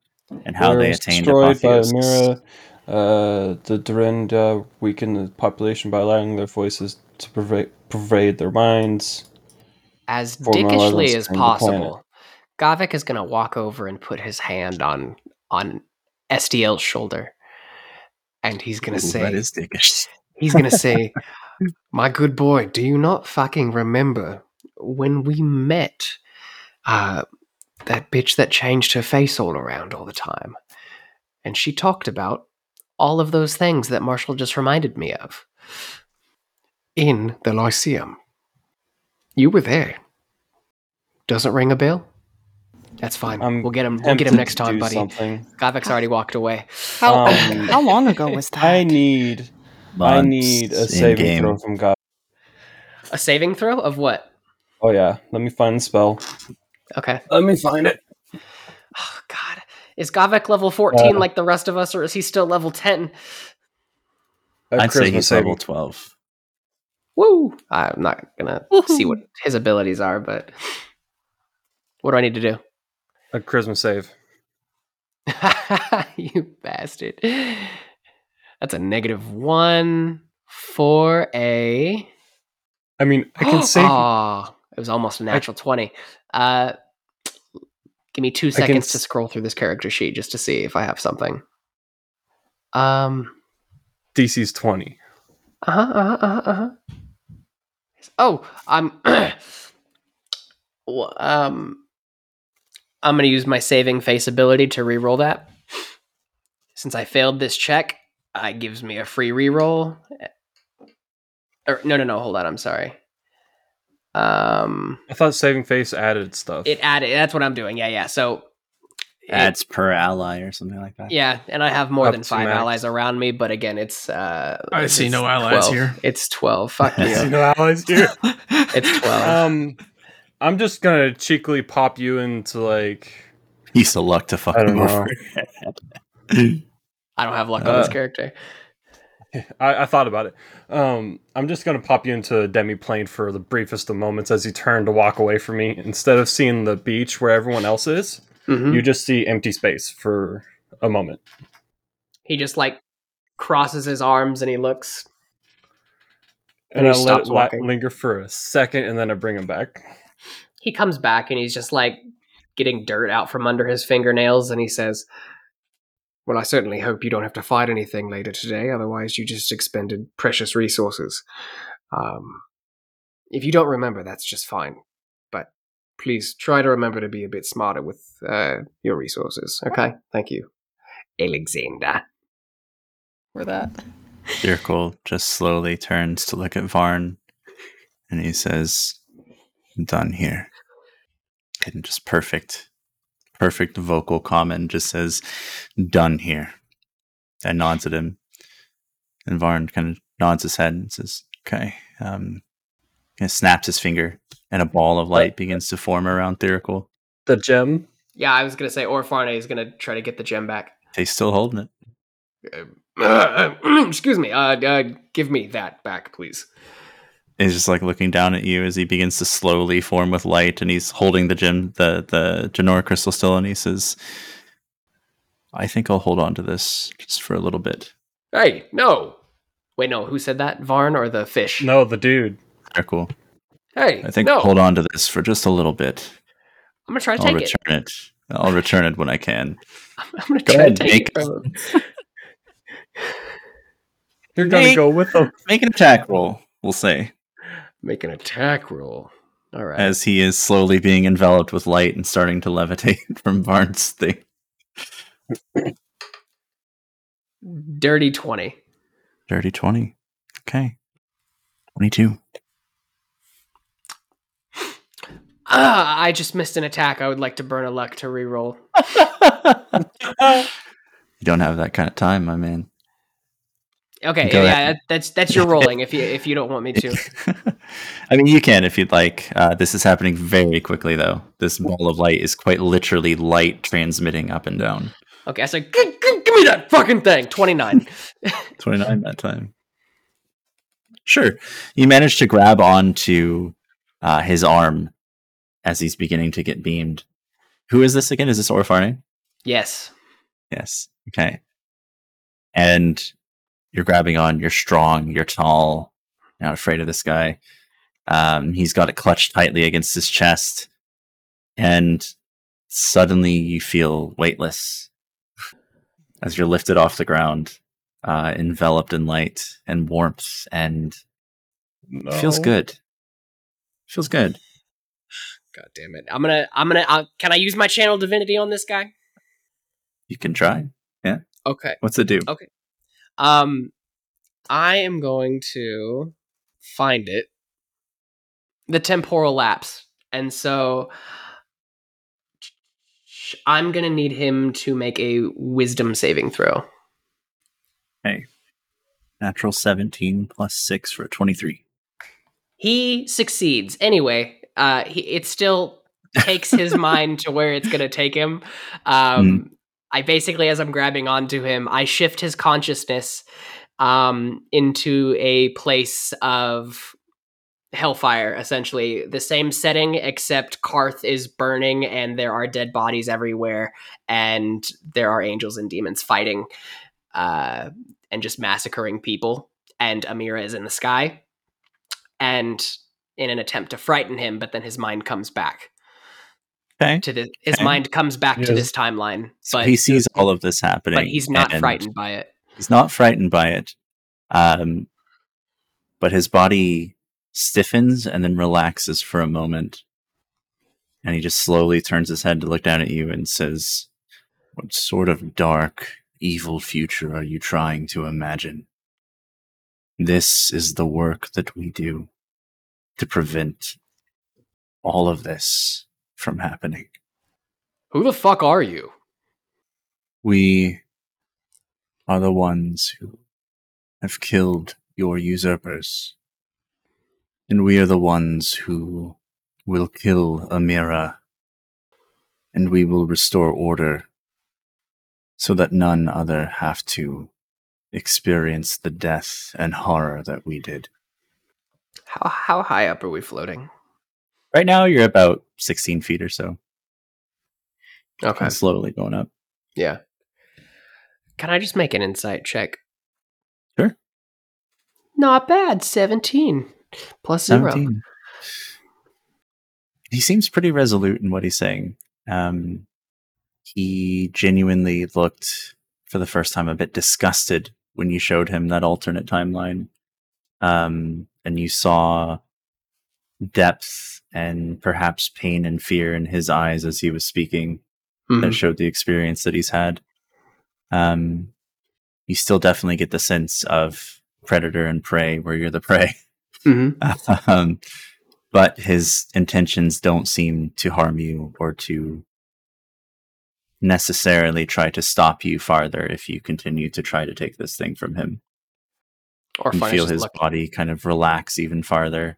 and how Where it they attained destroyed by. Amira. Uh, the Dorinda weakened the population by allowing their voices to pervade, pervade their minds. As dickishly as from the planet. possible, Gavik is going to walk over and put his hand on on SDL's shoulder. And he's going Ooh, to say, that is dickish. He's gonna say, "My good boy, do you not fucking remember when we met? Uh, that bitch that changed her face all around all the time, and she talked about all of those things that Marshall just reminded me of in the Lyceum. You were there. Doesn't ring a bell? That's fine. I'm we'll get him. We'll get him next time, buddy. Something. Gavik's already walked away. How Um, how long ago was that? I need. I need a saving game. throw from God. A saving throw of what? Oh yeah, let me find the spell. Okay. Let me find it. Oh, God. Is Gavik level 14 Uh, like the rest of us, or is he still level 10? A I'd say he's level 12. Woo! I'm not going to see what his abilities are, but what do I need to do? A charisma save. you bastard. That's a negative one for a. I mean, I can save. Oh, it was almost a natural 20. Uh, give me two I can seconds to scroll through this character sheet just to see if I have something. Um. DC's twenty. Uh huh. Uh huh. Uh huh. Oh, I'm. Um, I'm gonna use my saving face ability to re-roll that. Since I failed this check, it gives me a free re-roll. Or no, no, no. Hold on. I'm sorry. Um, I thought saving face added stuff. it added. That's what I'm doing. Yeah, yeah. So. It- per ally or something like that. yeah, and I have more Up than five max. allies around me, but again, it's uh I it's see no allies 12. here. It's twelve. Fuck you. I see you. no allies here. It's twelve. um, I'm just gonna cheekily pop you into like. Piece of luck to fuck I don't him know. over. I don't have luck on this uh, character. I, I thought about it. Um, I'm just gonna pop you into a demi plane for the briefest of moments as you turn to walk away from me. Instead of seeing the beach where everyone else is, Mhm. you just see empty space for a moment. He just like crosses his arms and he looks. And, he I let stops it walking. linger for a second, and then I bring him back. He comes back and he's just like getting dirt out from under his fingernails and he says, Well, I certainly hope you don't have to fight anything later today, otherwise, you just expended precious resources. Um, if you don't remember, that's just fine. But please try to remember to be a bit smarter with uh, your resources. Okay, thank you, Alexander. For that. Dirkle just slowly turns to look at Varn and he says, Done here. And just perfect, perfect vocal comment just says, Done here. And nods at him. And Varn kind of nods his head and says, Okay. Um, and snaps his finger and a ball of light begins to form around Therical. The gem. Yeah, I was gonna say Orofarne is gonna try to get the gem back. He's still holding it. Uh, excuse me. Uh, uh, give me that back, please. He's just like looking down at you as he begins to slowly form with light, and he's holding the gem, the the Janora crystal still, and he says, "I think I'll hold on to this just for a little bit." Hey, no. Wait, no. Who said that? Varn or the fish? No, the dude. Very cool. Hey, I think no. Hold on to this for just a little bit. I'm gonna try to I'll take return it. I'll return it when I can. I'm gonna Go try ahead, to take make- it from. You're gonna Make- go with them. Make an attack roll, we'll say, Make an attack roll. All right. as he is slowly being enveloped with light and starting to levitate from Varn's thing. Dirty twenty. Dirty 20. Okay. 22. Ah, I just missed an attack. I would like to burn a luck to reroll. You don't have that kind of time, my man. Okay, Go yeah, ahead. that, that's that's your rolling. If you if you don't want me to. I mean, you can if you'd like. Uh, this is happening very quickly, though. This ball of light is quite literally light transmitting up and down. Okay, I said, give, give, give me that fucking thing. Twenty nine. 29 that time. Sure. You managed to grab onto uh, his arm as he's beginning to get beamed. Who is this again? Is this Orofarne? yes. Yes. Okay. And you're grabbing on, you're strong, you're tall, not afraid of this guy. Um, he's got it clutched tightly against his chest. And suddenly you feel weightless as you're lifted off the ground, uh, enveloped in light and warmth, and No. it feels good. Feels good. God damn it. I'm gonna I'm gonna. Uh, can I use my channel divinity on this guy? You can try. Yeah. Okay. What's it do? Okay. Um, I am going to find it. The temporal lapse, and so I'm gonna need him to make a wisdom saving throw. Hey, natural 17 plus 6 for 23. He succeeds. Anyway, uh, he, it still takes his mind to where it's going to take him. Um, I basically, as I'm grabbing onto him, I shift his consciousness um, into a place of hellfire, essentially. The same setting, except Karth is burning and there are dead bodies everywhere, and there are angels and demons fighting uh, and just massacring people. And Amira is in the sky and in an attempt to frighten him, but then his mind comes back Okay. to the his Okay. mind comes back to this timeline, So but he sees all of this happening. but he's not frightened by it. He's not frightened by it. Um, but his body stiffens and then relaxes for a moment. And he just slowly turns his head to look down at you and says, What sort of dark, evil future are you trying to imagine? This is the work that we do to prevent all of this from happening. Who the fuck are you? We are the ones who have killed your usurpers. And we are the ones who will kill Amira. And we will restore order so that none other have to experience the death and horror that we did. How how high up are we floating? Right now, you're about 16 feet or so, Okay. and slowly going up. Yeah. Can I just make an insight check? Sure. Not bad. 17 plus zero. 17. He seems pretty resolute in what he's saying. Um, he genuinely looked for the first time a bit disgusted when you showed him that alternate timeline. Um, and you saw depth and perhaps pain and fear in his eyes as he was speaking that Mhm. showed the experience that he's had. Um, you still definitely get the sense of predator and prey, where you're the prey. Mhm. um, but his intentions don't seem to harm you or to necessarily try to stop you farther if you continue to try to take this thing from him. Or You feel his look- body kind of relax even farther.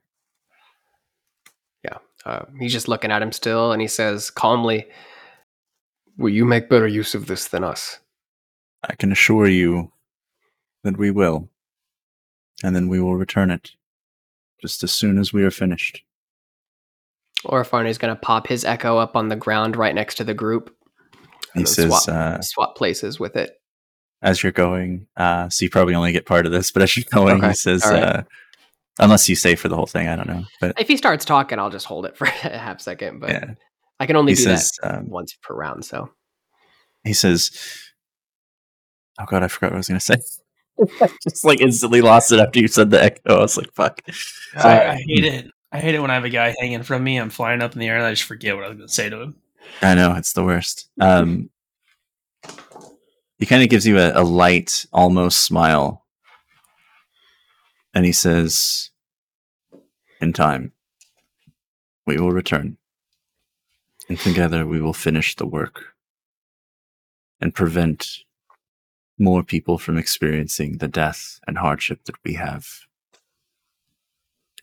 uh, he's just looking at him still, and he says calmly, "Will you make better use of this than us?" I can assure you that we will. And then we will return it just as soon as we are finished. Orofarne's gonna pop his echo up on the ground right next to the group. He and then says, swap, uh, swap places with it. As you're going, uh, so you probably only get part of this, but as you're going, Okay, he says, all right. uh, unless you say for the whole thing, I don't know. But If he starts talking, I'll just hold it for a half second. But yeah, I can only he do says, that um, once per round. So he says, oh God, I forgot what I was going to say. Just like instantly lost it after you said the echo. I was like, fuck. I, I hate it. I hate it when I have a guy hanging from me. I'm flying up in the air and I just forget what I was going to say to him. I know it's the worst. Um, he kind of gives you a, a light, almost smile, and he says, "In time, we will return, and together we will finish the work and prevent more people from experiencing the death and hardship that we have,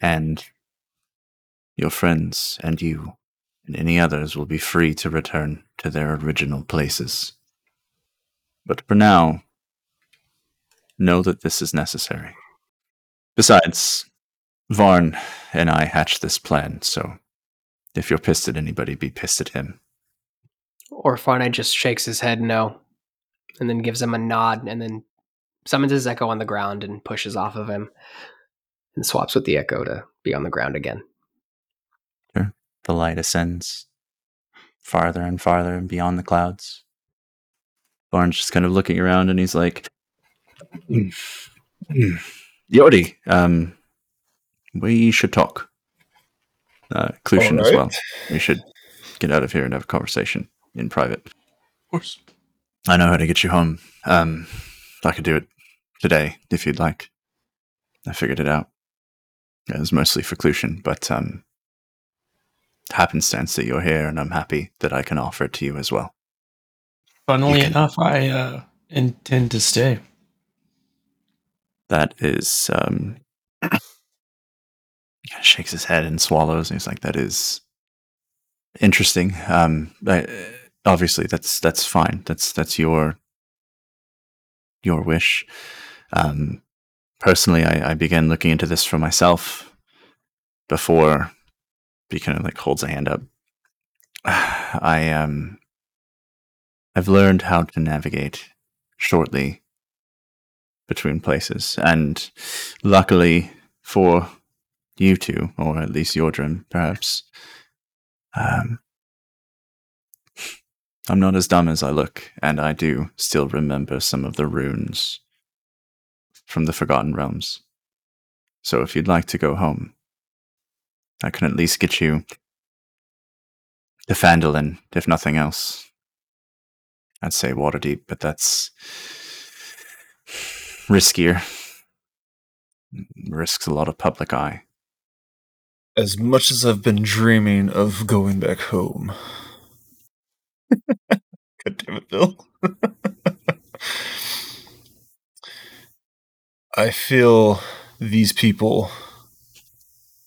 and your friends and you." and any others will be free to return to their original places. But for now, know that this is necessary. Besides, Varn and I hatched this plan, so if you're pissed at anybody, be pissed at him. Orofarne just shakes his head no, and then gives him a nod, and then summons his echo on the ground and pushes off of him, and swaps with the echo to be on the ground again. The light ascends farther and farther and beyond the clouds. Varn's just kind of looking around and he's like, Yodi, um, we should talk. Uh, Clutian as well. We should get out of here and have a conversation in private. Of course. I know how to get you home. Um, I could do it today if you'd like. I figured it out. It was mostly for Clutian, but um, happenstance that you're here, and I'm happy that I can offer it to you as well. Funnily can- enough, I uh, intend to stay. That is, um, he kind of shakes his head and swallows, and he's like, "That is interesting. Um, I, obviously, that's that's fine. That's that's your your wish. Um, personally, I, I began looking into this for myself before he kind of like holds a hand up. I um, I've learned how to navigate shortly between places, and luckily for you two, or at least Yordarim, perhaps, um, I'm not as dumb as I look, and I do still remember some of the runes from the Forgotten Realms. So if you'd like to go home, I can at least get you to Fandolin, if nothing else. I'd say Waterdeep, but that's riskier. Risks a lot of public eye. As much as I've been dreaming of going back home. God damn it, Bill. I feel these people.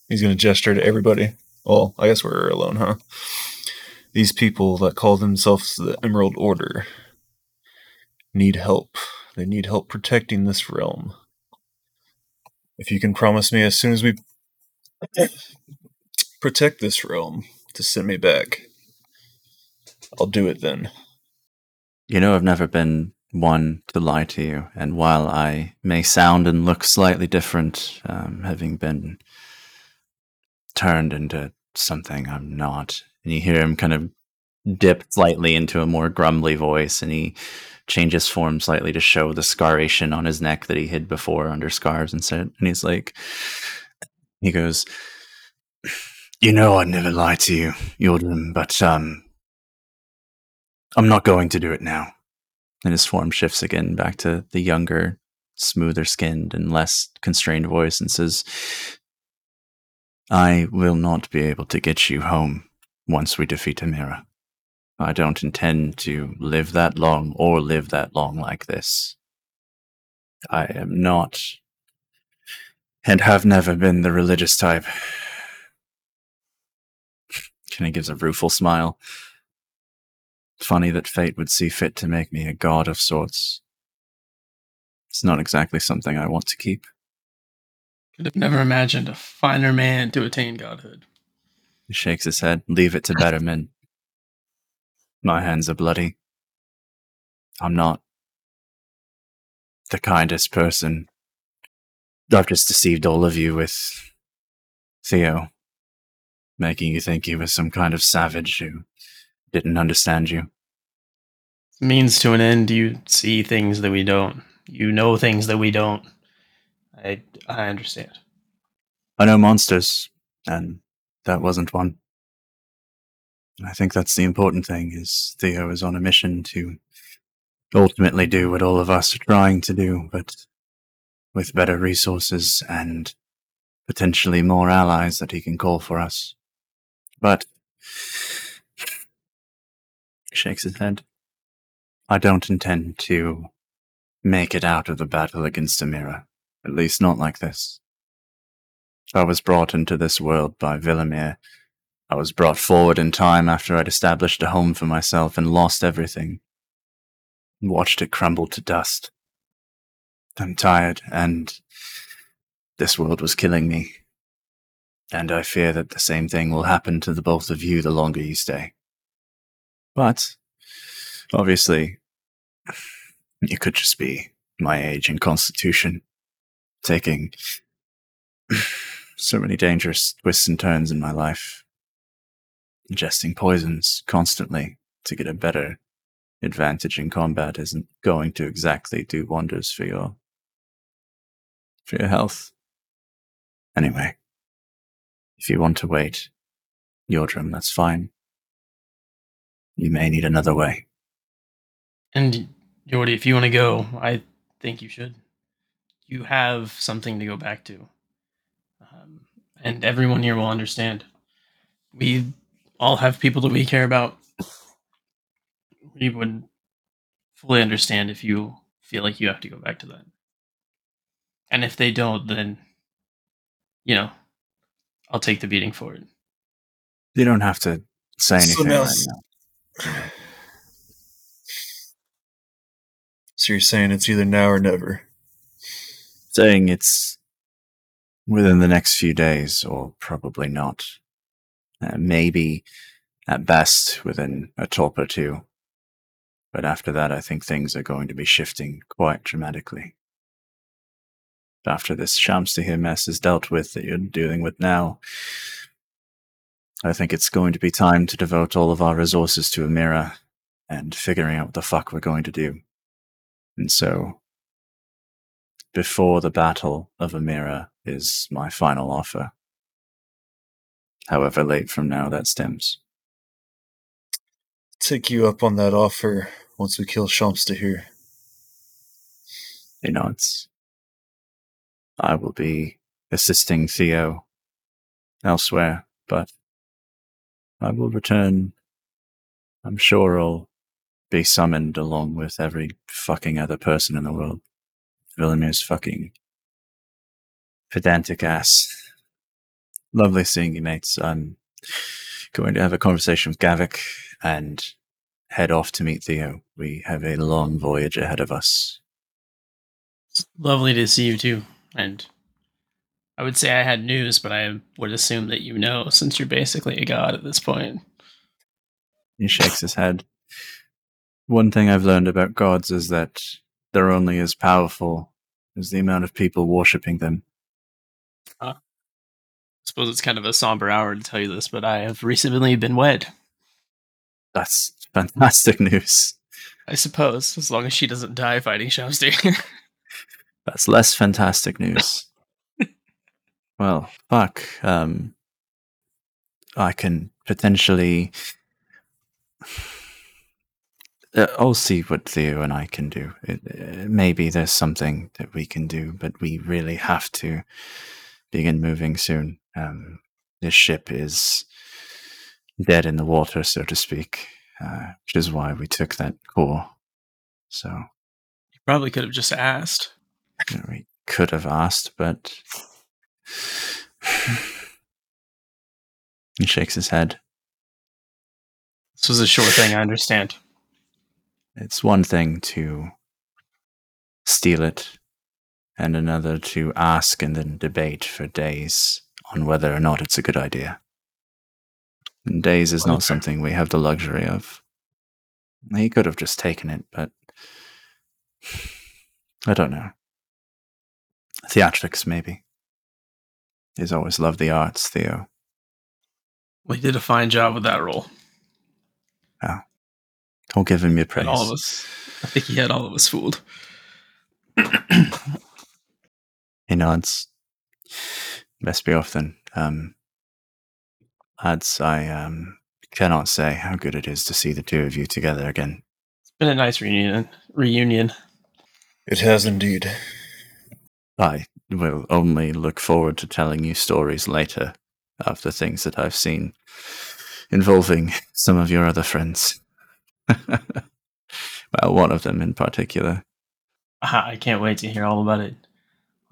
He's going to gesture to everybody. Well, I guess we're alone, huh? These people that call themselves the Emerald Order need help. They need help protecting this realm. If you can promise me as soon as we protect this realm to send me back, I'll do it then. You know, I've never been one to lie to you, and while I may sound and look slightly different, um, having been turned into something I'm not, and you hear him kind of dip slightly into a more grumbly voice, and he changes form slightly to show the scaration on his neck that he hid before under scarves and said, and he's like, he goes, You know I'd never lie to you, Yordarim, but um I'm not going to do it now. And his form shifts again back to the younger, smoother skinned and less constrained voice and says I will not be able to get you home once we defeat Amira. I don't intend to live that long or live that long like this. I am not and have never been the religious type. Kind of gives a rueful smile. Funny that fate would see fit to make me a god of sorts. It's not exactly something I want to keep. Could have never imagined a finer man to attain godhood. He shakes his head. Leave it to better men. My hands are bloody. I'm not the kindest person. I've just deceived all of you with Theo, making you think he was some kind of savage who didn't understand you. Means to an end, you see things that we don't. You know things that we don't. I I understand. I know monsters, and that wasn't one. I think that's the important thing is Theo is on a mission to ultimately do what all of us are trying to do, but with better resources and potentially more allies that he can call for us. But shakes his head. I don't intend to make it out of the battle against Amira, at least not like this. I was brought into this world by Villamir. I was brought forward in time after I'd established a home for myself and lost everything. Watched it crumble to dust. I'm tired, and this world was killing me. And I fear that the same thing will happen to the both of you the longer you stay. But, obviously, it could just be my age and constitution, taking so many dangerous twists and turns in my life, ingesting poisons constantly to get a better advantage in combat isn't going to exactly do wonders for your for your health. Anyway, if you want to wait, Yordarim, that's fine. You may need another way. And Jordy, if you want to go, I think you should. You have something to go back to. And everyone here will understand. We all have people that we care about. We would fully understand if you feel like you have to go back to that. And if they don't, then, you know, I'll take the beating for it. You don't have to say So anything now right now. So you're saying it's either now or never. Saying it's within the next few days, or probably not. Uh, maybe, at best, within a top or two. But after that, I think things are going to be shifting quite dramatically. After this Shamstahir mess is dealt with that you're dealing with now, I think it's going to be time to devote all of our resources to Amira and figuring out what the fuck we're going to do. And so, before the battle of Amira is my final offer. However late from now that stems. Take you up on that offer once we kill Shamstahir. He nods. I will be assisting Theo elsewhere, but I will return. I'm sure I'll be summoned along with every fucking other person in the world. Villamir's fucking pedantic ass. Lovely seeing you, mates. I'm going to have a conversation with Gavik and head off to meet Theo. We have a long voyage ahead of us. It's lovely to see you too. And I would say I had news, but I would assume that you know since you're basically a god at this point. He shakes his head. One thing I've learned about gods is that they're only as powerful as the amount of people worshipping them. I suppose it's kind of a somber hour to tell you this, but I have recently been wed. That's fantastic news. I suppose, as long as she doesn't die fighting Shamstahir. That's less fantastic news. well, fuck. Um, I can potentially. Uh, I'll see what Theo and I can do. It, uh, maybe there's something that we can do, but we really have to begin moving soon. Um, this ship is dead in the water, so to speak, uh, which is why we took that core. So You probably could have just asked. we could have asked, but he shakes his head. This was a short thing, I understand. It's one thing to steal it, and another to ask and then debate for days on whether or not it's a good idea. And days is not something we have the luxury of. He could have just taken it, but I don't know. Theatrics, maybe. He's always loved the arts, Theo. Well, he did a fine job with that role. Don't give him your praise. All of us. I think he had all of us fooled. He nods. Best be off then. Um, lads, I um, cannot say how good it is to see the two of you together again. It's been a nice reunion. Reunion. It has indeed. I will only look forward to telling you stories later of the things that I've seen involving some of your other friends. well, one of them in particular. Ah, I can't wait to hear all about it.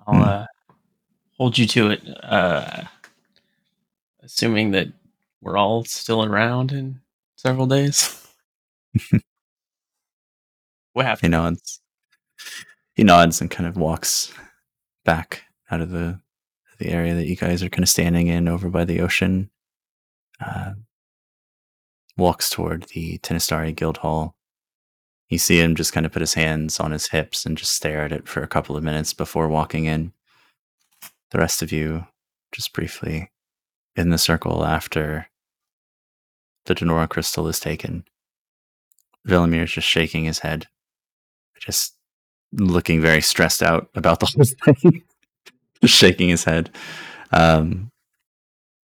I'll Hmm. uh, hold you to it. Uh, assuming that we're all still around in several days. what He happened? nods. He nods and kind of walks back out of the the area that you guys are kind of standing in over by the ocean. Uh, walks toward the Tenestari Guild Hall. You see him just kind of put his hands on his hips and just stare at it for a couple of minutes before walking in. The rest of you, just briefly, in the circle after the Denora crystal is taken. Villamir is just shaking his head, just looking very stressed out about the whole thing, just shaking his head. Um,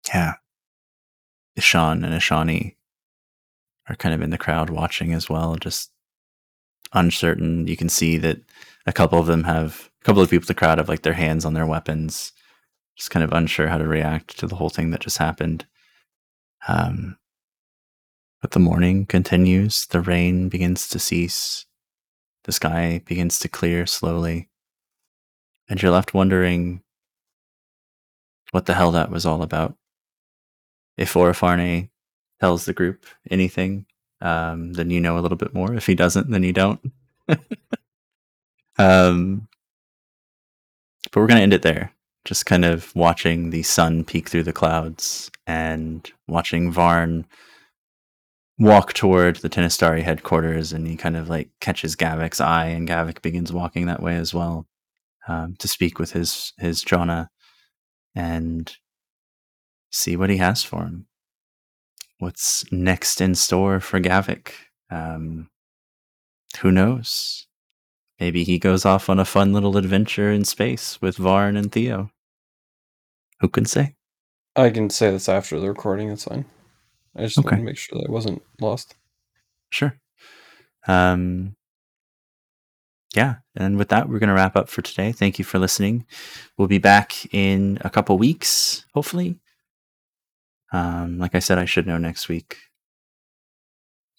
yeah, Ishan and Ishani are kind of in the crowd watching as well, just uncertain. You can see that a couple of them have couple of people in the crowd have like their hands on their weapons, just kind of unsure how to react to the whole thing that just happened. Um, but the morning continues. The rain begins to cease. The sky begins to clear slowly. And you're left wondering what the hell that was all about. If Orofarne tells the group anything, um, then you know a little bit more. If he doesn't, then you don't. um, but we're going to end it there. Just kind of watching the sun peek through the clouds and watching Varn walk toward the Tenestari headquarters and he kind of like catches Gavik's eye and Gavik begins walking that way as well um, to speak with his his Jonna and see what he has for him. What's next in store for Gavik? Um, who knows? Maybe he goes off on a fun little adventure in space with Varn and Theo. Who can say? I can say this after the recording. It's fine. I just want to make sure that I wasn't lost. Sure. Um, yeah, and with that, we're going to wrap up for today. Thank you for listening. We'll be back in a couple weeks, hopefully. Um, like I said, I should know next week.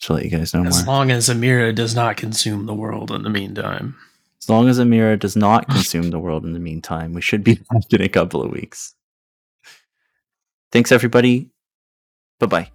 To let you guys know As more. long as Amira does not consume the world in the meantime. As long as Amira does not consume the world in the meantime, we should be back in a couple of weeks. Thanks, everybody. Bye bye.